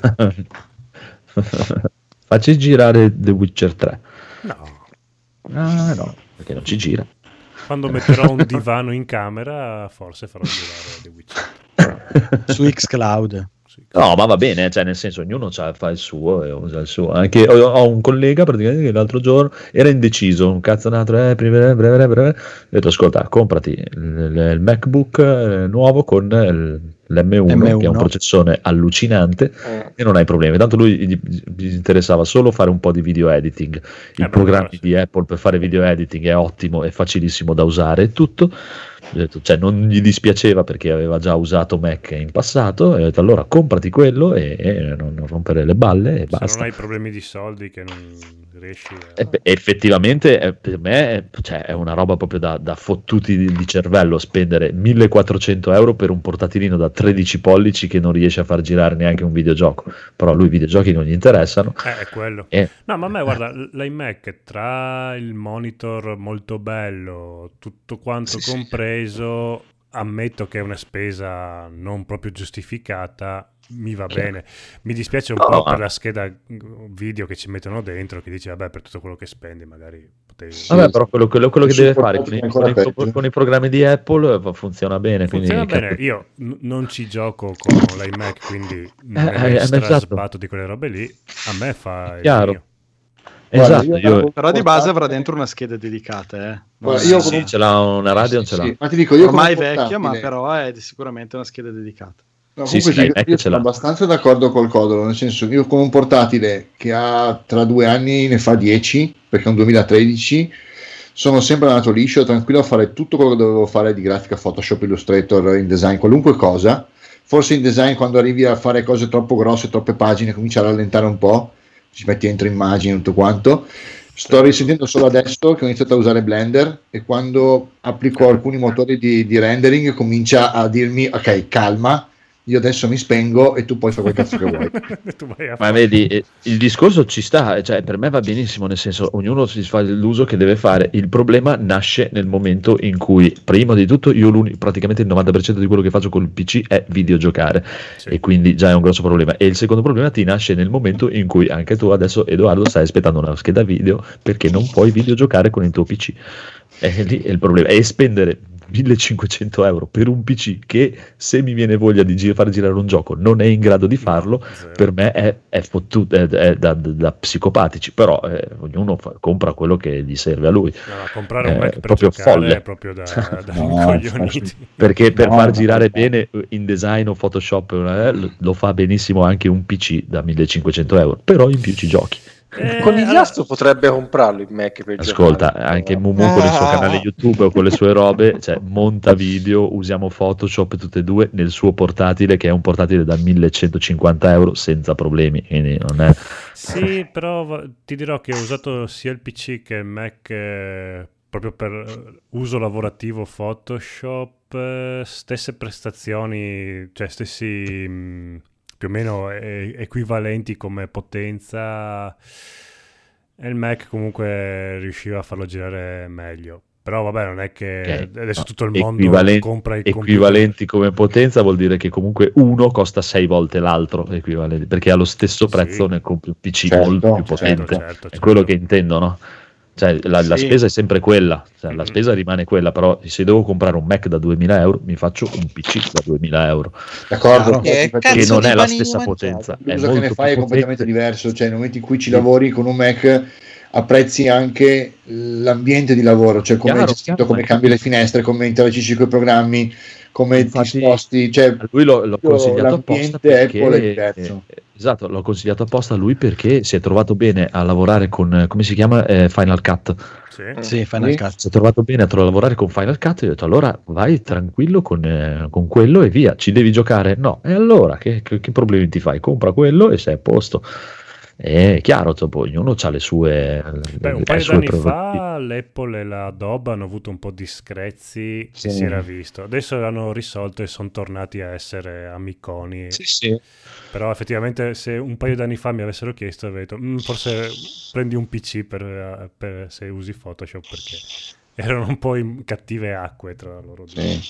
Facci girare The Witcher 3. No, Ah, no, perché non ci gira. quando metterò un divano in camera, forse farò girare The Witcher. Su Xcloud. Sì. No, ma va bene, cioè nel senso ognuno fa il suo e usa il suo. Anche ho, ho un collega praticamente che l'altro giorno era indeciso, un cazzo un altro, eh, breve, breve, breve. Ho detto ascolta, comprati il, il- il MacBook eh, nuovo con il- l'M1, M1. che è un processore allucinante eh, e non hai problemi. Tanto lui gli, gli interessava solo fare un po' di video editing. I beh, programmi però sì. di Apple per fare video editing è ottimo, è facilissimo da usare e tutto. Cioè, non gli dispiaceva perché aveva già usato Mac in passato. E ho detto allora comprati quello e, e non, non rompere le balle e Se basta. non hai problemi di soldi che non riesci a... E effettivamente eh, per me è, cioè, è una roba proprio da, da fottuti di, di cervello spendere 1400 euro per un portatilino da 13 pollici che non riesce a far girare neanche un videogioco. Però lui i videogiochi non gli interessano. Eh, è quello. E No, ma a me guarda, l'iMac tra il monitor molto bello, tutto quanto Sì, sì. compreso, ammetto che è una spesa non proprio giustificata, mi va bene. Mi dispiace un No, po' ma- per la scheda video che ci mettono dentro, che dici, vabbè, per tutto quello che spendi magari potevi... Vabbè, però quello, quello- quello che deve fare con i, con i- peggio. con i programmi di Apple eh, funziona bene. quindi Funziona bene, capisco. io n- non ci gioco con l'iMac, quindi non Eh, è eh, extra esatto. sbatto di quelle robe lì. A me fa Chiaro. mio. Guarda, Esatto, io Però di base avrà dentro una scheda dedicata, eh. Guarda, Non- io sì, sì, ce l'ha una radio, Sì, ce l'ha. sì. Ma ti dico, io ormai vecchia, ma però è sicuramente una scheda dedicata. No, Sì, sì, l'iMac io sono abbastanza d'accordo col Codolo, nel senso io con un portatile che ha tra due anni ne fa 10, perché è un 2013, sono sempre andato liscio, tranquillo a fare tutto quello che dovevo fare di grafica, Photoshop, Illustrator, InDesign, qualunque cosa. Forse in design quando arrivi a fare cose troppo grosse, troppe pagine, comincia a rallentare un po', ci metti dentro immagini e tutto quanto. Sto risentendo solo adesso che ho iniziato a usare Blender e quando applico alcuni motori di, di rendering comincia a dirmi ok calma, io adesso mi spengo e tu puoi fare quel cazzo che vuoi. Ma vedi, eh, il discorso ci sta, cioè per me va benissimo, nel senso ognuno si fa l'uso che deve fare. Il problema nasce nel momento in cui, prima di tutto, io praticamente il 90% di quello che faccio col PC è videogiocare Sì. e quindi già è un grosso problema. E il secondo problema ti nasce nel momento in cui anche tu adesso, Edoardo, stai aspettando una scheda video perché non puoi videogiocare con il tuo PC. E lì è il problema. E spendere 1500 euro per un PC che se mi viene voglia di gi- far girare un gioco non è in grado di farlo, Zero. per me è, è fottuto, è, è da, da psicopatici, però eh, ognuno fa- compra quello che gli serve a lui. No, no, comprare un Eh, Mac per proprio folle. è proprio da, da No, incoglioniti. Perché per No, far no, girare no. bene InDesign o Photoshop eh, lo- lo fa benissimo anche un PC da 1500 euro, però in più ci giochi. Eh, Con il allora- potrebbe comprarlo il Mac per Ascolta, giocare. anche Mumu con il suo canale YouTube o con le sue robe, cioè monta video, usiamo Photoshop tutte e due nel suo portatile che è un portatile da 1150 euro senza problemi, quindi non è... Sì, però ti dirò che ho usato sia il PC che il Mac eh, proprio per eh, uso lavorativo Photoshop, eh, stesse prestazioni, cioè stessi mh, più o meno eh, equivalenti come potenza e il Mac comunque riusciva a farlo girare meglio. Però vabbè, non è che Ok, adesso no, tutto il mondo equivalen- compra i computer. equivalenti come potenza vuol dire che comunque uno costa sei volte l'altro equivalente, perché allo stesso Sì. prezzo ne compri un PC Certo, molto più certo, potente certo, è certo. quello che intendo no? Cioè, la, la Sì. spesa è sempre quella, cioè, la Mhm. spesa rimane quella, però se devo comprare un Mac da 2000 euro mi faccio un PC da 2000 euro, D'accordo? Che che non di è la stessa potenza, è l'uso che ne molto fai è completamente diverso, cioè nel momento in cui ci lavori con un Mac apprezzi anche l'ambiente di lavoro, cioè come Chiaro, è gestito, chiaro. come cambi le finestre, come interagisci con i programmi, come Infatti, ti sposti, cioè lui l'ho, l'ho consigliato apposta l'ambiente perché Apple è diverso. eh, esatto, l'ho consigliato apposta a lui perché si è trovato bene a lavorare con eh, come si chiama Eh, Final Cut. Sì. Sì, Final Sì. Cut. Si è trovato bene a lavorare con Final Cut e ho detto allora vai tranquillo con, eh, con quello e via, ci devi giocare? No, e allora che, che- che problemi ti fai? Compra quello e sei a posto. È chiaro, dopo, ognuno ha le sue, Beh, un le paio sue d'anni prerogative. fa l'Apple e la Adobe hanno avuto un po' di screzi, Sì. si era visto. Adesso l'hanno risolto e sono tornati a essere amiconi. Sì, sì. Però effettivamente se un paio d'anni fa mi avessero chiesto, avrei detto, "Mm, forse prendi un PC per, per- se usi Photoshop perché erano un po' in cattive acque tra loro due. Sì.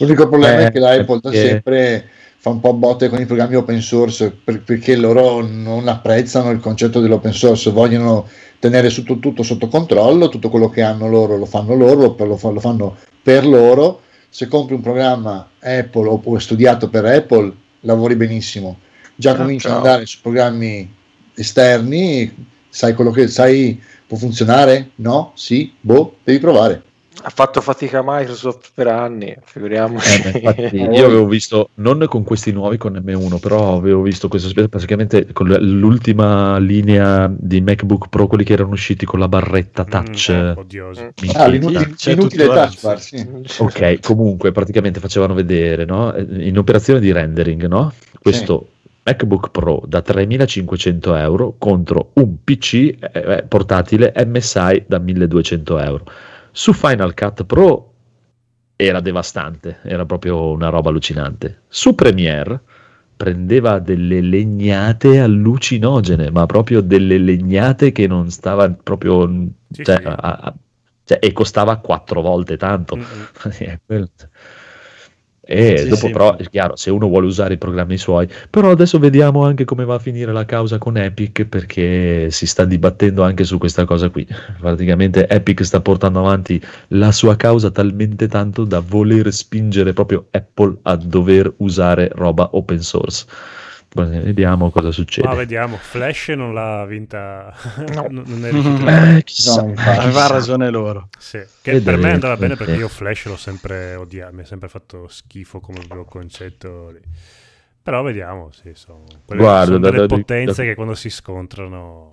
L'unico problema Eh, è che l'Apple da perché- sempre fa un po' botte con i programmi open source per- perché loro non apprezzano il concetto dell'open source, vogliono tenere su- tutto sotto controllo, tutto quello che hanno loro lo fanno loro, lo, lo fanno per loro. Se compri un programma Apple o studiato per Apple, lavori benissimo. Già Ah, cominciano ad andare su programmi esterni, sai quello che sai può funzionare? No? Sì? Boh, devi provare. Ha fatto fatica Microsoft per anni, figuriamoci. Eh, infatti, io avevo visto, non con questi nuovi, con M1, però avevo visto questo praticamente con l'ultima linea di MacBook Pro, quelli che erano usciti con la barretta touch. Mm, odioso. Ah, l'inutile, C'è l'inutile tuttora, touch bar, sì. Ok, comunque praticamente facevano vedere no? in operazione di rendering no? questo MacBook Pro da 3500 euro contro un PC eh, eh, portatile MSI da 1200 euro. Su Final Cut Pro era devastante, era proprio una roba allucinante. Su Premiere prendeva delle legnate allucinogene, ma proprio delle legnate che non stavano proprio... Sì, cioè, sì. a- a- cioè, e costava quattro volte tanto. Mm, mm. Quello. E Sì, dopo sì. però è chiaro, se uno vuole usare i programmi suoi, però adesso vediamo anche come va a finire la causa con Epic perché si sta dibattendo anche su questa cosa qui. Praticamente Epic sta portando avanti la sua causa talmente tanto da voler spingere proprio Apple a dover usare roba open source. Vediamo cosa succede. Ma vediamo, Flash non l'ha vinta, non non è riuscito. Eh, chissà, No. Aveva ragione loro. Sì, che per me andava bene Vedremo. perché io Flash l'ho sempre odiato, mi ha sempre fatto schifo come proprio concetto. lì. Però vediamo, sì, sono, quelle Guarda, sono da- delle da- potenze da- che quando si scontrano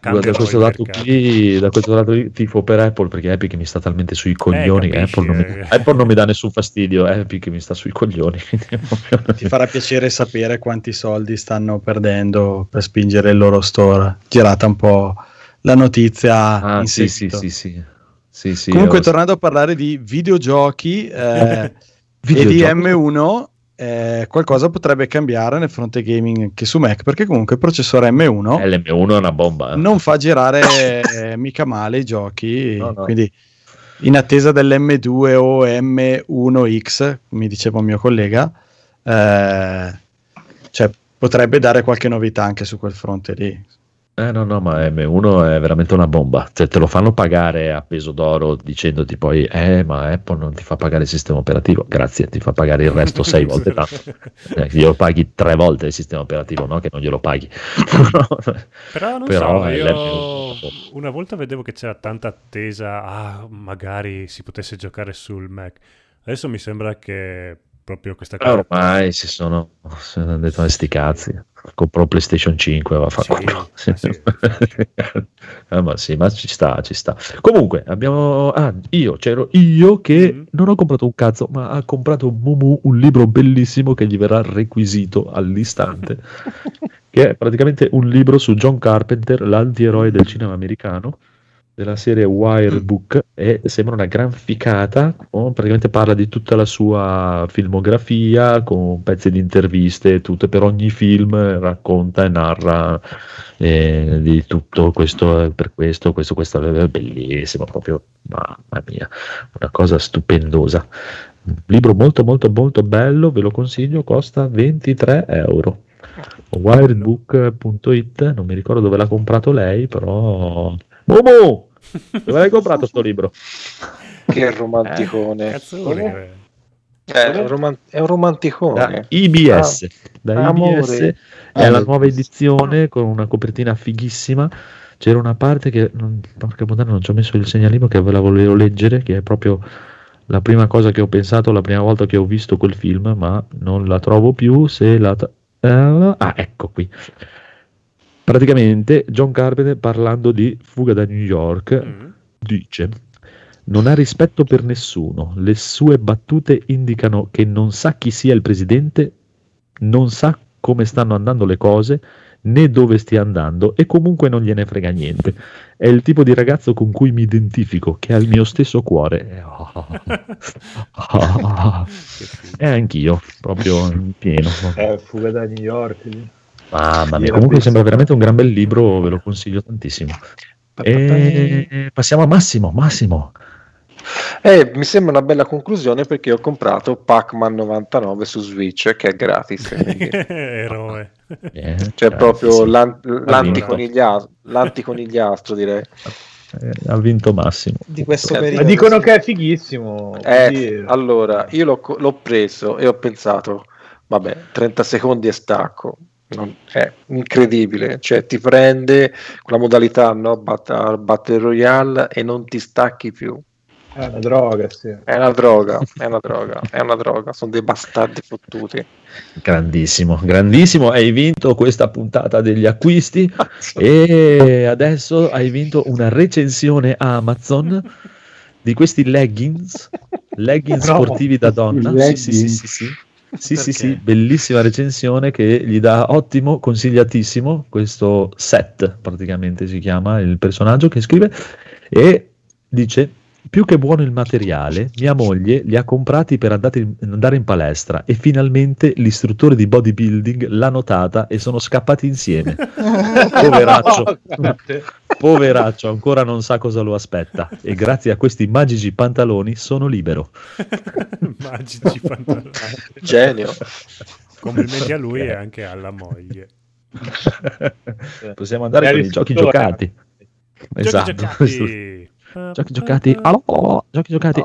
ca- da questo lato mercato. qui, da questo lato qui tifo per Apple perché Epic mi sta talmente sui coglioni. che capisci, Apple, non mi, eh. Apple non mi dà nessun fastidio, Epic mi sta sui coglioni. Ti farà piacere sapere quanti soldi stanno perdendo per spingere il loro store. Girata un po' la notizia Ah, in sì, sì, sì, sì. Sì, sì, Comunque, ho- tornando a parlare di videogiochi eh, e di Videogiochi. M1, eh, qualcosa potrebbe cambiare nel fronte gaming anche su Mac, perché comunque il processore M1 Eh, l'M1 è una bomba. eh. non fa girare eh, mica male i giochi, No, no. quindi in attesa dell'M2 o M1X, mi diceva un mio collega, eh, cioè potrebbe dare qualche novità anche su quel fronte lì. Eh, no, no, ma M1 è veramente una bomba. Cioè, te lo fanno pagare a peso d'oro dicendoti poi, eh, ma Apple non ti fa pagare il sistema operativo. Grazie, ti fa pagare il resto sei volte tanto. Eh, glielo paghi tre volte il sistema operativo, no? Che non glielo paghi. Però non Però so, io l'M1. una volta vedevo che c'era tanta attesa, ah, magari si potesse giocare sul Mac. Adesso mi sembra che proprio questa cosa... Ormai si sono, si hanno detto "Eh, sti cazzi. Compro PlayStation 5, va a fare Sì, eh sì. Ah, ma sì, ma ci sta, ci sta. Comunque, abbiamo. Ah, io c'ero io che Mhm. non ho comprato un cazzo, ma ha comprato Mumu un libro bellissimo che gli verrà requisito all'istante. che è praticamente un libro su John Carpenter, l'antieroe del cinema americano, della serie Wire Book. E sembra una gran ficata. oh, praticamente parla di tutta la sua filmografia con pezzi di interviste, tutte per ogni film racconta e narra eh, di tutto questo per questo, questo, questo è bellissimo, proprio mamma mia, una cosa stupendosa. Un libro molto molto molto bello, ve lo consiglio, costa 23 euro. Wirebook.it, non mi ricordo dove l'ha comprato lei, però... Momo! Dove l'hai comprato sto libro? Che romanticone. Cazzo vuole che- è, un roman- è un Da romanticone. IBS, da amore. IBS è Ah, la nuova edizione con una copertina fighissima. C'era una parte che, non, porca puttana, non ci ho messo il segnalibro che ve la volevo leggere, che è proprio la prima cosa che ho pensato la prima volta che ho visto quel film, ma non la trovo più. Se la t- eh, ah, ecco qui. Praticamente John Carpenter parlando di Fuga da New York Mm. dice non ha rispetto per nessuno, le sue battute indicano che non sa chi sia il presidente, non sa come stanno andando le cose, né dove stia andando e comunque non gliene frega niente. È il tipo di ragazzo con cui mi identifico, che ha il mio stesso cuore. E, oh, oh, e anch'io, proprio in pieno. Eh, fuga da New York. Mamma mia, comunque sembra veramente un gran bel libro, ve lo consiglio tantissimo. E passiamo a Massimo. Massimo, Eh, mi sembra una bella conclusione perché ho comprato Pac-Man 99 su Switch che è gratis. quindi- Eroe. Eh, Cioè eh, proprio sì, l'an- vinto. l'anticonigliastro, l'anticonigliastro direi. eh, ha vinto Massimo. di questo Ma periodo. Ma dicono che è fighissimo. Eh, allora, io l'ho, l'ho preso e ho pensato, vabbè, 30 secondi e stacco. Non- è incredibile, cioè ti prende quella modalità no? Bat- Battle Royale e non ti stacchi più. È una droga, sì. È una droga, è una droga, è una droga, sono dei bastardi fottuti. Grandissimo, grandissimo. Hai vinto questa puntata degli acquisti e adesso hai vinto una recensione a Amazon di questi leggings, leggings No, sportivi da donna. Sì, sì, sì, sì. Sì, sì, Perché? sì, bellissima recensione che gli dà ottimo, consigliatissimo questo set, praticamente si chiama il personaggio che scrive e dice più che buono il materiale, mia moglie li ha comprati per andare in palestra e finalmente l'istruttore di bodybuilding l'ha notata e sono scappati insieme. Poveraccio. Poveraccio, ancora non sa cosa lo aspetta e grazie a questi magici pantaloni sono libero. Magici pantaloni. Genio. Complimenti a lui e anche alla moglie. Possiamo andare E con i giochi all'istruttore. giocati. Esatto. giocati. Giochi giocati. Allora, giochi giocati.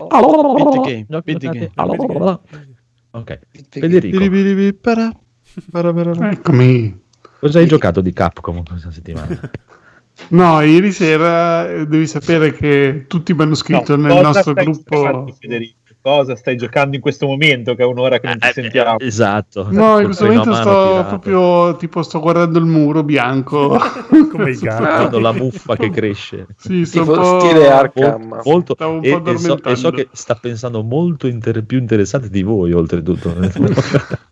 Giochi giocati. Allora. Ok. Federico. Eccomi. cosa hai giocato di Capcom questa settimana? No, ieri sera eh, devi sapere che tutti mi hanno scritto No, nel nostro gruppo. Federico? Cosa stai giocando in questo momento che è un'ora che non ti sentiamo? Esatto. No, in questo momento sto tirato. proprio tipo sto guardando il muro bianco. Come i gatti. La muffa che cresce. Sì, sto Tipo un stile Arkham. Mol- molto, Stavo un e, po' e so, e so che sta pensando molto inter- più interessante di voi oltretutto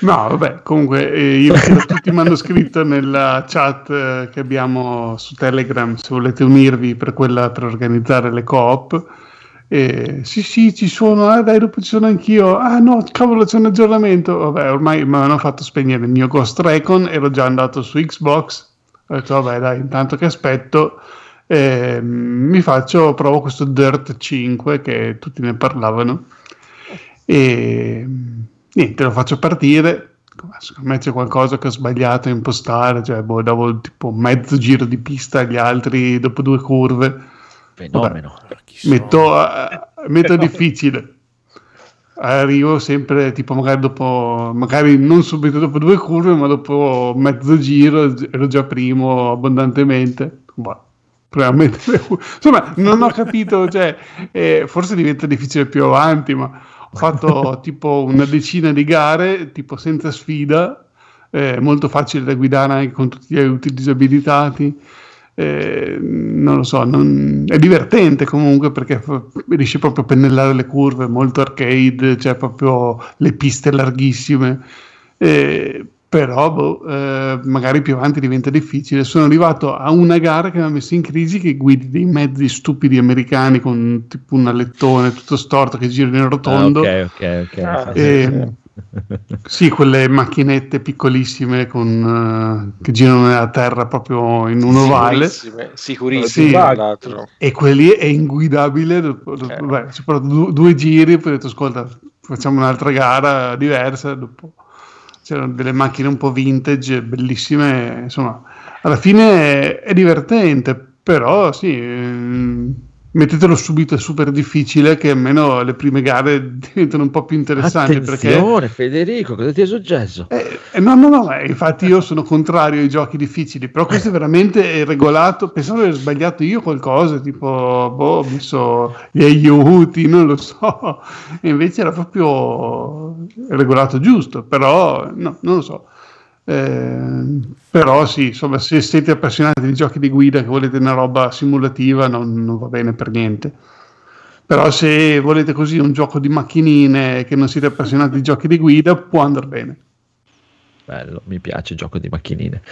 No, vabbè, comunque eh, ieri sera tutti mi hanno scritto nella chat eh, che abbiamo su Telegram se volete unirvi per quella per organizzare le coop. E, sì, sì, ci sono, ah dai, dopo ci sono anch'io. Ah no, cavolo, c'è un aggiornamento. Vabbè, ormai mi hanno fatto spegnere il mio Ghost Recon, ero già andato su Xbox. Ho detto, vabbè, dai, intanto che aspetto, eh, mi faccio, provo questo Dirt 5 che tutti ne parlavano. E niente, lo faccio partire. Secondo me c'è qualcosa che ho sbagliato a impostare, cioè boh, davo tipo mezzo giro di pista agli altri dopo due curve. Fenomeno Ah, chi sono? Metto, eh, metto difficile. Arrivo sempre tipo magari dopo, magari non subito dopo due curve, ma dopo mezzo giro ero già primo abbondantemente. Boh, a Insomma, non ho capito, cioè, eh, forse diventa difficile più avanti, ma ho fatto tipo una decina di gare, tipo senza sfida, eh, molto facile da guidare anche con tutti gli aiuti disabilitati. Eh, non lo so, non- è divertente comunque perché riesci proprio a pennellare le curve, molto arcade, cioè proprio le piste larghissime. Eh, però boh, eh, magari più avanti diventa difficile. Sono arrivato a una gara che mi ha messo in crisi che guidi dei mezzi stupidi americani con tipo un alettone tutto storto che girano in Ah, rotondo. ok ok ok Ah, E- sì, quelle macchinette piccolissime con, eh, che girano nella terra proprio in un ovale. Sicurissime, sicurissime, Sì. tra l'altro. E quelli è inguidabile. Eh. beh, ci ho due, due giri, poi ho detto: Ascolta, facciamo un'altra gara diversa. Dopo c'erano delle macchine un po' vintage, bellissime. Insomma, alla fine è, è divertente, però sì. ehm, Mettetelo subito, è super difficile che almeno le prime gare diventano un po' più interessanti perché attenzione Federico cosa ti è successo eh, eh, no, no, no, eh, infatti io sono contrario ai giochi difficili, però questo è veramente regolato, pensavo di aver sbagliato io qualcosa, tipo, boh, ho messo gli aiuti, non lo so, e invece era proprio regolato giusto, però no, non lo so. Eh, però sì, insomma, se siete appassionati di giochi di guida, che volete una roba simulativa, non, non va bene per niente. Però se volete così un gioco di macchinine che non siete appassionati di giochi di guida, può andare bene. bello mi piace il gioco di macchinine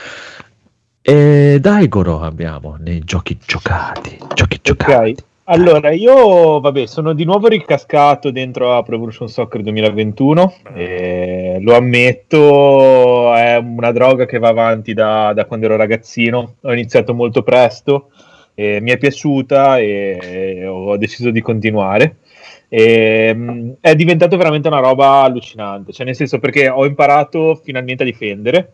e Daigoro abbiamo nei giochi giocati giochi giocati Ok, allora io vabbè sono di nuovo ricascato dentro a Pro Evolution Soccer 2021, e lo ammetto, è una droga che va avanti da, da quando ero ragazzino, ho iniziato molto presto, mi è piaciuta e, ho deciso di continuare. E, mh, è diventato veramente una roba allucinante, cioè nel senso perché ho imparato finalmente a difendere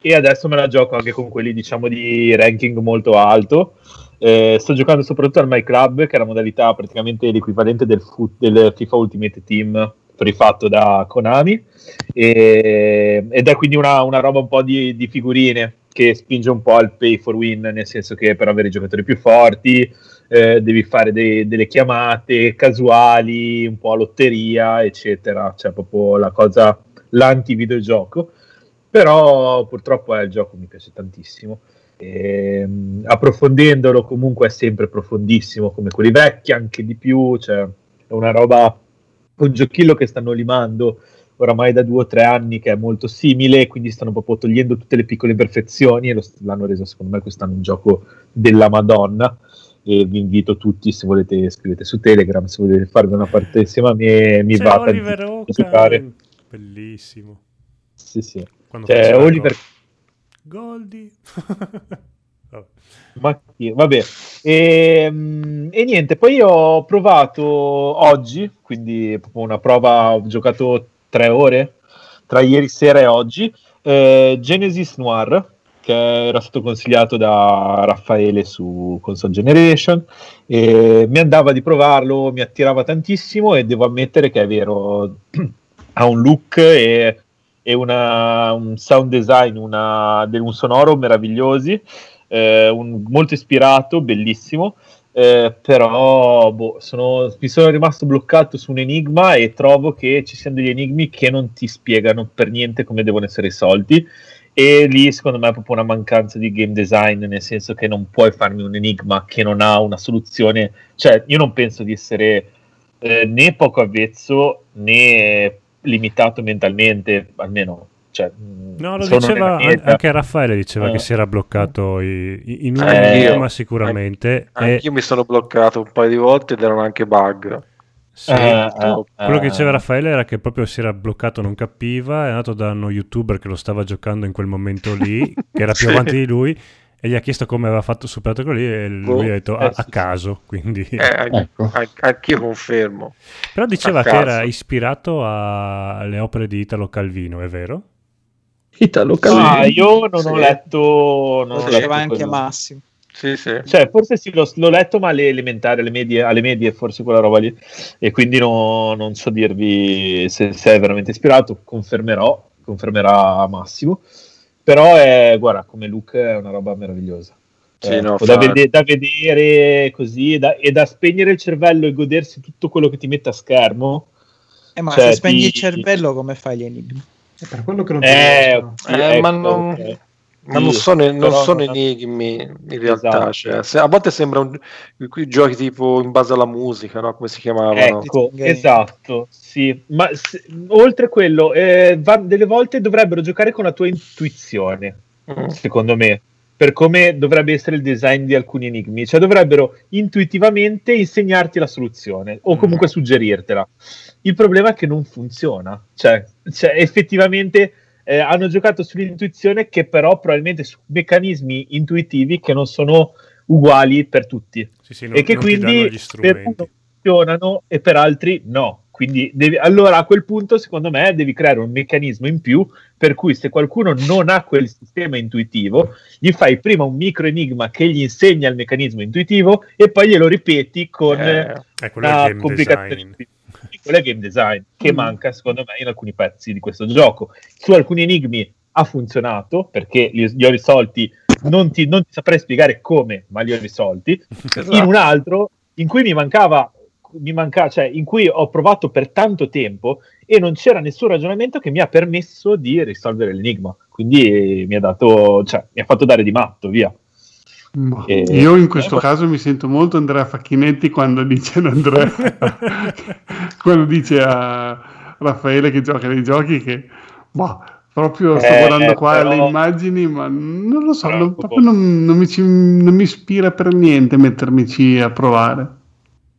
e adesso me la gioco anche con quelli diciamo di ranking molto alto. Eh, sto giocando soprattutto al My Club, che è la modalità praticamente l'equivalente del, fu- del FIFA Ultimate Team rifatto da Konami, e- ed è quindi una, una roba un po' di, di figurine che spinge un po' al pay for win, nel senso che per avere i giocatori più forti eh, devi fare dei- delle chiamate casuali, un po' a lotteria, eccetera, cioè proprio la cosa, l'anti-videogioco. Però purtroppo è il gioco mi piace tantissimo. Ehm, approfondendolo comunque è sempre profondissimo come quelli vecchi, anche di più, cioè è una roba, un giochillo che stanno limando oramai da due o tre anni che è molto simile, quindi stanno proprio togliendo tutte le piccole imperfezioni e lo, l'hanno reso secondo me quest'anno un gioco della Madonna. e vi invito tutti se volete scrivete su Telegram se volete farvi una partita insieme a me mi va Oaken. giocare Bellissimo. sì sì Quando Cioè, Oliver Goldie. Vabbè. Ma chi- vabbè, e, e niente, poi ho provato oggi, quindi proprio una prova, ho giocato tre ore tra ieri sera e oggi, eh, Genesis Noir, che era stato consigliato da Raffaele su Console Generation, e mi andava di provarlo, mi attirava tantissimo e devo ammettere che è vero, ha un look e, e una- un sound design, una, un sonoro meravigliosi eh, un- molto ispirato, bellissimo. eh, però boh, sono, mi sono rimasto bloccato su un enigma e trovo che ci siano degli enigmi che non ti spiegano per niente come devono essere risolti. E lì secondo me è proprio una mancanza di game design, nel senso che non puoi farmi un enigma che non ha una soluzione. Cioè, io non penso di essere eh, né poco avvezzo né limitato mentalmente, almeno. Cioè, mh, No, lo diceva anche Raffaele diceva Eh. che si era bloccato i- i- in un Eh, io- sicuramente e Anch'io mi sono bloccato un paio di volte ed erano anche bug. sì, Eh, quello che diceva Raffaele era che proprio si era bloccato, non capiva, è andato da uno youtuber che lo stava giocando in quel momento lì, che era più Sì. avanti di lui e gli ha chiesto come aveva fatto superato quello lì e lui Boh, ha detto eh, "Ah, a sì, caso, quindi... Eh, Ecco. an- anch'io confermo. Però diceva a che era ispirato a- alle opere di Italo Calvino, è vero? Italo Ah, Calvino. io non Sì. ho letto. Non Lo letto anche quello. Massimo. Sì, sì. Cioè, forse sì, l'ho, l'ho letto, ma alle elementari, alle medie, alle medie, forse quella roba lì. E quindi no- non so dirvi se, se è veramente ispirato. Confermerò, confermerà Massimo. Però è, guarda, come look è una roba meravigliosa. Sì, Eh, no, da, vede- da vedere così e da, e da spegnere il cervello e godersi tutto quello che ti mette a schermo. Eh, ma Cioè, se spegni ti- il cervello, come fai gli enigmi? È per quello che non ti Eh, riescono. sì, Eh, ma ecco, non- ok. Ma non sono, non sono non- enigmi in realtà. Esatto. cioè, se- a volte sembra un, quei giochi tipo in base alla musica, no? come si chiamavano. Ecco, esatto, sì. Ma se- oltre quello, eh, va- delle volte dovrebbero giocare con la tua intuizione, Mm. secondo me, per come dovrebbe essere il design di alcuni enigmi. Cioè dovrebbero intuitivamente insegnarti la soluzione o comunque suggerirtela. Il problema è che non funziona. Cioè, cioè, effettivamente eh, hanno giocato sull'intuizione che però probabilmente su meccanismi intuitivi che non sono uguali per tutti Sì, sì, e che non ti danno quindi per uno funzionano e per altri no. Quindi devi- allora a quel punto, secondo me, devi creare un meccanismo in più per cui se qualcuno non ha quel sistema intuitivo, gli fai prima un micro enigma che gli insegna il meccanismo intuitivo e poi glielo ripeti con Eh, Eh, una complicazione design. Quello è game design che Mm. manca, secondo me, in alcuni pezzi di questo gioco. Su alcuni enigmi ha funzionato perché li, li ho risolti. Non ti, non ti saprei spiegare come, ma li ho risolti esatto. in un altro in cui mi mancava, mi manca, cioè in cui ho provato per tanto tempo e non c'era nessun ragionamento che mi ha permesso di risolvere l'enigma. Quindi eh, mi ha dato, cioè, mi ha fatto dare di matto, via. Boh, Eh, Io in questo eh, caso mi sento molto Andrea Facchinetti quando dice Andrea, quando dice a Raffaele che gioca nei giochi che boh, proprio sto Eh, guardando qua però- le immagini, ma non lo so, non, proprio non, non mi ci- non mi ispira per niente mettermici a provare.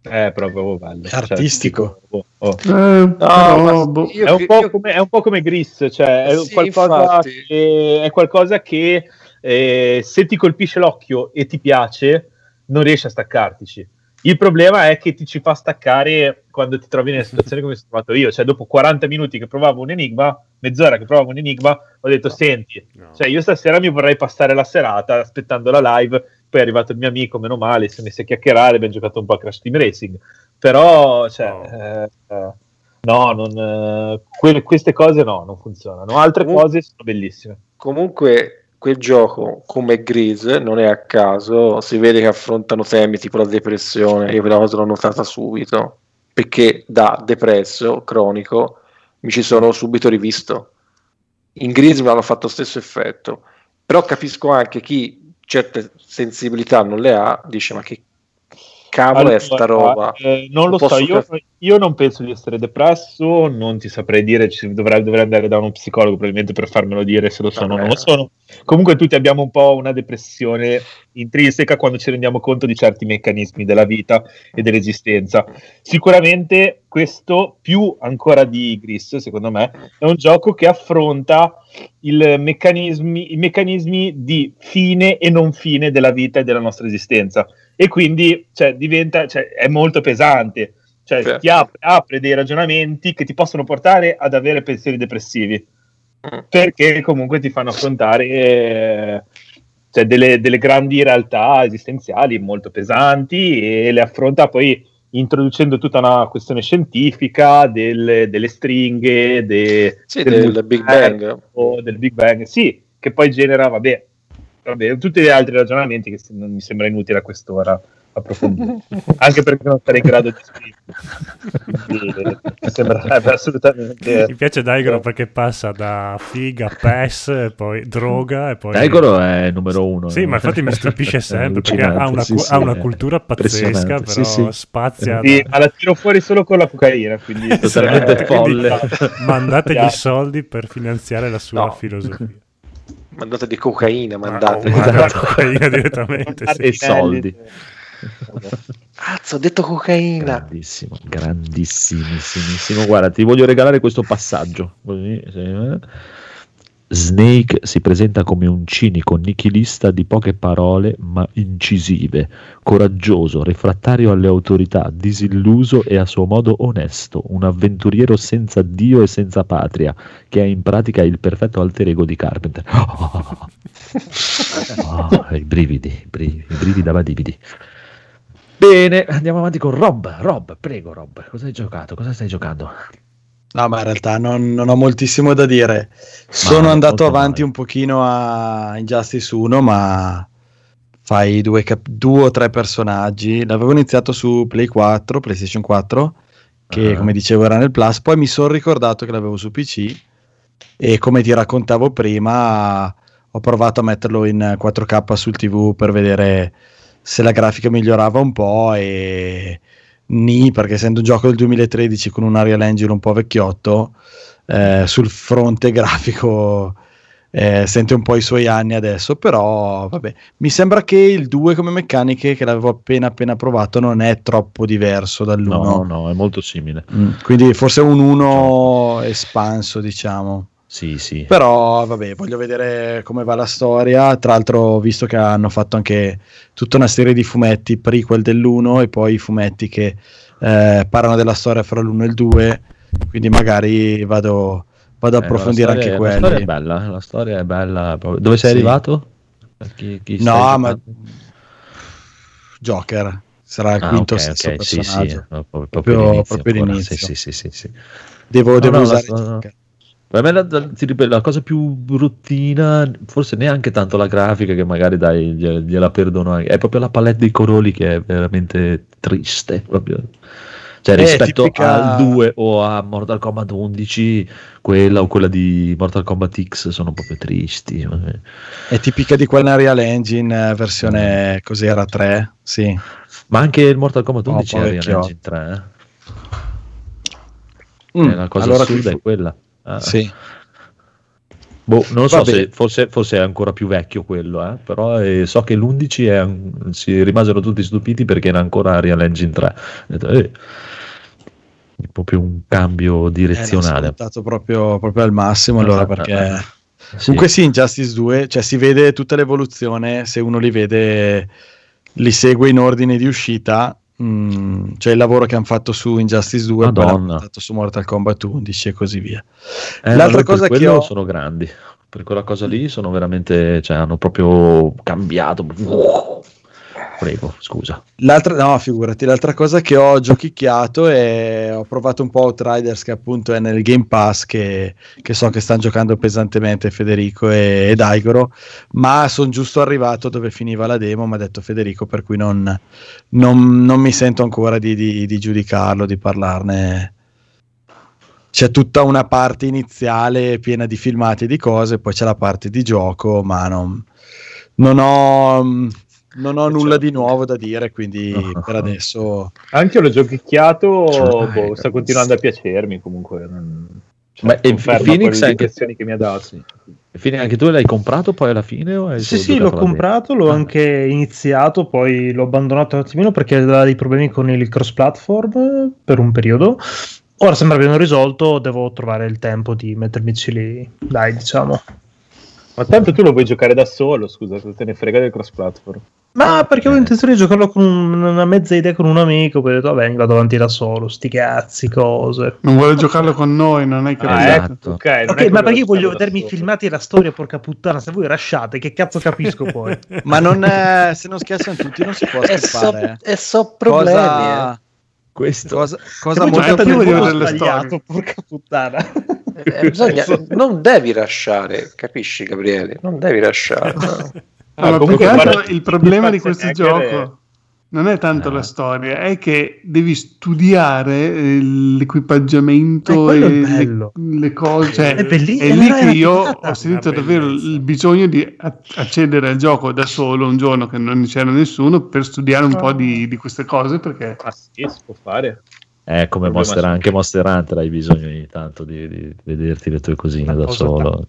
È proprio bello. È artistico. Cioè, tipo, oh, oh. Eh, però, boh, io- è, un po io- come, è un po' come Gris, cioè è, Sì, qualcosa che, è qualcosa che eh, se ti colpisce l'occhio e ti piace, non riesci a staccartici. Il problema è che ti ci fa staccare quando ti trovi nelle situazioni come sono trovato io, cioè dopo 40 minuti che provavo un enigma, mezz'ora che provavo un enigma, ho detto senti, No. cioè io stasera mi vorrei passare la serata aspettando la live, poi è arrivato il mio amico, meno male, si è messo a chiacchierare, abbiamo giocato un po' a Crash Team Racing, però cioè, No. eh, no, non, eh, que- queste cose no, non funzionano, altre Comunque- cose sono bellissime. Comunque, quel gioco come Grease non è a caso, si vede che affrontano temi tipo la depressione. Io quella cosa l'ho notata subito perché da depresso cronico mi ci sono subito rivisto. In Grease mi hanno fatto lo stesso effetto, però capisco anche chi certe sensibilità non le ha, dice: Ma che cavolo è sta roba? eh, non lo Non so, io, io non penso di essere depresso, non ti saprei dire, ci dovrei, dovrei andare da uno psicologo probabilmente per farmelo dire se lo sono o non lo sono. Comunque tutti abbiamo un po' una depressione intrinseca quando ci rendiamo conto di certi meccanismi della vita e dell'esistenza. Sicuramente questo, più ancora di Gris, secondo me, è un gioco che affronta il meccanismi, i meccanismi di fine e non fine della vita e della nostra esistenza. E quindi cioè, diventa, cioè, è molto pesante, cioè, Certo. ti apre, apre dei ragionamenti che ti possono portare ad avere pensieri depressivi, Mm. perché comunque ti fanno affrontare eh, cioè, delle, delle grandi realtà esistenziali molto pesanti e le affronta poi introducendo tutta una questione scientifica delle, delle stringhe, de- Sì, del Big Bang. o del Big Bang, sì, che poi genera, vabbè, vabbè, tutti gli altri ragionamenti che se- non mi sembra inutile a quest'ora approfondire, anche perché non sarei in grado di scrivere. Mi sembrerebbe assolutamente... Mi piace Daigoro perché passa da figa, PES, e poi droga e poi... Daigoro è numero uno. Sì, ma infatti mi stupisce sempre perché ha una, sì, cu- sì, ha una cultura pazzesca, però sì, sì. spazia... Sì, da- ma la tiro fuori solo con la cocaina, quindi... Totalmente Eh, folle. Mandategli soldi per finanziare la sua No. filosofia. Mandate di cocaina, Ma- mandate. oh, ma la cocaina direttamente, sì. E soldi. Cazzo, ho detto cocaina. Grandissimo, grandissimissimo. Guarda, ti voglio regalare questo passaggio. Così, sì, eh. Snake si presenta come un cinico nichilista di poche parole ma incisive, coraggioso, refrattario alle autorità, disilluso e a suo modo onesto, un avventuriero senza Dio e senza patria, che è in pratica il perfetto alter ego di Carpenter. Oh, i brividi, i brividi, i brividi da badividi. Bene, andiamo avanti con Rob. Rob, prego, Rob, cosa hai giocato? Cosa stai giocando? No, ma in realtà non, non ho moltissimo da dire. Sono Ma andato avanti male. un pochino a Injustice 1, ma fai due, cap- due o tre personaggi. L'avevo iniziato su Play 4, PlayStation 4, che Ah. come dicevo era nel Plus. Poi mi sono ricordato che l'avevo su PC e come ti raccontavo prima, ho provato a metterlo in 4K sul TV per vedere se la grafica migliorava un po' e ni perché essendo un gioco del 2013 con un Unreal Engine un po' vecchiotto eh, sul fronte grafico eh, sente un po' i suoi anni adesso però vabbè. Mi sembra che il 2 come meccaniche che l'avevo appena appena provato non è troppo diverso dall'1 No, no, è molto simile. Mm, quindi forse un 1 espanso diciamo Sì, sì. però vabbè, voglio vedere come va la storia. Tra l'altro, ho visto che hanno fatto anche tutta una serie di fumetti prequel dell'1 e poi i fumetti che eh, parlano della storia fra l'1 e il 2. Quindi magari vado, vado a Eh, approfondire la storia- anche La storia è bella, la storia è bella. Dove sei Sì. arrivato? Chi, chi No, ma? Joker sarà il Ah, quinto o ok, sesto ok, sì, personaggio. sì, no, proprio, Proprio- l'inizio proprio l'inizio. Sì, sì, sì, sì, sì. Devo, No, devo no, usare la- Joker. Per me la, la- la cosa più bruttina, forse neanche tanto la grafica, che magari dai, gliela, perdono anche, è proprio la palette dei colori che è veramente triste. Proprio. Cioè, Eh, rispetto tipica- al 2 o a Mortal Kombat 11, quella o quella di Mortal Kombat X sono proprio tristi. È tipica di quella Unreal Engine, eh, versione cos'era 3? Sì. Ma anche il Mortal Kombat No, 11 poi è Unreal. Engine 3. eh. Mm, È la cosa allora assurda è quella. Ah. Sì. Boh, non lo so Vabbè. se forse, forse è ancora più vecchio quello, eh, però eh, so che l'11 è si rimasero tutti stupiti perché era ancora Real Engine 3. Ho detto, eh, è proprio un cambio Eh, direzionale. l'ho scontato proprio, proprio al massimo allora perché. Sì. comunque sì Injustice 2 cioè si vede tutta l'evoluzione se uno li vede li segue in ordine di uscita mm, cioè il lavoro che hanno fatto su Injustice 2 poi l'hanno Madonna. portato su Mortal Kombat 11 e così via Eh, l'altra cosa che ho sono grandi. Per quella cosa lì sono veramente, cioè hanno proprio cambiato. Prego, scusa. L'altra, no, figurati, l'altra cosa che ho giochicchiato è ho provato un po' Outriders che appunto è nel Game Pass che, che so che stanno giocando pesantemente Federico e, ed Aigoro, ma sono giusto arrivato dove finiva la demo, mi ha detto Federico, per cui non, non- non mi sento ancora di, di- di giudicarlo, di parlarne. C'è tutta una parte iniziale piena di filmati e di cose, poi c'è la parte di gioco, ma non, non ho... non ho nulla di nuovo da dire, quindi No. per adesso... Anche io l'ho giochicchiato, Cioè, boh, sta continuando a piacermi comunque. non- Ma cioè, e conferma Phoenix anche- che mi ha dato. Fine, anche tu l'hai comprato poi alla fine? O hai Sì, sì, l'ho comprato, l'ho Ah. anche iniziato, poi l'ho abbandonato un attimino perché aveva dei problemi con il cross platform per un periodo. Ora sembra abbiano risolto, devo trovare il tempo di mettermici lì. Dai, diciamo. Ma tanto tu lo vuoi giocare da solo, scusa, cosa te ne frega del cross platform? Ma perché avevo intenzione di giocarlo con un- una mezza idea con un amico, poi ho detto, vabbè, vado avanti da solo, sti cazzi, cose. Non vuole giocarlo con noi, non hai capito. Ah, Esatto. ok, non è Ok, che ma perché io voglio vedermi filmati la storia, porca puttana, se voi rasciate, che cazzo capisco poi? Ma non è, se non scherzano tutti non si può E so, scappare. eh. e so problemi. Cosa, eh. Questo cosa, molto le sbagliato, storie. porca puttana. Eh, bisogna- non devi lasciare, capisci Gabriele? Non devi lasciare. no. Ah, ma più comunque che altro guarda, il problema di questo gioco non è tanto Ah. la storia, è che devi studiare eh, l'equipaggiamento Eh, quello è e le, le cose. Cioè, È è lì che io ho sentito davvero il bisogno di accedere al gioco da solo un giorno che non c'era nessuno per studiare un po' di, di queste cose perché Ah sì, si può fare. È come Monster, anche Monster Hunter hai bisogno ogni tanto di, di vederti le tue cosine Una da solo.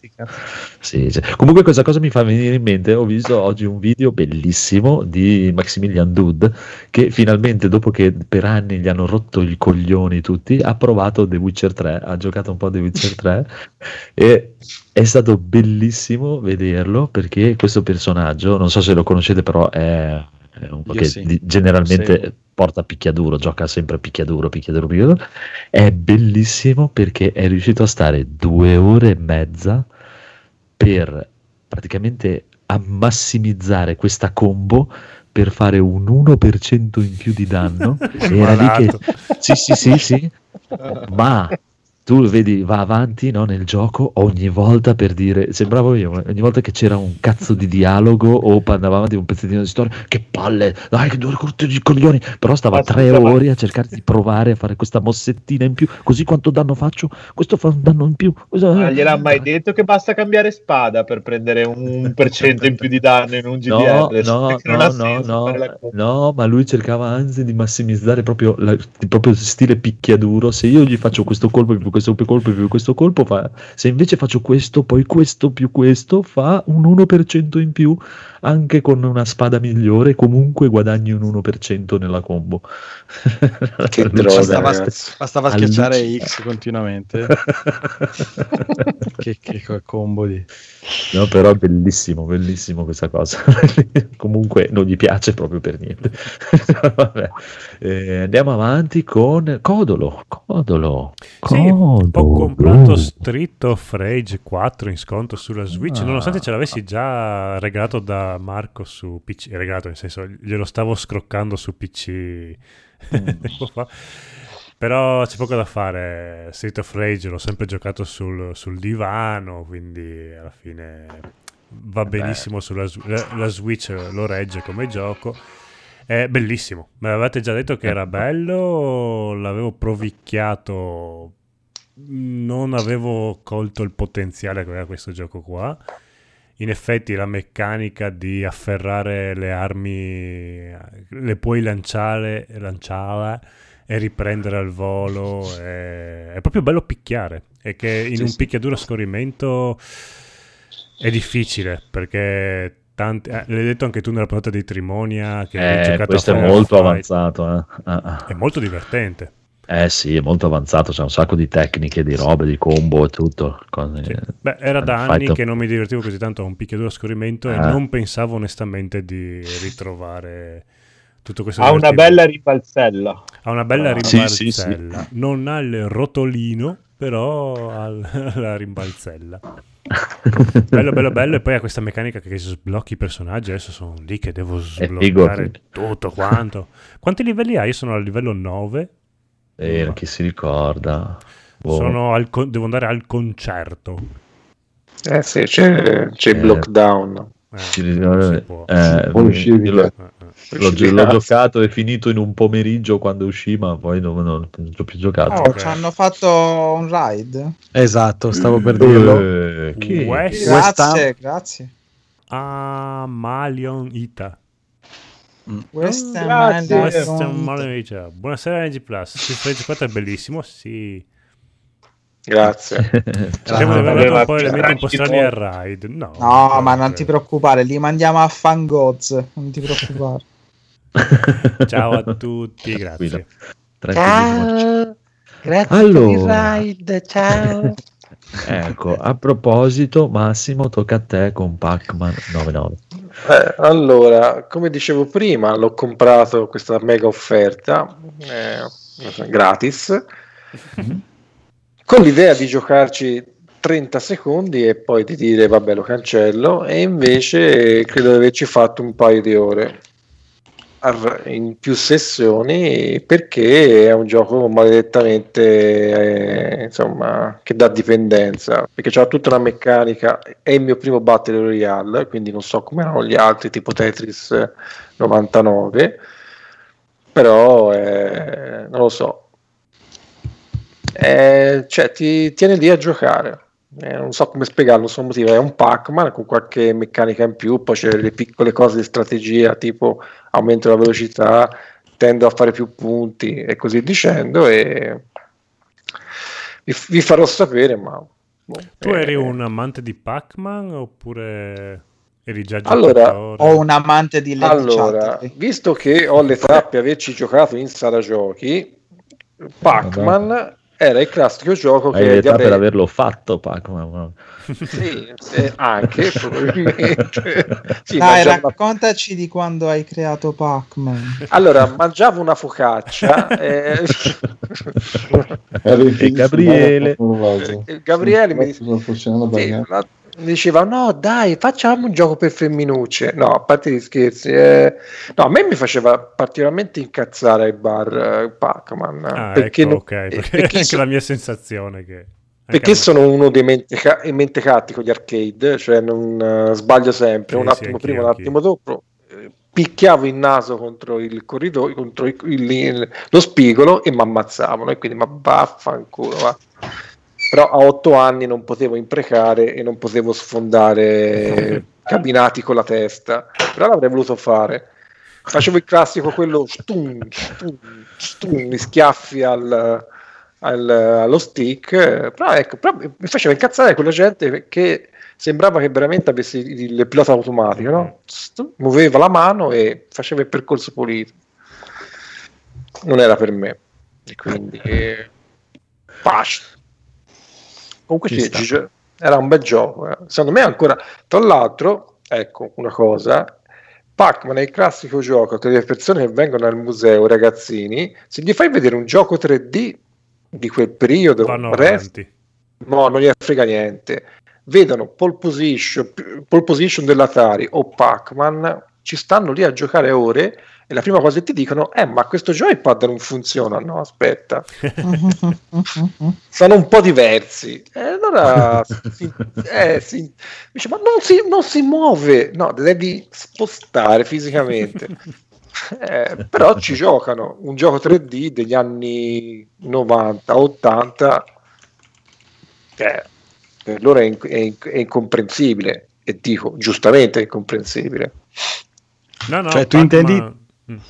Sì, sì. Comunque questa cosa mi fa venire in mente, ho visto oggi un video bellissimo di Maximilian Dud che finalmente dopo che per anni gli hanno rotto i coglioni tutti ha provato The Witcher 3, ha giocato un po' The Witcher 3 e è stato bellissimo vederlo perché questo personaggio, non so se lo conoscete però è, è un po' Io che sì. generalmente Seguo. Porta picchiaduro, gioca sempre picchiaduro, picchiaduro, picchiaduro è bellissimo perché è riuscito a stare due ore e mezza per praticamente a massimizzare questa combo per fare un 1% in più di danno. Era lì che... Sì, sì, sì, sì. Ma tu vedi, va avanti no, nel gioco ogni volta per dire, sembravo io, ogni volta che c'era un cazzo di dialogo o andava avanti un pezzettino di storia, che palle, dai che due corte di coglioni, però stava Ma tre ore a cercare di provare a fare questa mossettina in più, così quanto danno faccio, questo fa un danno in più. Questo- Ma gliel'ha mai detto che basta cambiare spada per prendere un per cento in più di danno in un No, GDR? no, no, no, no, cosa. no, ma lui cercava anzi di massimizzare proprio, la, di proprio stile picchiaduro. Se io gli faccio questo colpo più questo colpo più questo colpo, fa, se invece faccio questo, poi questo più questo, fa un 1% in più anche con una spada migliore. Comunque guadagni un 1% nella combo. Che droga, Bastava, bastava schiacciare. X continuamente. che, che co- combo di... No, però bellissimo, bellissimo questa cosa. Comunque non gli piace proprio per niente. Vabbè. Eh, andiamo avanti con Codolo. Codolo. Sì, Codolo. ho comprato Street of Rage 4 in sconto sulla Switch, Ah. nonostante ce l'avessi già regalato da Marco su PC, regalato nel senso glielo stavo scroccando su PC tempo fa. Però c'è poco da fare. Street of Rage l'ho sempre giocato sul, sul divano, quindi alla fine va benissimo sulla la, la Switch, lo regge come gioco. È bellissimo. Me l'avete già detto che era bello, l'avevo provicchiato, non avevo colto il potenziale che aveva questo gioco qua. In effetti la meccanica di afferrare le armi, le puoi lanciare, lanciare e riprendere al volo, è, è proprio bello picchiare. E che in Sì, un sì. picchiaduro a scorrimento è difficile perché tanti, eh, l'hai detto anche tu nella puntata di Trimonia che hai Eh, giocato questo a è molto Firefight. avanzato. Eh. Ah, ah. È molto divertente. Eh sì, è molto avanzato. C'è un sacco di tecniche, di robe, di combo e tutto. Con, Sì. eh, Beh, era da Fight anni of- che non mi divertivo così tanto a un picchiaduro a scorrimento e Ah. non pensavo onestamente di ritrovare tutto questo. Ha una bella ribalzella. Ha una bella Ah. Sì, rimbalzella. sì, sì. Non ha il rotolino, però ha la rimbalzella. bello, bello, bello. E poi ha questa meccanica che sblocchi i personaggi. Adesso sono lì che devo sbloccare figo. tutto quanto. Quanti livelli hai? Io sono al livello 9. Eh, chi si ricorda? Boh. Sono al con- devo andare al concerto. Eh sì, c'è, c'è il Eh. lockdown. Eh, Ci- non si può. eh, può uscire l'ho, Eh, eh. l'ho l'ho giocato e finito in un pomeriggio quando uscì, ma poi non, non, non ci ho più giocato. Oh, Ok. ci hanno fatto un ride. Esatto, stavo per dirlo. Eh, chi? West West Ham. Grazie, grazie. Ah, Malion Ita. Western Grazie. Western. Malaysia. Buonasera NG Plus. Street Fighter 4 è bellissimo, sì. Grazie. No, aver dato un po' elementi un po' strani al ride. No, No, ma non ti preoccupare, li mandiamo a Fangoz. Non ti preoccupare. Ciao a tutti, grazie. Tranquillissimo. Grazie Allora. per il ride, ciao. Ecco, a proposito, Massimo, tocca a te con Pac-Man 99. Eh, allora, come dicevo prima, l'ho comprato questa mega offerta eh, gratis. Con l'idea di giocarci 30 secondi e poi di dire vabbè lo cancello. E invece credo di averci fatto un paio di ore in più sessioni perché è un gioco maledettamente eh, insomma che dà dipendenza perché c'ha tutta una meccanica è il mio primo Battle Royale quindi non so come erano gli altri tipo Tetris 99 però eh, non lo so. Eh, cioè ti tiene lì a giocare eh, non so come spiegarlo, non so il motivo, è un Pac-Man con qualche meccanica in più, poi c'è le piccole cose di strategia tipo aumento la velocità, tendo a fare più punti e così dicendo e vi, vi farò sapere ma boh, Tu eh, eri un amante di Pac-Man oppure eri già Allora? Ho un amante di Led allora, Chatterley. visto che ho l'età per averci giocato in sala giochi Pac-Man era il classico gioco Hai che avrei- per averlo fatto, Pac-Man. Sì, eh, anche probabilmente. Sì, Dai, mangiavo raccontaci di quando hai creato Pac-Man. Allora, mangiavo una focaccia. eh, Ero in E Gabriele? il Gabriele mi, funzionando sì, diceva: No, dai, facciamo un gioco per femminucce. No, a parte gli scherzi, eh, no, a me mi faceva particolarmente incazzare ai bar eh, Pac-Man Ah, perché, ecco, non- ok, eh, perché perché anche so- la mia sensazione che... perché sono uno dei menteca- mentecatti con gli arcade, cioè non eh, sbaglio sempre, Sì, un sì, attimo anch'io, prima, un attimo dopo, eh, picchiavo il naso contro il corridoio, contro il- il- il- lo spigolo e mi ammazzavano e quindi ma vaffanculo va. Però a otto anni non potevo imprecare e non potevo sfondare cabinati con la testa, però l'avrei voluto fare. Facevo il classico, quello stum, stum, stum, mi schiaffi al, al- allo stick, però, ecco, però mi faceva incazzare quella gente che sembrava che veramente avesse il, il pilota automatico, no? Stu- muoveva la mano e faceva il percorso pulito. Non era per me, e quindi eh, pace. Comunque sì, gio- era un bel gioco. eh. Secondo me ancora, tra l'altro, ecco una cosa. Pac-Man è il classico gioco che le persone che vengono al museo, ragazzini, se gli fai vedere un gioco 3D di quel periodo, Vanno rest- no, non gli frega niente. Vedono pole position, pole position dell'Atari o Pac-Man, ci stanno lì a giocare ore e la prima cosa che ti dicono è ma questo joypad non funziona. No, aspetta, sono un po' diversi. E allora si, eh, si- dice, ma non si, non si muove, no, devi spostare fisicamente. Eh, però ci giocano un gioco 3D degli anni 90, 80 che per loro è, in- è in- è incomprensibile e dico giustamente è incomprensibile. No, no, Cioè, tu Pac-Man- intendi-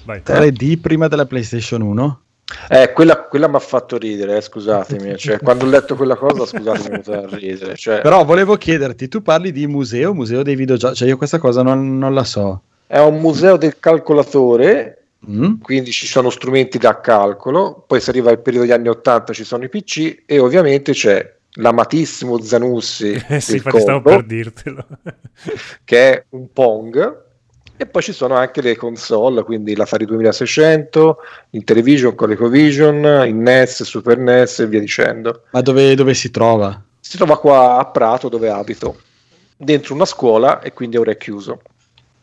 vai. 3D prima della PlayStation 1? Eh, quella, quella mi ha fatto ridere, eh, scusatemi, cioè, quando ho letto quella cosa, scusatemi, mi è venuto a ridere. Cioè, Però volevo chiederti, tu parli di museo, museo dei videogiochi, cioè io questa cosa non, non la so. È un museo del calcolatore, Mm? quindi ci sono strumenti da calcolo, poi se arriva il periodo degli anni 80 ci sono i PC e ovviamente c'è l'amatissimo Zanussi Eh sì, del infatti stavo Congo, per dirtelo. che è un Pong e poi ci sono anche le console, quindi l'Atari 2600, il Television, ColecoVision, il NES, Super NES e via dicendo. Ma dove, dove si trova? Si trova qua a Prato dove abito, dentro una scuola e quindi ora è chiuso.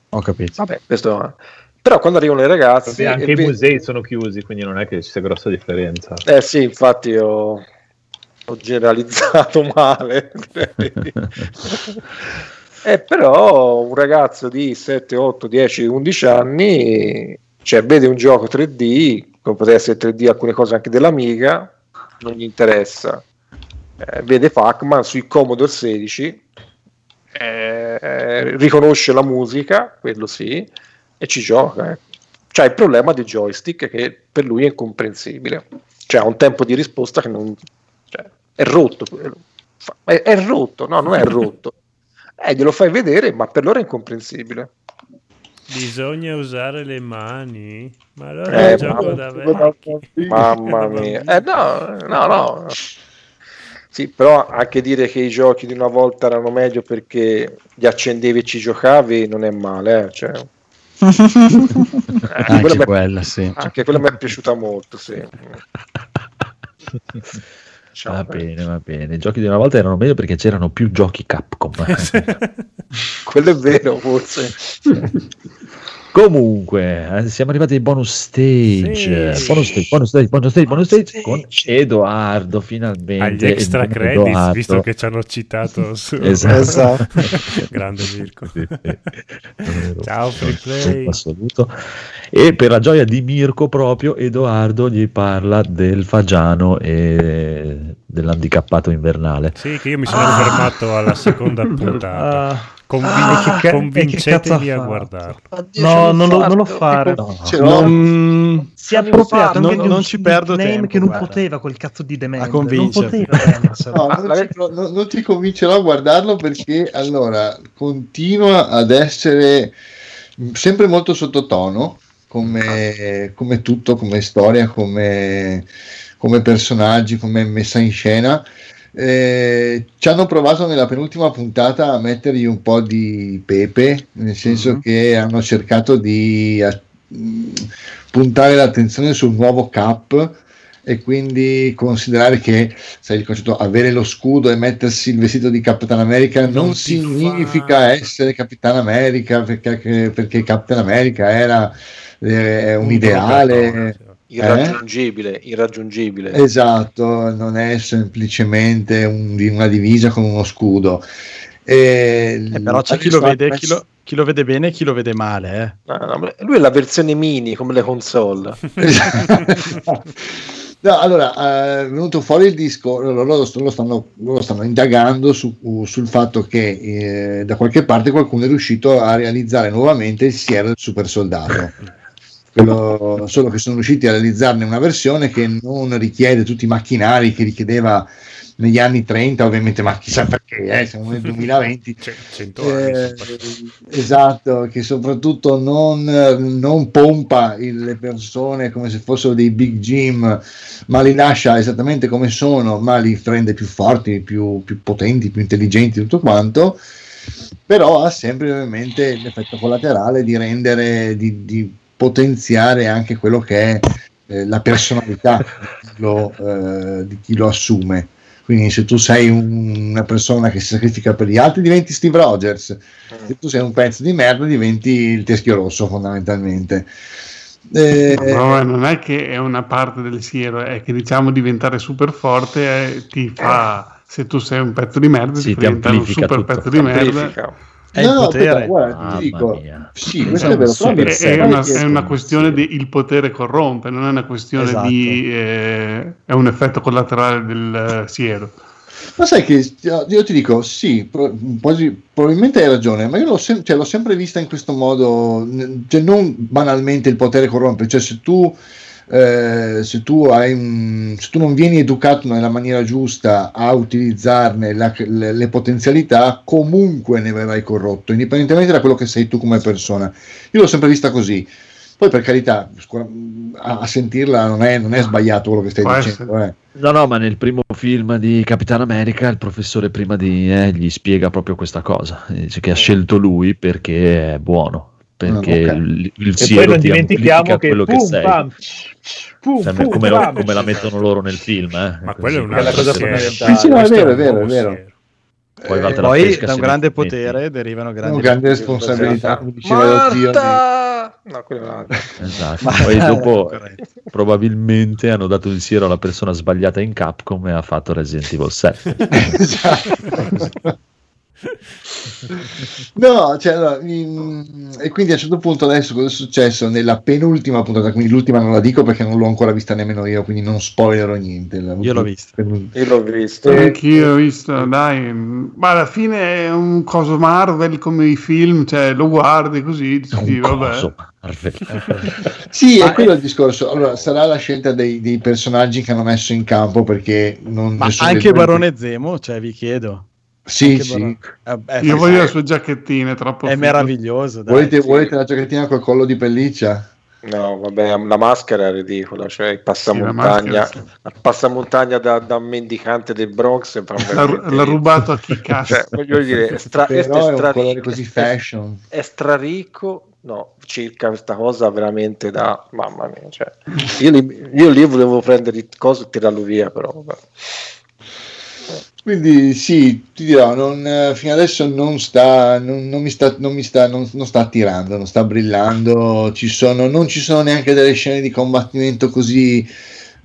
Ho capito. Vabbè, questo Però quando arrivano le ragazze... Vabbè, anche e i musei sono chiusi, quindi non è che ci sia grossa differenza. Eh sì, infatti ho, ho generalizzato male. Eh, però un ragazzo di 7, 8, 10, 11 anni cioè, vede un gioco 3D, come potrebbe essere 3D alcune cose anche dell'Amiga, non gli interessa. Eh, vede Pac-Man sui Commodore 16, eh, riconosce la musica, quello sì, e ci gioca. eh. C'ha il problema dei joystick che per lui è incomprensibile. Cioè ha un tempo di risposta che non... Cioè, è rotto. È, è rotto, no, non è rotto. Eh, glielo fai vedere, ma per loro è incomprensibile. Bisogna usare le mani. Ma allora è Eh, un gioco da vecchi. Mamma mia. Eh, no, no, no. Sì, però anche dire che i giochi di una volta erano meglio perché li accendevi e ci giocavi non è male. eh, Cioè, Anche quella mi è- quella, sì. anche quella mi è piaciuta molto, sì. Diciamo, Va bene, va bene. I giochi di una volta erano meglio perché c'erano più giochi Capcom. Quello è vero, forse. Comunque, eh, siamo arrivati ai bonus stage. Sì. Bonus stage, bonus stage, bonus stage, bonus stage con Edoardo finalmente. Agli extra credits, Edoardo. visto che ci hanno citato su... Esatto. Esatto. Grande Mirko. Sì, sì. Ciao, free play. Assoluto. E per la gioia di Mirko proprio, Edoardo gli parla del fagiano e dell'handicappato invernale. Sì, che io mi sono fermato alla seconda puntata. Ah, Convin- Ah, che convincetevi cazzo a guardarlo. no, non lo, non lo fare. L'ho. Non, Si è appropriato Non- non un ci perdo tempo, che non guarda. poteva quel cazzo di. A convincerti. Non poteva. No, Ah, non, no, no, non ti convincerò a guardarlo perché allora continua ad essere sempre molto sottotono come, come tutto, come storia, come, come personaggi, come messa in scena. Eh, ci hanno provato nella penultima puntata a mettergli un po' di pepe, nel senso Mhm. che hanno cercato di eh, mh, puntare l'attenzione sul nuovo cap e quindi considerare che sai il concetto avere lo scudo e mettersi il vestito di Capitan America non, Non significa fa- essere Capitan America perché, perché Capitan America era eh, un, ideale Irraggiungibile, irraggiungibile. esatto non è semplicemente un- una divisa con uno scudo e Eh, però c'è chi lo, vede, chi, lo, chi lo vede bene e chi lo vede male. Eh. No, no, ma lui è la versione mini come le console. No, allora è venuto fuori il disco, loro lo, st- lo stanno, loro stanno indagando su- sul fatto che eh, da qualche parte qualcuno è riuscito a realizzare nuovamente il siero del super soldato. Quello- solo che sono riusciti a realizzarne una versione che non richiede tutti i macchinari che richiedeva negli anni 30, ovviamente, ma chissà perché, eh, siamo nel 2020. Cioè, 100 anni. Eh, esatto, che soprattutto non, non pompa il- le persone come se fossero dei big gym, ma li lascia esattamente come sono, ma li rende più forti, più, più potenti, più intelligenti, tutto quanto. Però ha sempre ovviamente l'effetto collaterale di rendere, di, di potenziare anche quello che è eh, la personalità di chi lo, eh, di chi lo assume. Quindi se tu sei un- una persona che si sacrifica per gli altri diventi Steve Rogers, se tu sei un pezzo di merda diventi il teschio rosso fondamentalmente. Eh, No, non è che è una parte del siero, è che diciamo diventare super forte eh, ti fa, se tu sei un pezzo di merda, Sì, ti diventare un super tutto. pezzo di merda. È il no, potere. aspetta, guarda, ti dico, mia. sì, questo è vero, È, una, è una questione di il potere corrompe, non è una questione Esatto. di eh, è un effetto collaterale del eh, siero. Ma sai che io ti dico sì, pro- probabilmente hai ragione, ma io l'ho, sem- cioè, l'ho sempre vista in questo modo, cioè non banalmente il potere corrompe, cioè se tu, eh, se tu, hai un- se tu non vieni educato nella maniera giusta a utilizzarne la- le, le potenzialità, comunque ne verrai corrotto, indipendentemente da quello che sei tu come persona. Io l'ho sempre vista così. Poi per carità, a, a sentirla non è, non è sbagliato quello che stai Può dicendo. eh. No, no, ma nel primo film di Capitan America il professore prima di eh, gli spiega proprio questa cosa. Dice che ha scelto lui perché è buono, perché Ah, ok. il, il non ti dimentichiamo amplifica che quello che pum, sei. pam, pum, Cioè, pum, come, lo- come la mettono loro nel film, eh. Ma quello è una cosa fondamentale. Sì, sì, no, è vero, è vero, è vero. Poi, la Poi da un grande ne metti. potere derivano grandi Una grande responsabilità, come diceva lo zio. di-! No, quello è un altro. Esatto. Ma- Poi dopo probabilmente hanno dato il siero alla persona sbagliata in Capcom e ha fatto Resident Evil 7. Esatto. No, cioè, allora, in- e quindi a un certo punto adesso cosa è successo nella penultima puntata, quindi l'ultima non la dico perché non l'ho ancora vista nemmeno io, quindi non spoilerò niente. La- Io l'ho vista. Io l'ho visto. Anch'io ho visto, dai, ma alla fine è un coso Marvel come i film, cioè lo guardi così, dici, un vabbè. coso. Sì, Ma è quello è- il discorso. Allora, sarà la scelta dei, dei personaggi che hanno messo in campo perché non Ma anche Barone Zemo, cioè vi chiedo. Sì, sì. Eh, beh, Io voglio le sue giacchettine, è troppo È figo. meraviglioso. dai. Volete, volete la giacchettina col collo di pelliccia? No, vabbè, la maschera è ridicola, cioè il passamontagna, Sì, la passamontagna da, da mendicante del Bronx L'ha, l'ha rubato a chi cazzo. Cioè, voglio dire, è stra, è stra- così fashion. è straricco, no, circa questa cosa veramente da mamma mia, cioè, io, lì, io lì volevo prendere il coso e tirarlo via, però vabbè. Quindi sì, ti dirò, non, eh, fino adesso non sta, non, non mi sta, non mi sta, non, non sta attirando, non sta brillando, ci sono, non ci sono neanche delle scene di combattimento così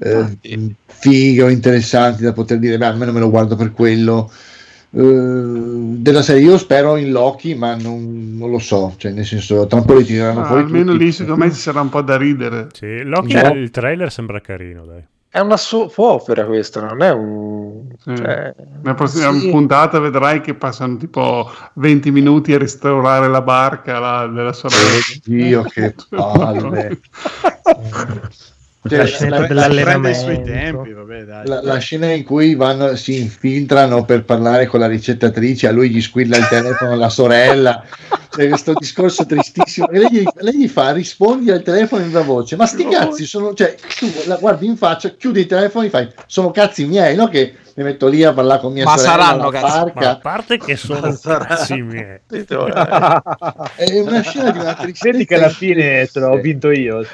eh, fighe o interessanti da poter dire, beh, almeno me lo guardo per quello. Eh, della serie io spero in Loki, ma non, non lo so, cioè nel senso, tra un po' li tireranno Ah, fuori almeno tutti. lì secondo me ci sarà un po' da ridere. Sì, Loki, No. il trailer sembra carino, dai. È una soap opera questa, non è un... Sì. cioè, Nella prossima sì. puntata vedrai che passano tipo 20 minuti a restaurare la barca la- della sorella. Dio, che palle. Cioè, La scena la- tempi, vabbè, dai. La, la scena in cui vanno, si infiltrano per parlare con la ricettatrice, a lui gli squilla il telefono la sorella, c'è questo discorso tristissimo. E lei gli, lei gli fa: rispondi al telefono in viva voce. Ma sti cazzi sono, cioè, tu la guardi in faccia, chiudi il telefono e fai: Sono cazzi miei, no? Che mi metto lì a parlare con mia Ma sorella. saranno cazzi- Ma a parte che sono cazzi miei. È una scena di una tristezza. Vedi che alla fine te l'ho vinto io.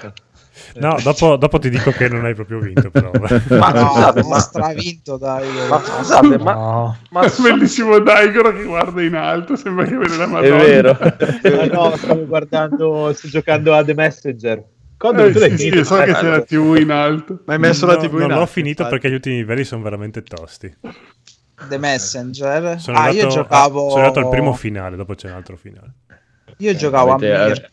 No, dopo, dopo ti dico che non hai proprio vinto, però. Ma No, scusate, ho ma, stravinto, dai. ma scusate, ma, No. ma È bellissimo Daigoro che guarda in alto, sembra che vede la È Madonna. vero. Ah, no, stavo guardando, sto giocando a The Messenger. Quando Eh, tu sì, sì, finito? so che c'è la Eh, TV in alto. Ma hai messo No, la TV in non l'ho alto, finito infatti. perché gli ultimi livelli sono veramente tosti. The Messenger. Sono ah, arrivato, io giocavo. sono arrivato al primo finale, dopo c'è un altro finale. Io giocavo Avete- a Mirk.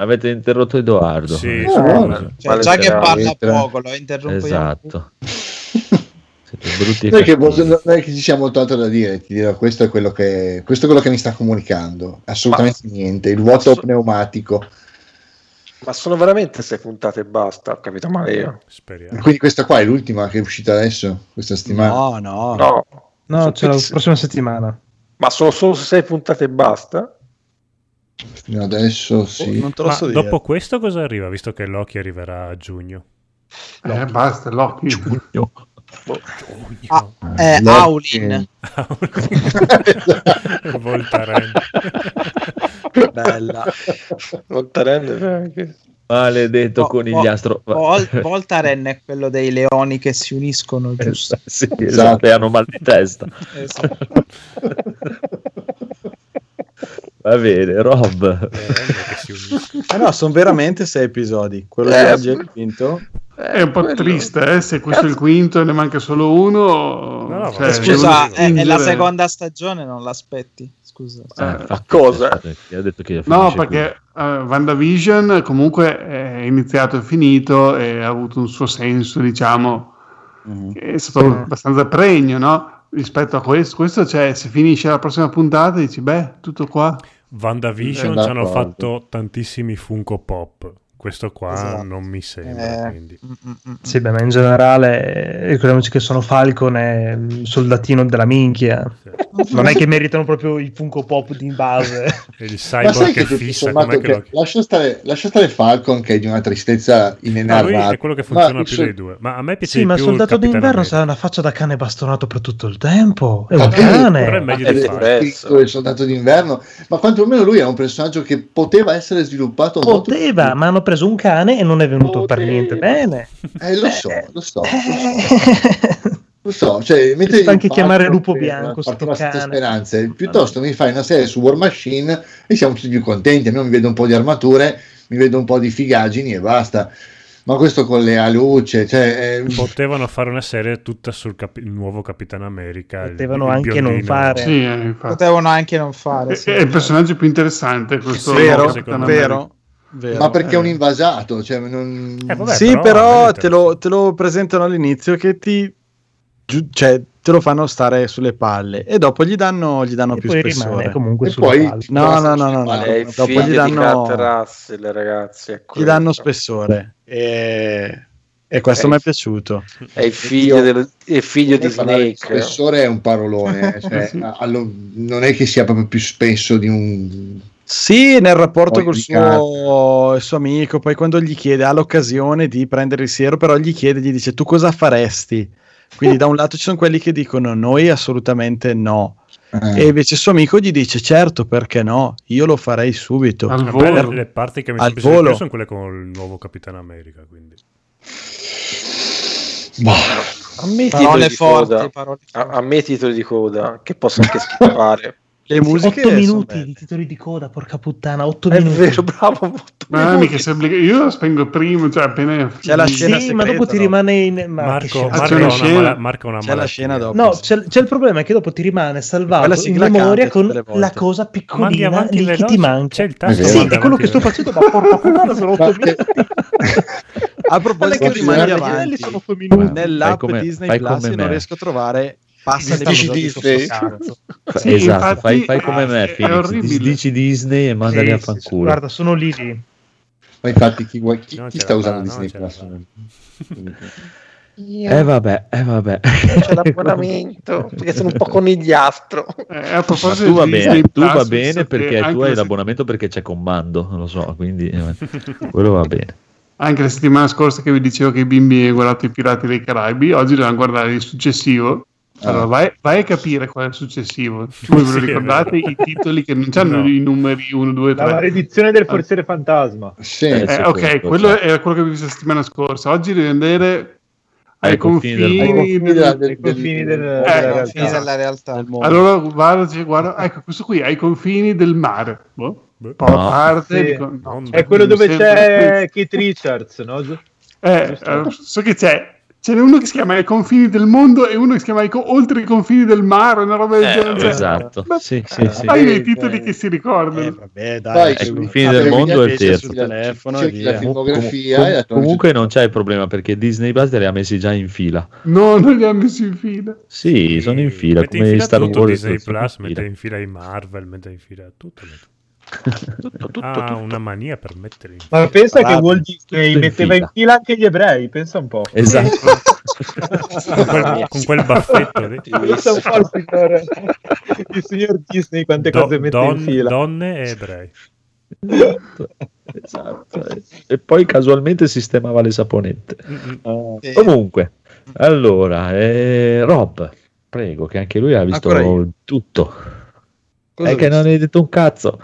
Avete interrotto Edoardo. Sì, Oh, scusa. Cioè, già che parla poco, lo interrompo io. Esatto. È, che, non è che ci sia molto altro da dire, ti dirò, questo è quello che, questo è quello che mi sta comunicando. Assolutamente niente. Il vuoto so- pneumatico. ma sono veramente sei puntate e basta, ho capito male io. Speriamo. Quindi questa qua è l'ultima che è uscita adesso, questa settimana. No, no. No, No, c'è la prossima settimana. ma sono solo sei puntate e basta? Fino adesso Oh, sì. non te lo Ma so dire. dopo questo cosa arriva? Visto che Loki arriverà a giugno. Eh, basta, Loki. Ah, eh, Loki. Aulin. Voltaren. Bella. Voltaren, eh, che- Maledetto Vo- conigliastro. Vo- Vol- Voltaren è quello dei leoni che si uniscono, giusto? sì, esatto, e hanno mal di testa. Esatto. Va bene, Rob. Eh no, sono veramente sei episodi. Quello Eh, di oggi è il quinto. È un po' quello- triste, eh, se questo è il quinto e ne manca solo uno. No, cioè. Scusa, è, è la seconda stagione, non l'aspetti. Scusa. Eh, cosa? Ho detto che No, perché uh, WandaVision comunque è iniziato e finito e ha avuto un suo senso, diciamo, Mhm. che è stato abbastanza pregno, no? Rispetto a questo, questo cioè, se finisce la prossima puntata dici, beh, tutto qua. WandaVision Sono ci hanno fatto tantissimi Funko Pop. Questo qua Esatto. non mi sembra. Eh, quindi. mm, mm, mm. Sì, beh, ma in generale ricordiamoci che sono Falcon e soldatino della minchia. Non è che meritano proprio il Funko Pop di base. Il Ma sai cyborg che che fissa che che- lo... lascia, stare, lascia stare Falcon che è di una tristezza No, inenarrata. è quello che funziona Ma più il dei due. Ma a me piace Sì, di ma più Soldato il Capitan d'inverno sarà una faccia da cane bastonato per tutto il tempo. È un Vabbè, però è cane. meglio è di Falcon. il soldato d'inverno, ma quantomeno lui è un personaggio che poteva essere sviluppato molto Poteva, ma hanno preso un cane e non è venuto per Poteva. niente bene. Eh, lo so, lo so, lo so. Eh. Lo so, cioè, mentre anche il chiamare lupo bianco, senza cane. speranze, piuttosto mi fai una serie su War Machine e siamo tutti più contenti, almeno mi vedo un po' di armature, mi vedo un po' di figaggini e basta. Ma questo con le aluce, cioè, eh, Potevano fare una serie tutta sul capi- il nuovo Capitan America. il- Potevano il anche non biondino. fare. Sì, eh. Potevano anche non fare. È, sì. è il personaggio più interessante questo. Vero, secondo me. vero, vero. ma perché è un eh. invasato, cioè, non... Eh, vabbè, sì, però però, te, lo, te lo presentano all'inizio che ti, giu- cioè, te lo fanno stare sulle palle e dopo gli danno, gli danno E più spessore. comunque E poi- palle. No, no, no, no, no. È il dopo figlio gli di danno, Russell, ragazzi. È, gli danno spessore e, e questo Eh, mi è piaciuto. È il figlio, del, è figlio di Snake. spessore è un parolone, eh, cioè, allo- non è che sia proprio più spesso di un Sì, nel rapporto col di suo, il suo amico, poi quando gli chiede, ha l'occasione di prendere il siero, però gli chiede, gli dice tu cosa faresti? Quindi da un lato ci sono quelli che dicono noi assolutamente no, eh, e invece il suo amico gli dice certo perché no, io lo farei subito. Al A volo. le, parti che mi Al sono piaciute di volo. più sono quelle con il nuovo Capitano America. Quindi. boh, A me i titoli Parole di forti, coda. parole A, forti. a me titoli di coda, che posso anche skippare. Le musiche 8 sono minuti belle. di titoli di coda, porca puttana, 8 È minuti. vero, bravo. molto Ma minuti. mica se Io lo spengo prima, cioè appena. C'è la Sì, scena ma dopo ti no? rimane in... Ma Marco, scena. Ah, Marco c'è una una, scena? mala- Marco una C'è la scena dopo. No, c'è, c'è il problema che dopo ti rimane salvato in memoria con la cosa piccolina lì che ti manca. c'è il tasto, È Sì, è quello che sto facendo, ma porca puttana sono 8 Ma che- minuti. A proposito di che avanti, sono 8 minuti. nell'app Disney Plus non me. dici trovare passa le Dici Disney. Sì, esatto, infatti, fai, fai come me, è Phoenix, disdici Disney e mandali Sì, a sì, fanculo. Guarda, sono lì lì. ma infatti chi, chi- chi sta usando Disney Plus? Eh vabbè, eh vabbè. C'è l'abbonamento perché sono un po' conigliastro. Eh, a proposito tu va di bene, tu va bene perché tu hai la l'abbonamento perché c'è comando, non lo so, quindi eh, quello va bene. Anche la settimana scorsa che vi dicevo che i bimbi hanno guardato i Pirati dei Caraibi, oggi dobbiamo guardare il successivo. Allora, Ah. vai, vai a capire qual è il successivo. Voi ve lo ricordate i titoli che non hanno No. i numeri 1, 2, La 3? maledizione del forziere fantasma. Sì, Eh, Eh, sì, ok, questo, quello sì. era quello che vi visto la settimana scorsa. Oggi devi andare ai Ai confini della- del- realtà. mondo. Allora guarda, guarda, ecco questo qui, ai confini del mare. Boh. A No. parte Sì. dico, Non- È quello dove c'è Keith Richards, no? Eh, eh, so che c'è. Ce n'è uno che si chiama I confini del mondo e uno che si chiama I co- Oltre i confini del mare, una roba del Eh, genere. Esatto, ma- sì, sì, sì. Hai dei Eh, titoli eh. che si ricordano. Eh, vabbè, dai, Vai, Ai su- confini ah, del mondo è il terzo. sul telefono e cerchi la via. filmografia Com- la trovi comunque non c'è il problema perché Disney Plus li ha messi già in fila. No, non li hanno messi in fila. Sì, sono in fila Mette in come fila Star tutto Wars. Disney in Plus, mette in fila i Marvel, mette in fila tutto. mette- Tutto, tutto, Ha tutto. una mania per mettere in Ma pensa che Parate, Walt Disney metteva in fila. fila anche gli ebrei, pensa un po'. Esatto. con, quel, con quel baffetto lì. Pensa un po' il signor, il signor Disney quante Do- cose mette don- in fila. donne e ebrei. Esatto. E poi casualmente sistemava le saponette. Mm-mm. Sì. Comunque, allora, eh, Rob, prego, che anche lui ha visto tutto. Cosa È che non hai detto un cazzo.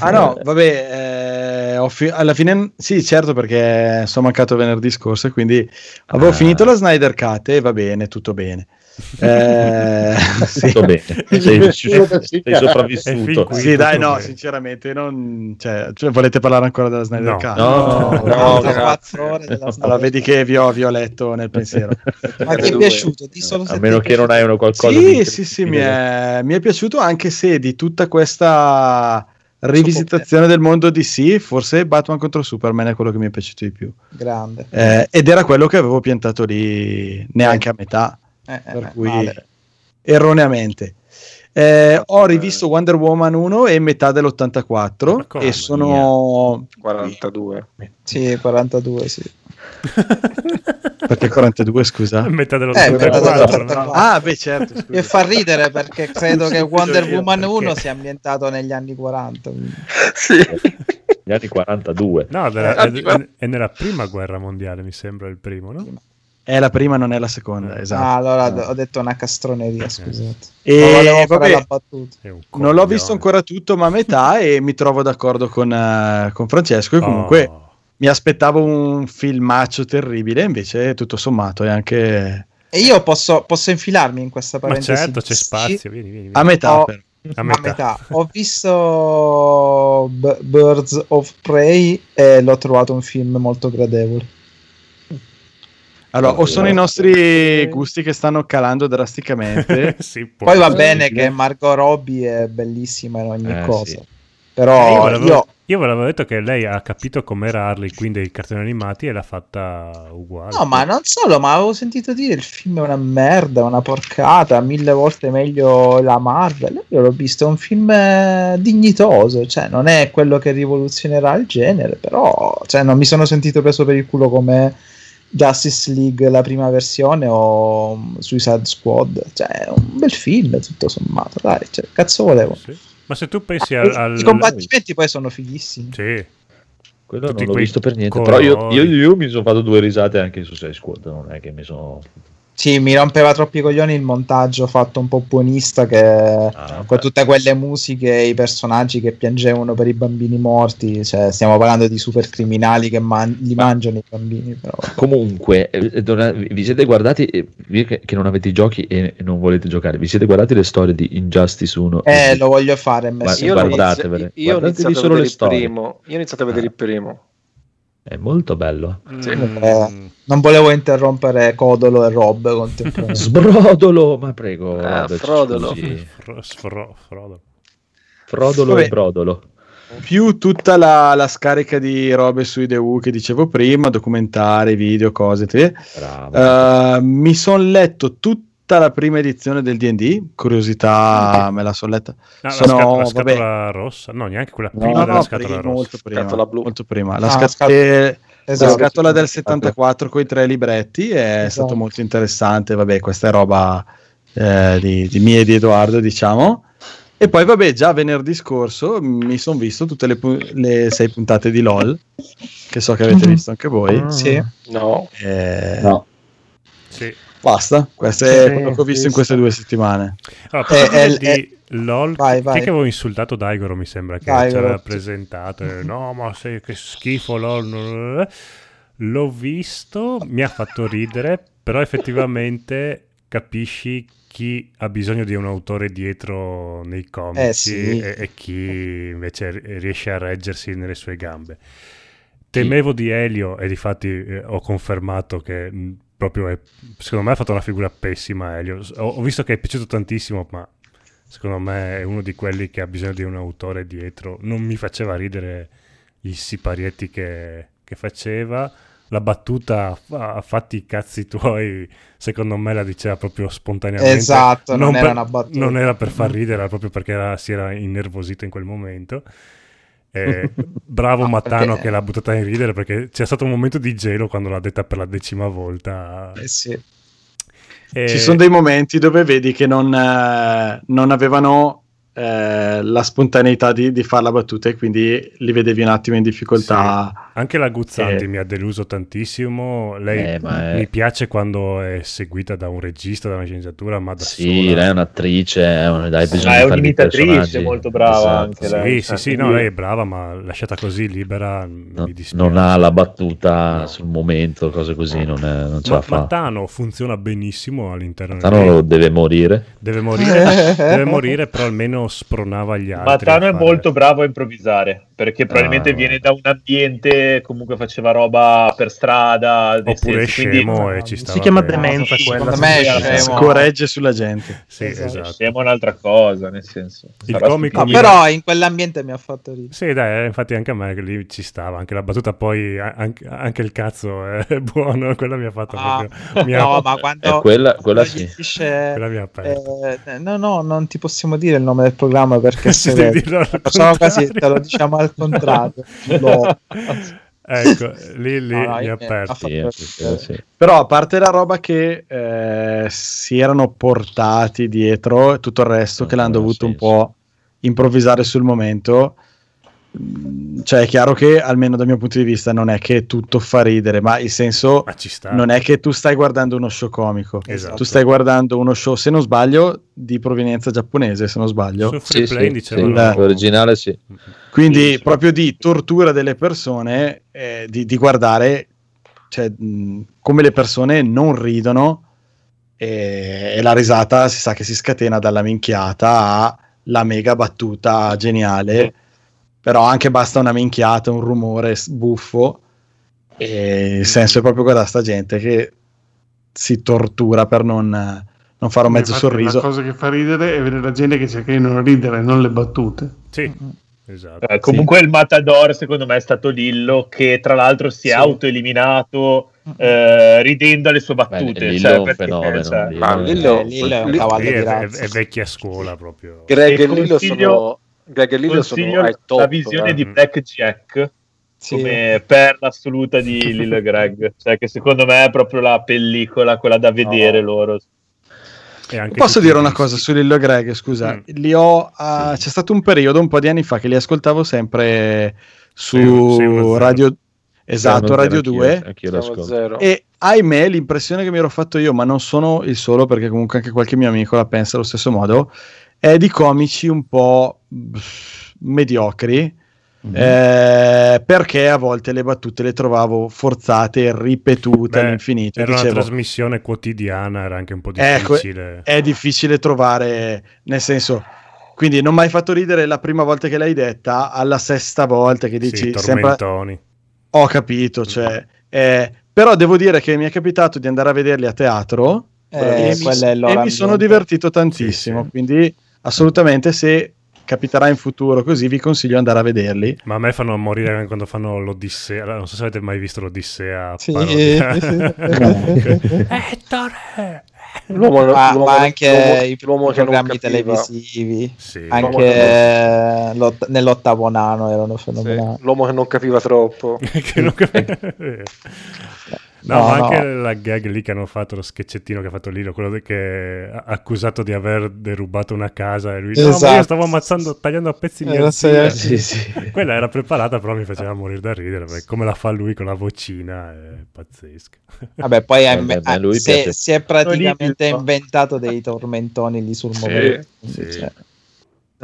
Ah no, vabbè, eh, fi- alla fine sì, certo perché sono mancato venerdì scorso e quindi avevo Ah. finito la Snyder Cut e va bene, tutto bene. Eh, sì. Tutto bene, sei, sei sopravvissuto. Sì, dai, no, bene. sinceramente, non, cioè, cioè, volete parlare ancora della Snyder No. Cut? No, No, Sono No. storia. Allora, vedi che vi ho, vi ho letto nel pensiero. Ma ti è piaciuto? Di solo se A ti meno che non hai una qualcosa Sì, di sì, sì, mi è, mi è piaciuto anche se di tutta questa rivisitazione del mondo DC, forse Batman contro Superman è quello che mi è piaciuto di più. Grande. Eh, ed era quello che avevo piantato lì neanche a metà, Eh, eh, per eh, cui male. erroneamente. Eh, ho rivisto Wonder Woman 1 e metà dell'84 Ma come? e sono 42. Sì, 42, sì. perché 42 scusa Metà dello Eh, metà 84, dello- no? ah beh certo scusa. E fa ridere perché credo che Wonder Woman perché- 1 sia ambientato negli anni 40. quindi- Sì. Gli anni 42. No, della- Eh, è, è- è nella prima guerra mondiale, mi sembra il primo, no? È la prima non è la seconda esatto Ah, allora ho detto una castroneria, scusate. e Non volevo fare vabbè, non l'ho visto ancora tutto ma a metà e mi trovo d'accordo con, eh, con Francesco e comunque Oh. mi aspettavo un filmaccio terribile invece tutto sommato è anche E io posso, posso infilarmi in questa Ma parentesi. certo, c'è spazio, vieni, vieni. vieni. a metà Oh, però. A A metà. metà. Ho visto B- Birds of Prey e l'ho trovato un film molto gradevole. Allora o sono i nostri gusti che stanno calando drasticamente sì, Poi va bene che Margot Robbie è bellissima in ogni Eh, cosa. sì. Eh, io Però io, Io ve l'avevo detto che lei ha capito com'era Harley Quinn dei cartoni animati e l'ha fatta uguale. No, ma non solo, ma avevo sentito dire il film è una merda, una porcata, mille volte meglio la Marvel. Io l'ho visto, è un film eh, dignitoso, cioè non è quello che rivoluzionerà il genere, però cioè, non mi sono sentito preso per il culo come Justice League la prima versione o Suicide Squad. Cioè, è un bel film tutto sommato, dai, cioè, cazzo volevo. Sì. Ma se tu pensi Ah, al... i- al- I combattimenti poi sono fighissimi. Sì. Quello Tutti non l'ho visto per niente. colori. Però io, io- io mi sono fatto due risate anche su Suicide Squad. Non è che mi sono. Sì, mi rompeva troppo i coglioni il montaggio fatto un po' buonista che Ah, con tutte quelle musiche e i personaggi che piangevano per i bambini morti, cioè stiamo parlando di super criminali che man- li mangiano i bambini, però. Comunque, eh, dovra- vi siete guardati, eh, vi che, non avete i giochi e non volete giocare, vi siete guardati le storie di Injustice 1? Eh, lo voglio fare, Ma- messo Io, guardatevele, io ho guardatevi iniziato a solo vedere il primo. Io ho iniziato a vedere Ah. il primo. È molto bello. Sì. Eh, non volevo interrompere Codolo e Rob contemporaneamente. Sbrodolo, ma prego. Ah, Robert, Frodolo. Fro- sfro- Frodo. Frodolo Vabbè. e Brodolo. più tutta la, la scarica di robe su IDU che dicevo prima, documentari, video, cose. Eh, mi sono letto tutta la prima edizione del D&D, curiosità me la sono letta. Ah, Sono- la, scat- la scatola rossa? No, neanche quella No, prima della no, scatola prima, rossa. molto prima, Scatola blu. molto prima. La, Ah, scat- scat- eh, la Esatto. scatola del 74 con i tre libretti è Esatto. stato molto interessante. Vabbè, questa è roba eh, di, di mia e di Edoardo, diciamo. E poi, vabbè, già venerdì scorso mi sono visto tutte le, pu- le sei puntate di LOL, che so che avete Mhm. visto anche voi. Sì. No. Eh, No. Sì. Basta, questo è Sì, quello che ho visto sì, in queste due settimane. Allora, eh, di eh, LOL, vai, vai. è che avevo insultato? Daigoro mi sembra che Daigoro, ci aveva presentato. Eh, no ma sei che schifo LOL l'ho visto mi ha fatto ridere però effettivamente capisci chi ha bisogno di un autore dietro nei comici Eh, sì. e, e chi invece ri- riesce a reggersi nelle sue gambe. Temevo di Elio e difatti eh, ho confermato che mh, proprio è, secondo me ha fatto una figura pessima Elio. Ho, ho visto che è piaciuto tantissimo ma secondo me è uno di quelli che ha bisogno di un autore dietro. Non mi faceva ridere i siparietti che, che faceva. La battuta a fatti i cazzi tuoi secondo me la diceva proprio spontaneamente. Esatto, non era per, una battuta. non era per far ridere era proprio perché era- si era innervosito in quel momento Eh, bravo No, Mattano perché- che l'ha buttata in ridere perché c'è stato un momento di gelo quando l'ha detta per la decima volta Eh sì. Eh, Ci sono dei momenti dove vedi che non, eh, non avevano eh, la spontaneità di, di fare la battuta e quindi li vedevi un attimo in difficoltà. Anche la Guzzanti Eh. mi ha deluso tantissimo. Lei Eh, ma è- mi piace quando è seguita da un regista, da una sceneggiatura, ma da Sì, sola. lei è un'attrice, è un- dai, bisogna Ah, è un'imitatrice molto brava Esatto. anche Sì, lei. sì, Eh, sì, no, lei è brava, ma lasciata così libera No, mi dispiace. non ha la battuta No. sul momento, cose così, non, è- non ce Ma, la fa. Mattano funziona benissimo all'interno del Mattano game. deve morire. Deve morire, deve morire, però almeno spronava gli altri. Mattano a è fare- molto bravo a improvvisare perché probabilmente Ah. viene da un ambiente comunque faceva roba per strada Oppure è senso, quindi- scemo e ci Si stava chiama bene. demenza quella. me scemo. Corregge sulla gente. Sì, Esatto. esatto. scemo è un'altra cosa nel senso Il comico No, stupidino. però in quell'ambiente mi ha fatto ridere. Sì, dai, eh, infatti anche a me che lì ci stava, anche la battuta poi, anche, anche il cazzo è buono, quella mi ha fatto Ah, proprio... mi ha- no, ma quando, Eh, quella- quella sì. dice, quella mi ha eh, no, no, non ti possiamo dire il nome del programma perché Sì, se al facciamo contrario. te lo diciamo al contrario. Lo- ecco, lì, lì No, no, mi io- ha aperto. ha fatto- Sì, sì. Però a parte la roba che eh, si erano portati dietro e tutto il resto Non che l'hanno aveva dovuto un senso. po' improvvisare sul momento, cioè è chiaro che almeno dal mio punto di vista non è che tutto fa ridere, ma il senso Ma ci sta. non è che tu stai guardando uno show comico, Esatto. tu stai guardando uno show, se non sbaglio, di provenienza giapponese, se non sbaglio. Sì, play sì, sì, l'originale sì. Quindi Sì. proprio di tortura delle persone, eh, di, di guardare cioè, mh, come le persone non ridono e, e la risata si sa che si scatena dalla minchiata alla mega battuta geniale, però anche basta una minchiata, un rumore buffo e il senso è proprio guardare sta gente che si tortura per non, non fare un mezzo Infatti, sorriso. La cosa che fa ridere è vedere la gente che cerca di non ridere, non le battute. Sì, Esatto. Eh, comunque il Matador secondo me è stato Lillo che tra l'altro si è Sì. autoeliminato eh, ridendo alle sue battute. Lillo cioè, è un perché, fenomeno, cioè, Lillo Ma è- Lillo, Lillo è un Li- cavallo Sì, di è, è- razza. è vecchia scuola proprio. Greg E e Lillo consiglio- sono Greg e Lillo sono consiglio ai top. la visione eh. di Blackjack Sì. come per l'assoluta di Lillo e Greg, cioè che secondo me è proprio la pellicola, quella da vedere loro. E anche Posso dire una cosa su Lillo e Greg? Scusa, Mm. li ho, ah, c'è stato un periodo, un po' di anni fa, che li ascoltavo sempre su zero. Radio, esatto, Radio anch'io- 2. Anch'io lo Siamo ascolto. zero. E ahimè, l'impressione che mi ero fatto io, ma non sono il solo, perché comunque anche qualche mio amico la pensa allo stesso modo, è di comici un po' mediocri. Mhm. eh, perché a volte le battute le trovavo forzate e ripetute Beh, all'infinito. Era una Dicevo, trasmissione quotidiana, era anche un po' Ecco, difficile. è difficile trovare, nel senso, quindi non mi hai fatto ridere la prima volta che l'hai detta, alla sesta volta che dici sì, sempre, ho capito, cioè, eh, però devo dire che mi è capitato di andare a vederli a teatro Eh, e, mi, e mi sono divertito tantissimo, Sì, sì. quindi assolutamente se capiterà in futuro così vi consiglio di andare a vederli. Ma a me fanno morire anche quando fanno l'Odissea. Non so se avete mai visto l'Odissea. Sì. parodia. Sì. Ettore! L'uomo, ma, l'uomo- ma anche l'uomo- i l'uomo che non programmi capiva. televisivi, Sì. anche eh, l'ott- nell'ottavo nano erano fenomenali. Sì, l'uomo che non capiva troppo. Che non cap- No, No, ma no. anche la gag lì che hanno fatto, lo sketchettino che ha fatto Lilo, quello che ha accusato di aver derubato una casa e lui, no, ma io Esatto. stavo ammazzando, tagliando a pezzi mia Era zia." sei- Sì, sì. Quella era preparata, però mi faceva morire da ridere, perché come la fa lui con la vocina è pazzesca. Vabbè, poi ha Vabbè, si, è- piace. si è praticamente inventato dei tormentoni lì sul momento. sì. cioè,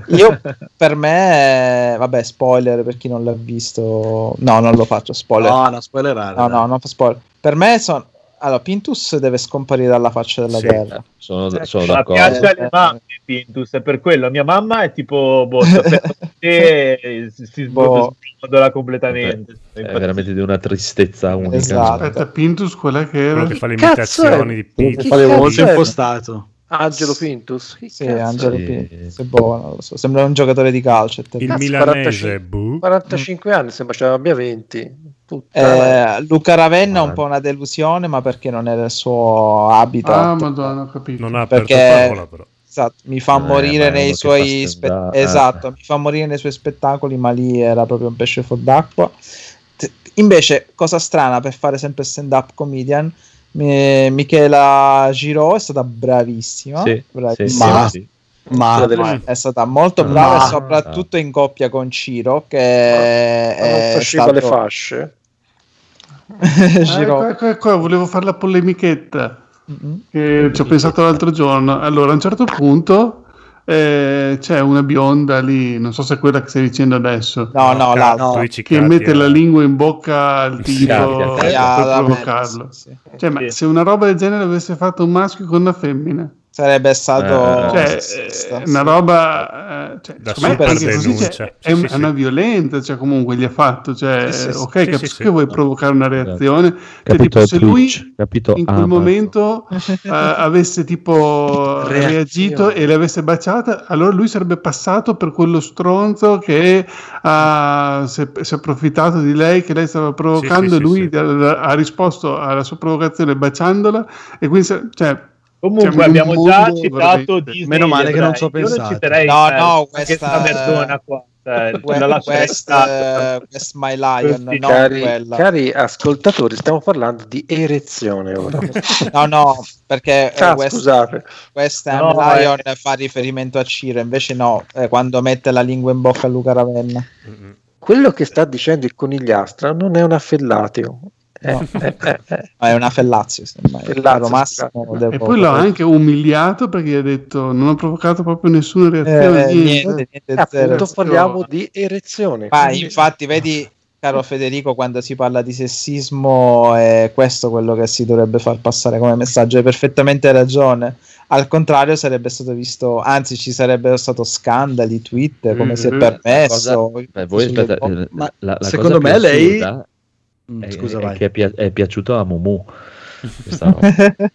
Io per me, eh, vabbè, spoiler per chi non l'ha visto. No, non lo faccio spoiler. No, no, spoilerare. No, no, non fa spoiler. Per me sono. Allora, Pintus deve scomparire dalla faccia della Sì. terra. Sono, sono Ma d'accordo. piace alle Eh, mamme Pintus, è per quello. Mia mamma è tipo boh, e si, si Boh. completamente. È veramente di una tristezza unica. Esatto. Aspetta, Pintus, qual è che era? Quello che fa le è? imitazioni di. Chi Fare cazzo molto è? impostato. Angelo Pintus? Chi Sì? Angelo Sì. Pintus. È buono, lo so. Sembra un giocatore di calcio. Il. Cazzo, milanese, 45. buh. 45 anni, sembra ce ne abbia 20. Puttana. Eh, Luca Ravenna è un Ah. po' una delusione, ma perché non era il suo habitat. Ah, madonna, ho capito. Non ha aperto Perché- parola, però. Esatto, mi fa Eh, morire nei suoi spe- esatto, eh. mi fa morire nei suoi spettacoli, ma lì era proprio un pesce fuor d'acqua. T- Invece, cosa strana per fare sempre stand-up comedian, mi- Michela Giro è stata bravissima, Sì, bravissima. sì, sì. Ma delle- Ma è stata molto brava Ma- e soprattutto in coppia con Ciro che non è faceva stato... le fasce. Eh, Giro ecco, ecco, ecco, volevo fare la polemichetta. Mhm. che ci ho pensato l'altro giorno. Allora, a un certo punto eh, c'è una bionda lì, non so se è quella che stai dicendo adesso, no no l'altro Twitch che mette la lingua in bocca al tipo per la provocarlo. sì, sì. Cioè, ma se una roba del genere avesse fatto un maschio con una femmina, sarebbe stato Eh, cioè, eh, sta- una roba, eh, cioè, Da secondo me super anche così, cioè, Sì, è, sì, è sì. una violenza, cioè, comunque gli ha fatto, cioè, Sì, sì, sì. ok, Sì, capisco sì, sì. che vuoi provocare una reazione, cioè, Capito tipo, se lui capito in quel Amazon. momento eh, avesse tipo Reazione. reagito e le avesse baciata, allora lui sarebbe passato per quello stronzo che ha, si, è, si è approfittato di lei, che lei stava provocando, Sì, sì, e lui sì, ha, ha risposto alla sua provocazione baciandola e quindi cioè, Comunque Siamo un abbiamo già mondo citato Disney Meno male che non ebrei. ci ho Io non pensato. citerei No, eh, no, questa questa- merdona qua. cioè, Que- la lascerei Quest, stare. eh, Quest My Lion, Questi non Cari, quella. cari ascoltatori, stiamo parlando di erezione ora. No, no, perché eh, Ah, West, scusate. West No, Ham Lion eh. fa riferimento a Ciro, invece no, eh, quando mette la lingua in bocca a Luca Ravenna. Mm-mm. Quello che sta dicendo il conigliastro non è una fellatio. Eh, No. eh, eh, eh. Ma è una Fellazio. Fellazio, Massimo, e poi l'ho anche umiliato perché gli ha detto non ha provocato proprio nessuna reazione, Eh, niente. niente, niente, Eh, appunto parliamo di erezione. Ma quindi- infatti, vedi, caro Federico, quando si parla di sessismo è questo quello che si dovrebbe far passare come messaggio. Hai perfettamente ragione. Al contrario, sarebbe stato visto, anzi, ci sarebbero stati scandali, tweet, come si è Mhm. permesso. Beh, voi aspetta, Ma la, la secondo cosa me lei- assurda Mm, è, Scusa, è vai. che è, pi- è piaciuto a Mumu.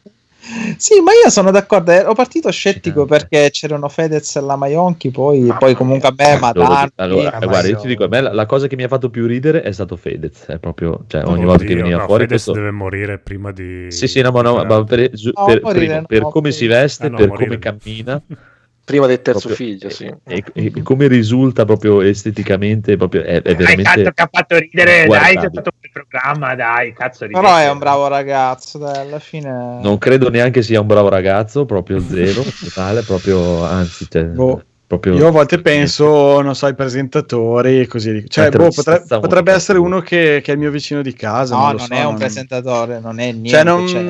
Sì, ma io sono d'accordo. Ero partito scettico perché c'erano Fedez e la Maionchi, poi, poi comunque a me Allora, Matardi. allora, ma guarda, io ti dico, a me la, la cosa che mi ha fatto più ridere è stato Fedez, è proprio, cioè, ogni Oddio, volta che veniva no, fuori Fedez questo... deve morire prima di... Sì, sì, no, ma, no, ma per, No, per- morire, primo, no, per come si veste, Ah, no, per morire. come cammina, Prima del terzo proprio- figlio, sì. e, e- e come risulta proprio esteticamente, proprio, è, è veramente... cazzo che ha fatto ridere, dai, guardabile. che ha fatto quel programma, dai, cazzo ridere. Però è un bravo ragazzo, dai, alla fine. Non credo neanche sia un bravo ragazzo, proprio zero, totale, proprio, anzi, cioè, Boh. Proprio... Io a volte penso, non so, ai presentatori e così. Cioè, Eh, boh, potre- potrebbe essere uno che, che è il mio vicino di casa. No, non, non, so, è un non- presentatore, non è niente. Cioè, non... cioè,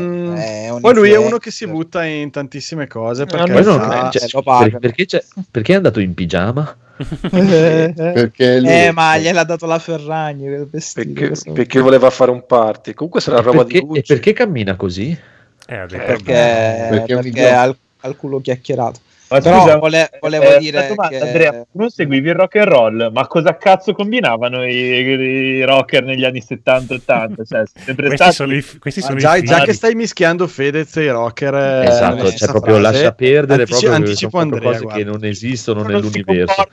è Poi lui è uno che si butta in tantissime cose perché Poi non- sa- cioè, eh, lo per- perché, c'è- perché è andato in pigiama? Perché lui- Eh, ma gliel'ha dato la Ferragni quel vestito. Perché, perché voleva fare un party. Comunque sarà roba Perché- di e Gucci. perché cammina così? Eh, Eh, perché, Perché perché ha il culo chiacchierato. Ma Però scusa, vole- volevo eh, dire una domanda, che- Andrea, tu non seguivi il rock and roll, ma cosa cazzo combinavano i, i rocker negli anni 70-80? Cioè, sempre Questi stati- sono i, questi sono già, i già che stai mischiando Fedez e i rocker, eh, esatto, in cioè proprio frase, lascia perdere antici- proprio che anticipo Andrea, cose che guarda. non esistono non nell'universo.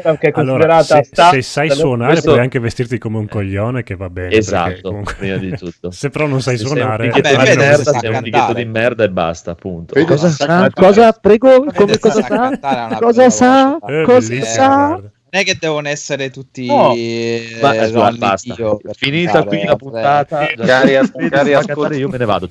che è Allora, se, sta- se sai suonare questo- puoi anche vestirti come un coglione che va bene. Esatto, comunque- prima di tutto. Se però non sai Se suonare... sei un fighetto di merda e basta, appunto. Cosa? Prego? Come Fedez cosa una Cosa sa? Eh, Cosa sa? guarda. Non è che devono essere tutti No. eh, Ma eh, donne basta. Finita cantare, qui la eh. puntata. Cari, Fedez cari fa ascoltatori. io me ne vado.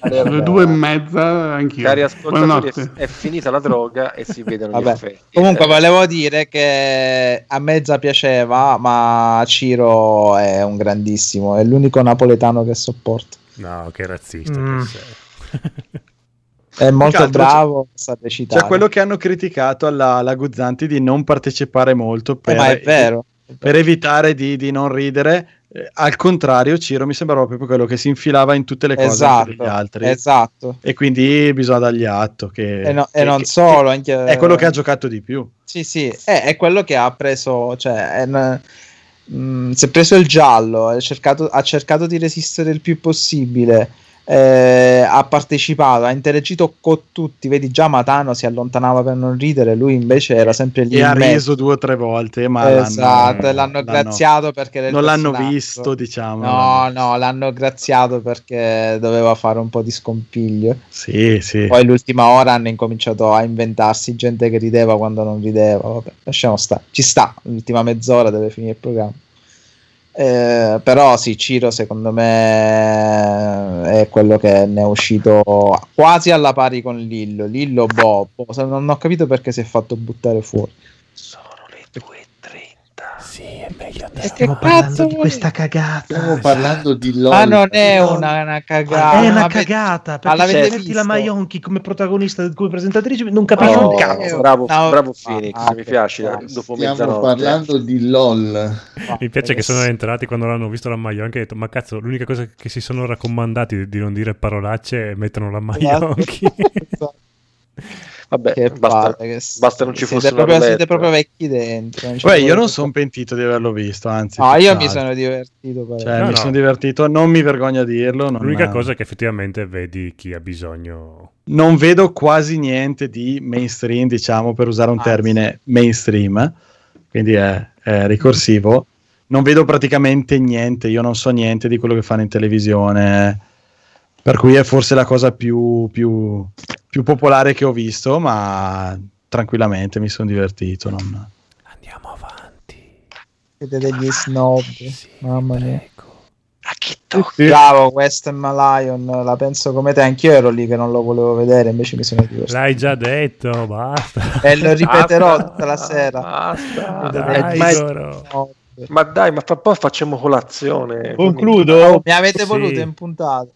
Alle due e mezza anch'io. Cari ascoltatori, è, è finita la droga e si vedono gli Vabbè. effetti. Comunque Eh, volevo dire che a mezza piaceva, ma Ciro è un grandissimo, è l'unico napoletano che sopporto. No, che razzista Mm. che sei. È molto altro bravo, sa recitare. C'è quello che hanno criticato alla, alla Guzzanti di non partecipare molto Eh, per, ma è vero. per evitare di, di non ridere. Eh, al contrario, Ciro mi sembrava proprio quello che si infilava in tutte le cose anche degli Esatto, altri. esatto. E quindi bisogna dargli atto che, E, no- e che- non che- solo, anche, è quello che ha giocato di più. Sì, sì, è, è quello che ha preso, cioè, è un- mm, si è preso il giallo, cercato, ha cercato di resistere il più possibile, eh, ha partecipato, ha interagito con tutti, vedi già Matano si allontanava per non ridere, lui invece era sempre lì E ha mezzo. riso due o tre volte, ma esatto, l'hanno, e l'hanno graziato perché non l'hanno visto, diciamo. No, no, l'hanno graziato perché doveva fare un po' di scompiglio. Sì, sì. Poi l'ultima ora hanno incominciato a inventarsi gente che rideva quando non rideva. Vabbè, lasciamo stare. Ci sta, l'ultima mezz'ora deve finire il programma. Eh, però sì, Ciro secondo me è quello che ne è uscito quasi alla pari con Lillo. Lillo, boh, boh, non ho capito perché si è fatto buttare fuori. Sono le 2.30. Sì, è meglio E che cazzo vuoi? cagata. Stiamo parlando di LOL. Ah, non è una, una cagata. È una Ma cagata. ma Perché se l'avete metti la? Maionchi come protagonista, come presentatrice, non capisci Oh, un cazzo. bravo, No, bravo ma- Phoenix, ah, mi piace cazzo. dopo Stiamo mezzanotte. parlando di LOL. Mi piace che sono entrati quando l'hanno visto la Maionchi e ho detto ma cazzo l'unica cosa che si sono raccomandati di- di non dire parolacce è mettono la Maionchi. Vabbè, Che basta, palle che basta non ci siete fosse una proprio, siete proprio vecchi dentro. non Beh, io non sono pentito di averlo visto, anzi. No, io mi sono divertito. Cioè, No, mi no. sono divertito, non mi vergogno a dirlo. Non, L'unica cosa è che effettivamente vedi chi ha bisogno. non vedo quasi niente di mainstream, diciamo, per usare un Anzi. termine mainstream, quindi è, è ricorsivo. Non vedo praticamente niente, io non so niente di quello che fanno in televisione, per cui è forse la cosa più, più- più popolare che ho visto, ma tranquillamente mi sono divertito. non- Andiamo avanti. Siete degli snob. Sì, Mamma mia. prego. A chi tocca? Bravo, Western Lion. La penso come te. Anch'io ero lì che non lo volevo vedere, invece mi sono divertito. L'hai già detto, basta. E lo ripeterò Basta, tutta la sera. Basta. Dai, ma. No. ma dai, ma fa- poi facciamo colazione. Concludo. Oh, mi avete Sì. voluto in puntata.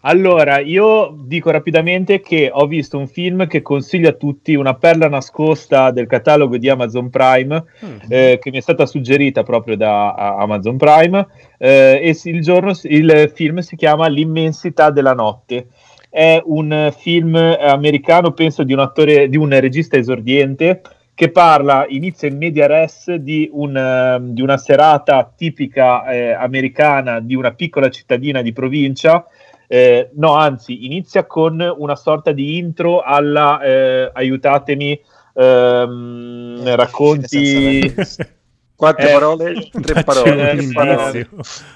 Allora, io dico rapidamente che ho visto un film che consiglio a tutti, una perla nascosta del catalogo di Amazon Prime, eh, che mi è stata suggerita proprio da Amazon Prime, eh, e il, giorno, il film si chiama L'immensità della notte. È un film americano, penso, di un attore, di un regista esordiente che parla, inizia in media res di, un, eh, di una serata tipica eh, americana di una piccola cittadina di provincia Eh, no, anzi, inizia con una sorta di intro alla eh, aiutatemi, ehm, racconti. Quante Eh, parole? Tre parole. Tre parole.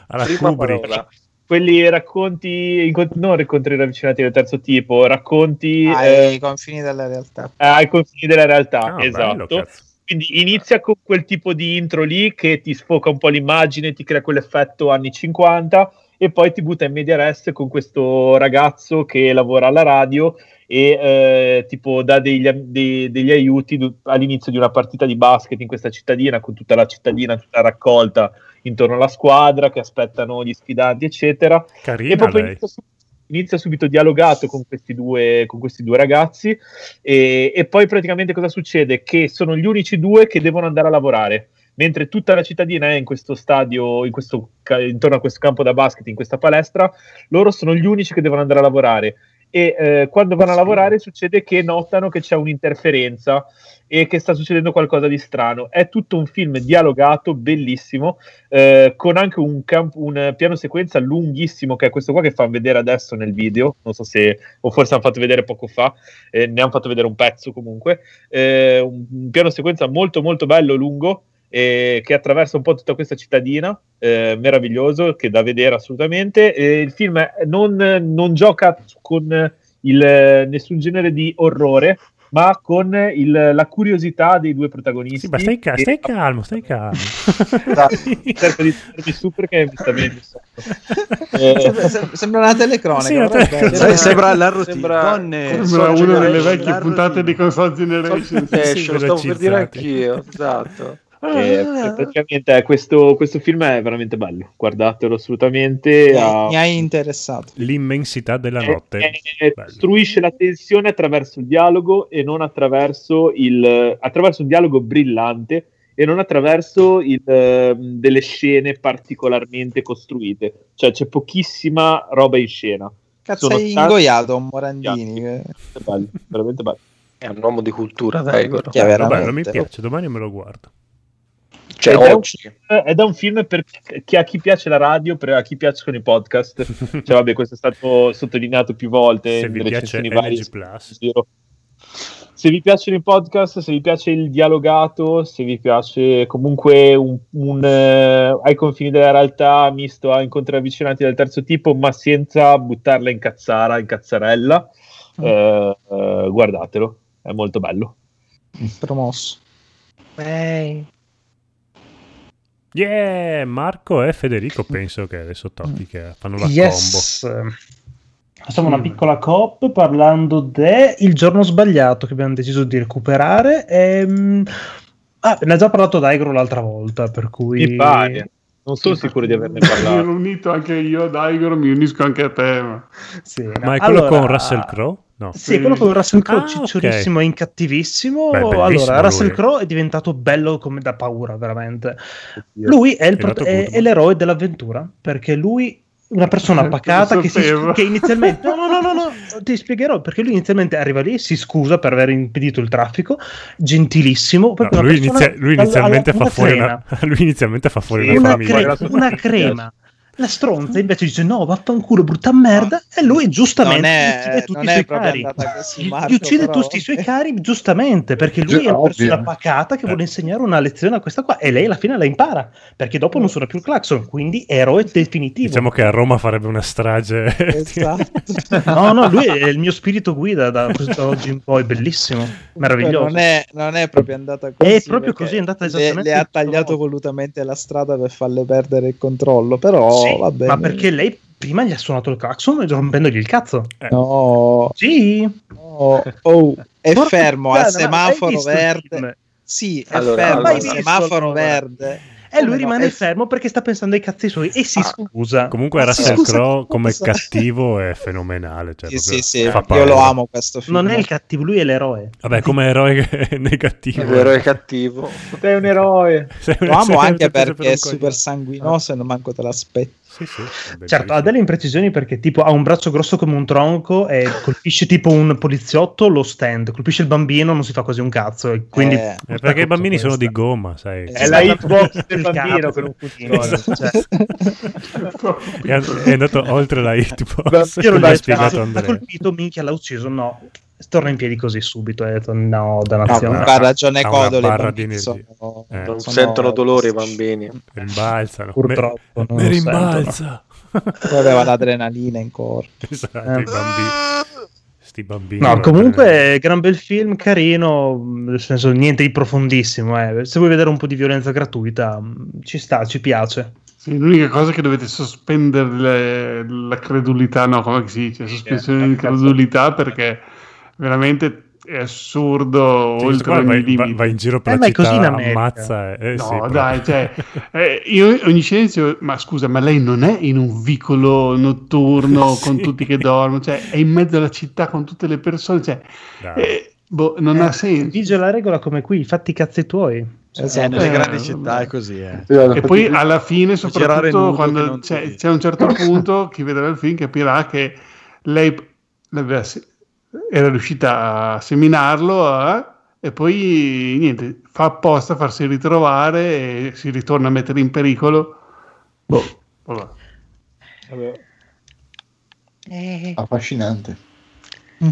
alla Prima Kubrick. parola. quelli racconti, incont- non incontri ravvicinati del terzo tipo, racconti Ai eh, confini della realtà. ai confini della realtà. Ah, bello, esatto. cazzo. Quindi inizia con quel tipo di intro lì che ti sfoca un po' l'immagine, ti crea quell'effetto anni 50 e poi ti butta in media res con questo ragazzo che lavora alla radio e eh, tipo dà degli, dei- degli aiuti all'inizio di una partita di basket in questa cittadina con tutta la cittadina tutta raccolta intorno alla squadra che aspettano gli sfidanti eccetera Carina e proprio lei. inizia, inizia subito dialogato con questi due, con questi due ragazzi e, e poi praticamente cosa succede? Che sono gli unici due che devono andare a lavorare, mentre tutta la cittadina è in questo stadio, in questo intorno a questo campo da basket, in questa palestra, loro sono gli unici che devono andare a lavorare. E eh, quando vanno a lavorare succede che notano che c'è un'interferenza e che sta succedendo qualcosa di strano. È tutto un film dialogato, bellissimo, eh, con anche un, camp- un piano sequenza lunghissimo, che è questo qua che fanno vedere adesso nel video. Non so se, o forse hanno fatto vedere poco fa, eh, ne hanno fatto vedere un pezzo comunque. Eh, un piano sequenza molto, molto bello, lungo. Eh, che attraversa un po' tutta questa cittadina, eh, meraviglioso, che da vedere assolutamente. E il film non, non gioca con il, nessun genere di orrore, ma con il- la curiosità dei due protagonisti. Sì, ma stai, ca- stai calmo, stai calmo. cerco di tenermi su perché mi sta il sonno. Eh, Sembra, sem- sembra una telecronaca. Sì, una telecronaca. Sai, sembra la routine. Sembra- Donne, Sembra Console una delle vecchie puntate di Console Generation. Eh, Sì, ce lo stavo per dire velocizzati. anch'io, esatto. Che praticamente è questo, questo film è veramente bello, guardatelo assolutamente. Mi, ha- mi hai interessato. L'immensità della notte. eh, eh, costruisce la tensione attraverso il dialogo e non attraverso il attraverso un dialogo brillante e non attraverso il, ehm, delle scene particolarmente costruite cioè c'è pochissima roba in scena Cazzo, Sono hai tanti- ingoiato un Morandini. che- Veramente bello, veramente bello. È un uomo di cultura, Bello, veramente. bello, mi piace, domani me lo guardo. Cioè, Ed è un- oggi. ed è un film per chi, a chi piace la radio, per a chi piacciono i podcast. Cioè, vabbè, questo è stato sottolineato più volte. Se vi piace Plus. Giro. Se vi piacciono i podcast, se vi piace il dialogato, se vi piace comunque un, un, eh, ai confini della realtà misto a incontri avvicinati del terzo tipo, ma senza buttarla in cazzara, in cazzarella, eh, eh, guardatelo, è molto bello. Promosso. Yeah, Marco e Federico penso che adesso tocchi che fanno la Yes. Facciamo una piccola cop parlando de Il giorno sbagliato che abbiamo deciso di recuperare. Ehm... Ah, ne ha già parlato Daigro l'altra volta, per cui... Mi pare, non sono sicuro di averne Mi parlato. ero unito anche io ad Igor, mi unisco anche a te. Ma... Sì, no. Ma è quello Allora- con Russell Crowe? No. Sì, quello con Russell Crowe, Ah, cicciurissimo e incattivissimo. Beh, allora, Russell. Crowe è diventato bello come da paura, veramente. Lui è, il È Goodman. è l'eroe dell'avventura, perché lui una persona pacata che, si, che inizialmente no no no no no ti spiegherò perché lui inizialmente arriva lì si scusa per aver impedito il traffico gentilissimo No, lui, inizia- lui inizialmente alla- fa una fuori una, lui inizialmente fa fuori una una, famiglia. cre- una crema la stronza invece dice no vaffanculo brutta merda e lui giustamente Non è- uccide tutti non i è suoi proprio cari andata così, Gli- Marco, gli uccide però. tutti i suoi cari giustamente perché lui è una persona pacata che Eh. vuole insegnare una lezione a questa qua e lei alla fine la impara perché dopo non suona più il clacson quindi eroe definitivo Diciamo che a Roma farebbe una strage. Esatto. no no lui è il mio spirito guida da questo oggi in poi bellissimo meraviglioso Non è, non è proprio andata così. È proprio così, è andata le- esattamente Le, ha in questo tagliato modo. volutamente la strada per farle perdere il controllo. Però Sì, va bene. ma perché lei prima gli ha suonato il clacson rompendogli il cazzo No, sì no. Oh, è fermo al semaforo verde. Sì, è Allora, fermo allora. al semaforo allora? verde. E lui Come no? rimane È- fermo perché sta pensando ai cazzi suoi e si Ah, scusa Comunque Ma Russell Crowe come cattivo è fenomenale. Cioè, Sì, sì, sì, io paura. lo amo questo film. non è il cattivo lui è l'eroe Vabbè, come eroe è negativo. È cattivo. Sei un eroe. Sei- Lo amo anche per perché un è super sanguinoso e non manco te l'aspetti. Sì, sì, Certo, ha delle imprecisioni perché tipo ha un braccio grosso come un tronco e colpisce tipo un poliziotto lo stand, colpisce il bambino non si fa quasi un cazzo e quindi Eh, Eh, perché i bambini sono di gomma, sai. Eh, È la hitbox del Il bambino con un funzione. Esatto, cioè, È, è andato oltre la hitbox. io l'ho spiegato ha Andrea. colpito, minchia l'ha ucciso, no. Torna in piedi così subito e ha detto no, No, dannazione. ha ragione ha una Codolo, i barra di bambini energia. sono- Eh. Non sono- sentono dolore i bambini. Rimbalzano. Purtroppo Me- non me lo rimbalza. Poi aveva l'adrenalina in corpo. esatto, Eh. i bambini. Sti bambini. No, comunque, gran bel film, carino, nel senso niente di profondissimo. eh. Se vuoi vedere un po' di violenza gratuita, ci sta, ci piace. Sì, l'unica cosa è che dovete sospendere le- la credulità, no, come si dice, sospensione di credulità perché veramente è assurdo Sì, oltre qua ogni vai, limite. va, vai in giro per Eh, la ma è città, così ammazza. eh, No, sì, dai, cioè, eh, io ogni dicevo, ma scusa, ma lei non è in un vicolo notturno Sì. con tutti che dormono, cioè è in mezzo alla città con tutte le persone, cioè, eh, boh, non ha senso. Vige la regola come qui, fatti i cazzi tuoi. Cioè, Sì, nelle Eh, grandi città è così. Eh. E poi alla fine, soprattutto quando c'è, c'è un certo punto, chi vedrà il film capirà che lei l'aveva era riuscita a seminarlo eh, e poi niente, fa apposta a farsi ritrovare e si ritorna a mettere in pericolo. Boh, vabbè. affascinante.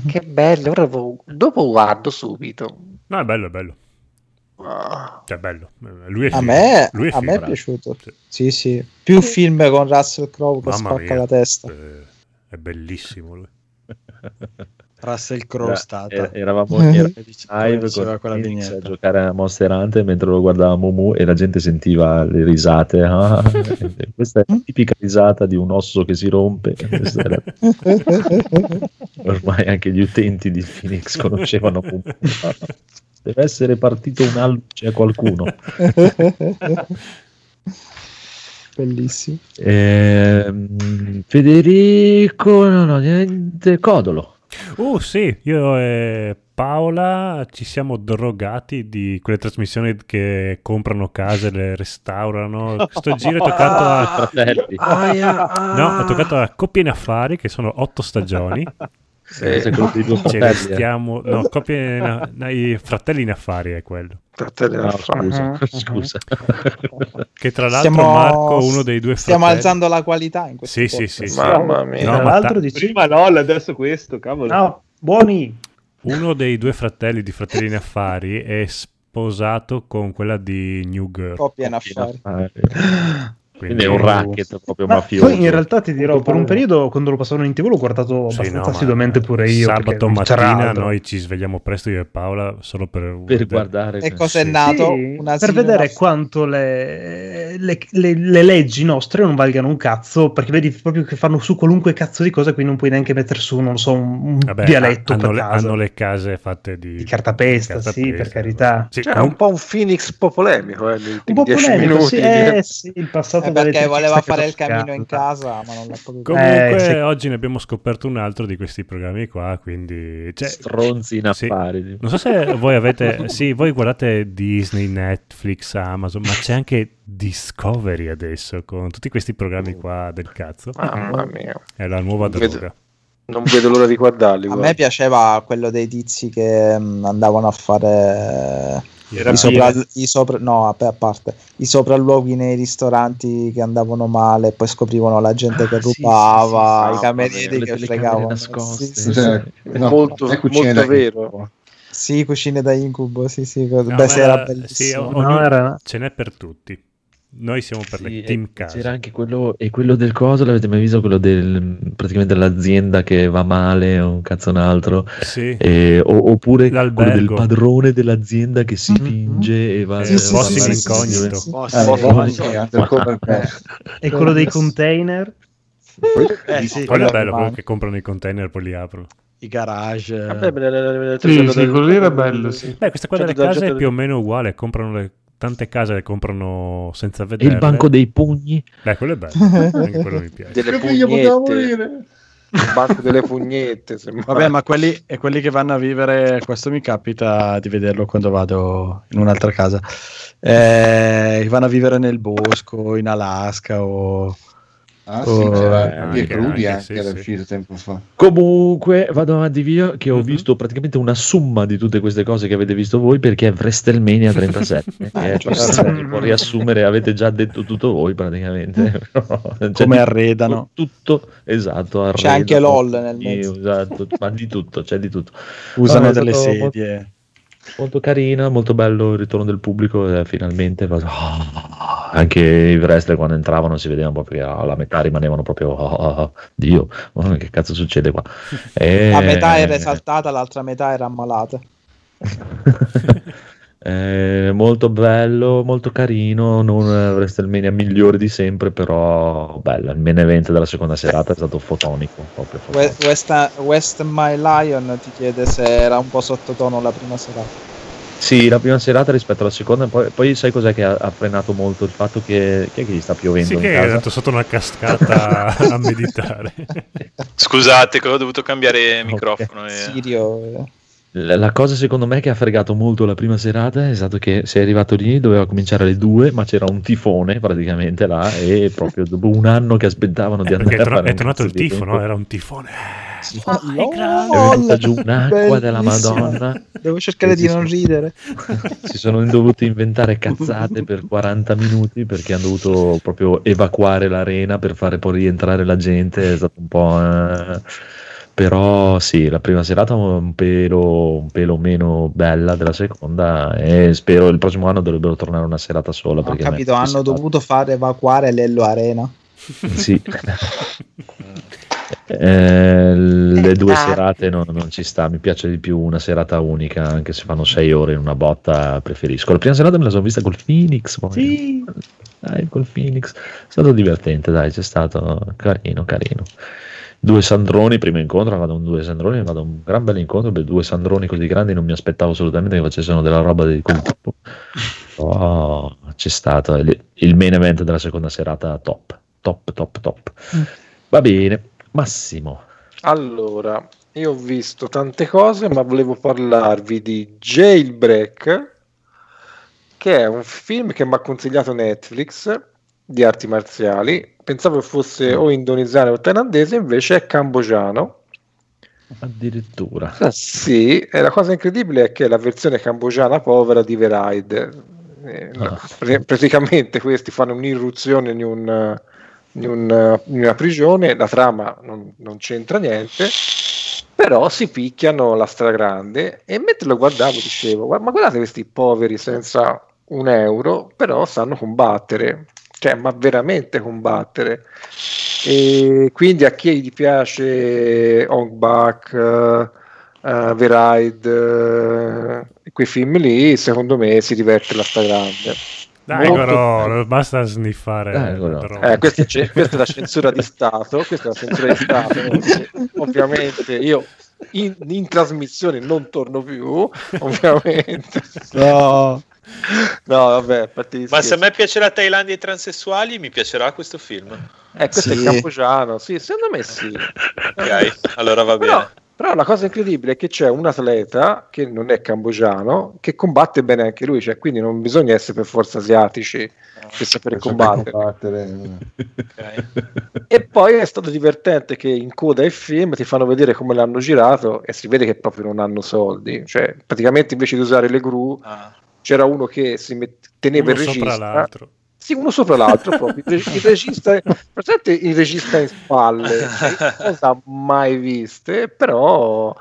Che bello, ora dopo guardo subito. No, è bello, è bello. Ah. Cioè, è bello. Eh, Lui è A figo. me, Lui è a me è piaciuto. Sì. Sì, sì. Più film con Russell Crowe che Mamma spacca mia. la testa. Eh, È bellissimo lui. Russell Crowe Era- stata. era- eravamo Eh. in live con quella Phoenix a giocare a Monster Hunter mentre lo guardavamo Mu e la gente sentiva le risate. Ah, questa è la tipica risata di un osso che si rompe. Era- Ormai anche gli utenti di Phoenix conoscevano Mu. Deve essere partito un alluce a qualcuno. Bellissimo. Ehm, Federico, no, no, niente, Codolo. Uh, sì, io e Paola ci siamo drogati di quelle trasmissioni che comprano case, le restaurano. Sto giro è toccato a... No, è toccato a Coppie in Affari, che sono otto stagioni. Dei due Ce ne eh. stiamo... No, Coppie in... no, i Fratelli in Affari è quello. Fratelli No, scusa, scusa. Che tra l'altro Stiamo- Marco, uno dei due fratelli... Stiamo alzando la qualità in questo Sì, sì, sì, sì. Mamma mia. No, Tra ma l'altro ta- dici... Prima LOL, adesso questo, cavolo. No, buoni. Uno dei due fratelli di Fratelli in Affari è sposato con quella di New Girl. Coppia in affari. Quindi, Quindi è un racket proprio Ma mafioso. poi in realtà ti dirò, per un periodo quando lo passavano in tv l'ho guardato Sì, abbastanza no, ma assiduamente pure io. Sabato mattina noi ci svegliamo presto io e Paola solo per, per guardare E cosa è Sì. nato? Sì, Un per vedere quanto le, le- le- le leggi nostre non valgano un cazzo, perché vedi proprio che fanno su qualunque cazzo di cosa, quindi non puoi neanche mettere su, non so, un, Vabbè, dialetto hanno, per hanno le case fatte di, Di cartapesta, sì, per carità. Sì, Cioè, è un po' un Phoenix un po' polemico, eh, Un po' dieci polemico, minuti. sì, eh, sì, il passato Eh, perché voleva fare il cammino in casa, ma non l'ha potuto Comunque Eh, sì. oggi ne abbiamo scoperto un altro di questi programmi qua, quindi... Cioè, stronzi in sì. affari. Non so se voi avete... Sì, voi guardate Disney, Netflix, Amazon, ma c'è anche Discovery adesso, con tutti questi programmi qua del cazzo. Mamma mia. È la nuova Vedo- droga. Non vedo l'ora di guardarli. A guarda. me piaceva quello dei tizi che mm, andavano a fare i, sopra, i sopra- no, a a parte i sopralluoghi nei ristoranti che andavano male, poi scoprivano la gente che Ah, sì, rubava, sì, sì, i camerieri che fregavano. nascoste. Sì, sì, Cioè, no, molto, è molto vero. Sì, cucine da incubo, sì, sì. No, Beh, era era- bellissimo. sì, o- No, ognuno- era- Ce n'è per tutti. Noi siamo per Sì, le team casa. C'era anche quello, e quello del coso, l'avete mai visto? Quello del praticamente dell'azienda che va male o un cazzo un altro, Sì. E- o- oppure quello del L'albergo. padrone dell'azienda che si Mhm. finge e va Eh, sì, Boss parlare in con incognito. Ah, sì, sì, boss. E quello dei container. Eh, sì, Quello è bello, quello che comprano i container poi li aprono. i garage. Vabbè, ne- Sì, quello sì, quello lì era bello, sì. Beh, questa qua Cioè, delle case è più o meno uguale, comprano le- tante case le comprano senza vedere. il banco dei pugni? Beh, quello è bello, anche quello mi piace. delle figlio poteva pugnette. morire? Il banco delle pugnette. Vabbè, ma quelli, e quelli che vanno a vivere, questo mi capita di vederlo quando vado in un'altra casa, eh, vanno a vivere nel bosco, in Alaska o Ah, sì, Oh, c'era eh, Crudi anche, anche, sì, era sì. uscito tempo fa. Comunque, vado avanti via, che ho Mhm. visto praticamente una somma di tutte queste cose che avete visto voi, perché è WrestleMania 37. che è, giusto. si può riassumere, avete già detto tutto voi praticamente. Però c'è Come di arredano. Tutto, esatto. C'è anche arredano, LOL nel mezzo. Esatto, ma di tutto, c'è di tutto. Usano Ah, è delle stato sedie. Molto carina, molto bello il ritorno del pubblico. eh, finalmente Ah, anche i wrestler quando entravano si vedevano proprio che alla metà rimanevano proprio ah, Dio, ma che cazzo succede qua? E- La metà era esaltata, l'altra metà era ammalata. Eh, molto bello, molto carino, non eh, WrestleMania migliore di sempre, però bello. Il main event della seconda serata è stato fotonico. Proprio fotonico. We- West, West My Lion ti chiede se era un po' sottotono la prima serata. Sì, la prima serata rispetto alla seconda, poi, poi sai cos'è che ha, ha frenato molto il fatto che, chi è che gli sta piovendo Sì, in che è casa? andato sotto una cascata a meditare. Scusate, che ho dovuto cambiare microfono. e- Sirio. La, cosa secondo me che ha fregato molto la prima serata è stato che sei arrivato lì, doveva cominciare alle due, ma c'era un tifone praticamente là e proprio dopo un anno che aspettavano di Eh, andare perché è, a fare è tornato il tifo, no? Era un tifone. È venuta giù un'acqua della. Madonna. Devo cercare di non ridere. Si sono dovuti inventare cazzate per 40 minuti perché hanno dovuto proprio evacuare l'arena per fare poi rientrare la gente. È stato un po'. eh, Però sì, la prima serata un pelo, un pelo meno bella della seconda e spero il prossimo anno dovrebbero tornare una serata sola. Ho capito, hanno dovuto fare evacuare l'Ello Arena. Sì. Eh, le due serate non, non ci sta, mi piace di più una serata unica, anche se fanno sei ore in una botta, preferisco. La prima serata me la sono vista col Phoenix, poi. Dai, col Phoenix. È stato divertente, dai, c'è stato carino, carino. Due Sandroni, primo incontro, vado un due Sandroni, vado un gran bel incontro, per due Sandroni così grandi non mi aspettavo assolutamente che facessero della roba di quel tipo. Però c'è stato il, il main event della seconda serata top, top, top, top. Va bene, Massimo. Allora, io ho visto tante cose, ma volevo parlarvi di Jailbreak, che è un film che mi ha consigliato Netflix di arti marziali. Pensavo fosse o indonesiano o thailandese, invece è cambogiano. Addirittura. Ah, sì, e la cosa incredibile è che è la versione cambogiana povera di Veride. Eh, Ah. pr- praticamente questi fanno un'irruzione in, un, in, un- in una prigione, la trama non, non c'entra niente, però si picchiano la stragrande e mentre lo guardavo dicevo, "Gua- ma guardate questi poveri senza un euro, però sanno combattere, cioè ma veramente combattere. E quindi a chi gli piace Hong Bak, eh, eh, Veride, eh, quei film lì, secondo me si diverte la stragrande. Dai, Molto- basta sniffare. Dai, droga. Eh, questa, è, questa è la censura di Stato, questa è la censura di Stato. ovviamente io in, in trasmissione non torno più, ovviamente. No. No, vabbè, a parte gli Ma se a me piace la Thailandia e i transessuali, mi piacerà questo film. Eh, questo Sì. è cambogiano, sì, secondo me sì. Ok, allora va bene. Però, però la cosa incredibile è che c'è un atleta che non è cambogiano che combatte bene anche lui, cioè, quindi non bisogna essere per forza asiatici per sapere Per saper combattere. combattere. Ok. E poi è stato divertente che in coda ai film ti fanno vedere come l'hanno girato e si vede che proprio non hanno soldi, cioè praticamente invece di usare le gru Ah. C'era uno che si met- teneva Uno il sopra regista. l'altro. Sì, uno sopra l'altro proprio. Il, reg- il regista, presente il regista in spalle, cosa mai viste, però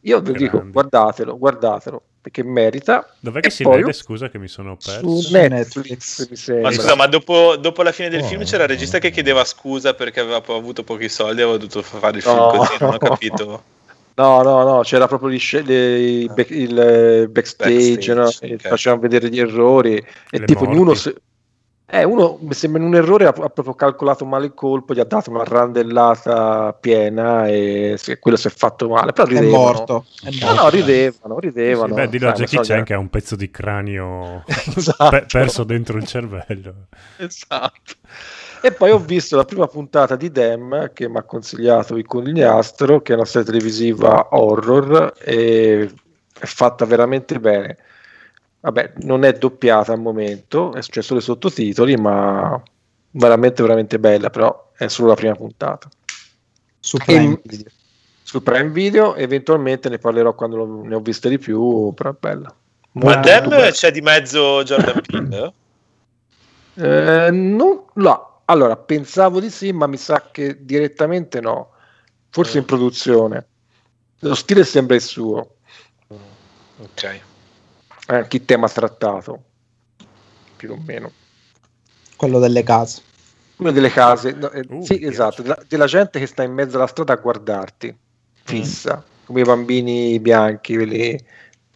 io vi dico guardatelo, guardatelo perché merita. Dov'è che E si poi vede? Scusa che mi sono perso. Su Su Netflix, Netflix. mi sembra. Ma scusa, ma dopo, dopo la fine del Oh, film c'era il regista che chiedeva scusa perché aveva avuto pochi soldi e aveva dovuto fare il film No. così, non ho capito. No, no, no, c'era proprio gli sce- le- back- il eh, backstage, Backstage, no? ok. E facevano vedere gli errori e Le tipo morti. uno, se- eh, uno mi sembra in un errore ha, ha proprio calcolato male il colpo, gli ha dato una randellata piena e quello si è fatto male, però È ridevano. morto. È No, morto. no, ridevano, Sì, ridevano. beh, dillo a Jackie Chan che ha un pezzo di cranio Esatto. pe- perso dentro il cervello. Esatto. E poi ho visto la prima puntata di Dem che mi ha consigliato il Conigliastro, che è una serie televisiva horror e è fatta veramente bene. Vabbè, non è doppiata al momento, c'è solo i sottotitoli, ma veramente veramente bella, però è solo la prima puntata. Su E- Prime Video. Su Prime Video eventualmente ne parlerò quando lo- ne ho viste di più, però è bella. Ma Molto Dem bella. c'è di mezzo Jordan Peele? Eh, non, no. Allora, pensavo di sì, ma mi sa che direttamente no. Forse in produzione. Lo stile sembra il suo. Ok. Anche il tema trattato. Più o meno. Quello delle case. Quello delle case. no, eh, Uh, sì, esatto. Della, della gente che sta in mezzo alla strada a guardarti. Fissa. Come i bambini bianchi, quelli...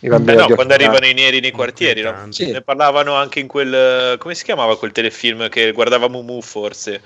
Beh, no, quando arrivano i neri nei quartieri, no? Sì. Ne parlavano anche in quel. Come si chiamava quel telefilm che guardava Mumu, forse?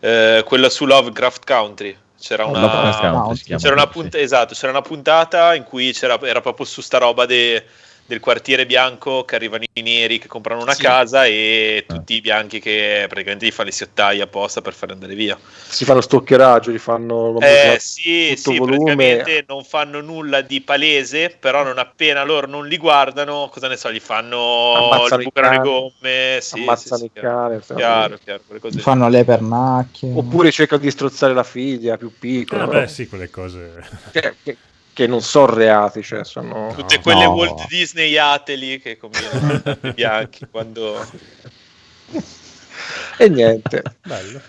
Eh, quello su Lovecraft Country. C'era una. Lovecraft Country C'era una, sì. punt- esatto, c'era una puntata in cui c'era, era proprio su sta roba de- del quartiere bianco che arrivano i neri che comprano una Sì. casa e tutti i bianchi che praticamente gli fanno le siottaie apposta per farli andare via. Si fanno stalkeraggio, li fanno... Eh sì, tutto sì, volume. praticamente non fanno nulla di palese, però non appena loro non li guardano, cosa ne so, gli fanno, Ammazzano gli i bucano le gomme, sì, ammazzano sì, i sì, cani. chiaro, chiaro, chiaro. Fanno le pernacchie. Oppure cercano di strozzare la figlia più piccola. Ah, però- beh, sì, quelle cose. che, che- che non sono reati, cioè sono... Tutte quelle No. Walt Disney ateli che combinano i bianchi quando... E niente. Bello.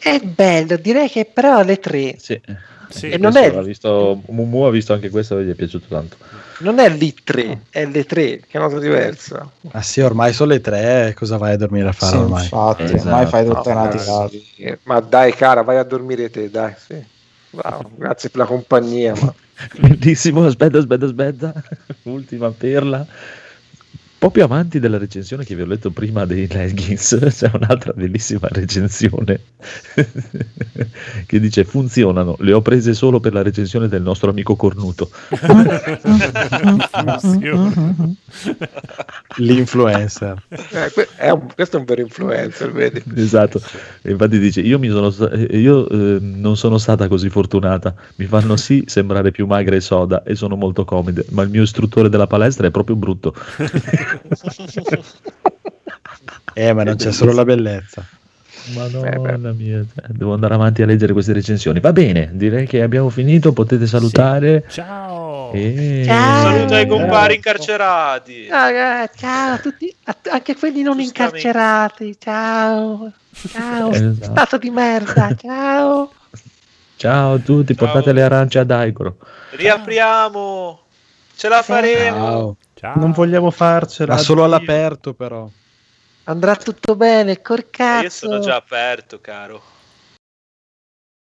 È bello, direi che però alle tre Sì. Sì, E non è- visto, Mumu ha visto anche questo e gli è piaciuto tanto. non è lì 3, è le 3, che è una cosa diversa. Ah sì, ormai sono le tre, cosa vai a dormire a fare Sì, ormai? infatti, Esatto. ormai fai tutta No, una dai, tirata. sì. Ma dai cara, vai a dormire te, dai. Sì. Bravo, grazie per la compagnia. Ma... Bellissimo, aspetta, aspetta, aspetta. Ultima perla. Un po' più avanti della recensione che vi ho letto prima dei leggings, c'è un'altra bellissima recensione che dice funzionano, le ho prese solo per la recensione del nostro amico cornuto. Funziona. L'influencer. Eh, è un- questo è un vero influencer, vedi? Esatto, E infatti dice io, mi sono sta- eh, io eh, non sono stata così fortunata, mi fanno sì sembrare più magra e soda e sono molto comode, ma il mio istruttore della palestra è proprio brutto. Eh, ma non c'è solo la bellezza. Madonna mia, cioè, devo andare avanti a leggere queste recensioni. Va bene, direi che abbiamo finito, potete salutare. Ciao. E... Ciao. Saluto ai compari incarcerati. Ah, ciao a tutti, a- anche quelli non incarcerati. Ciao. Ciao, Esatto. stato di merda. Ciao. Ciao a tutti, Ciao. portate le arance ad Aigoro. Riapriamo. Ce la faremo. Ciao. Ciao. Non vogliamo farcela. Ma solo all'aperto però. Andrà tutto bene, col Eh, cazzo. Io sono già aperto, caro.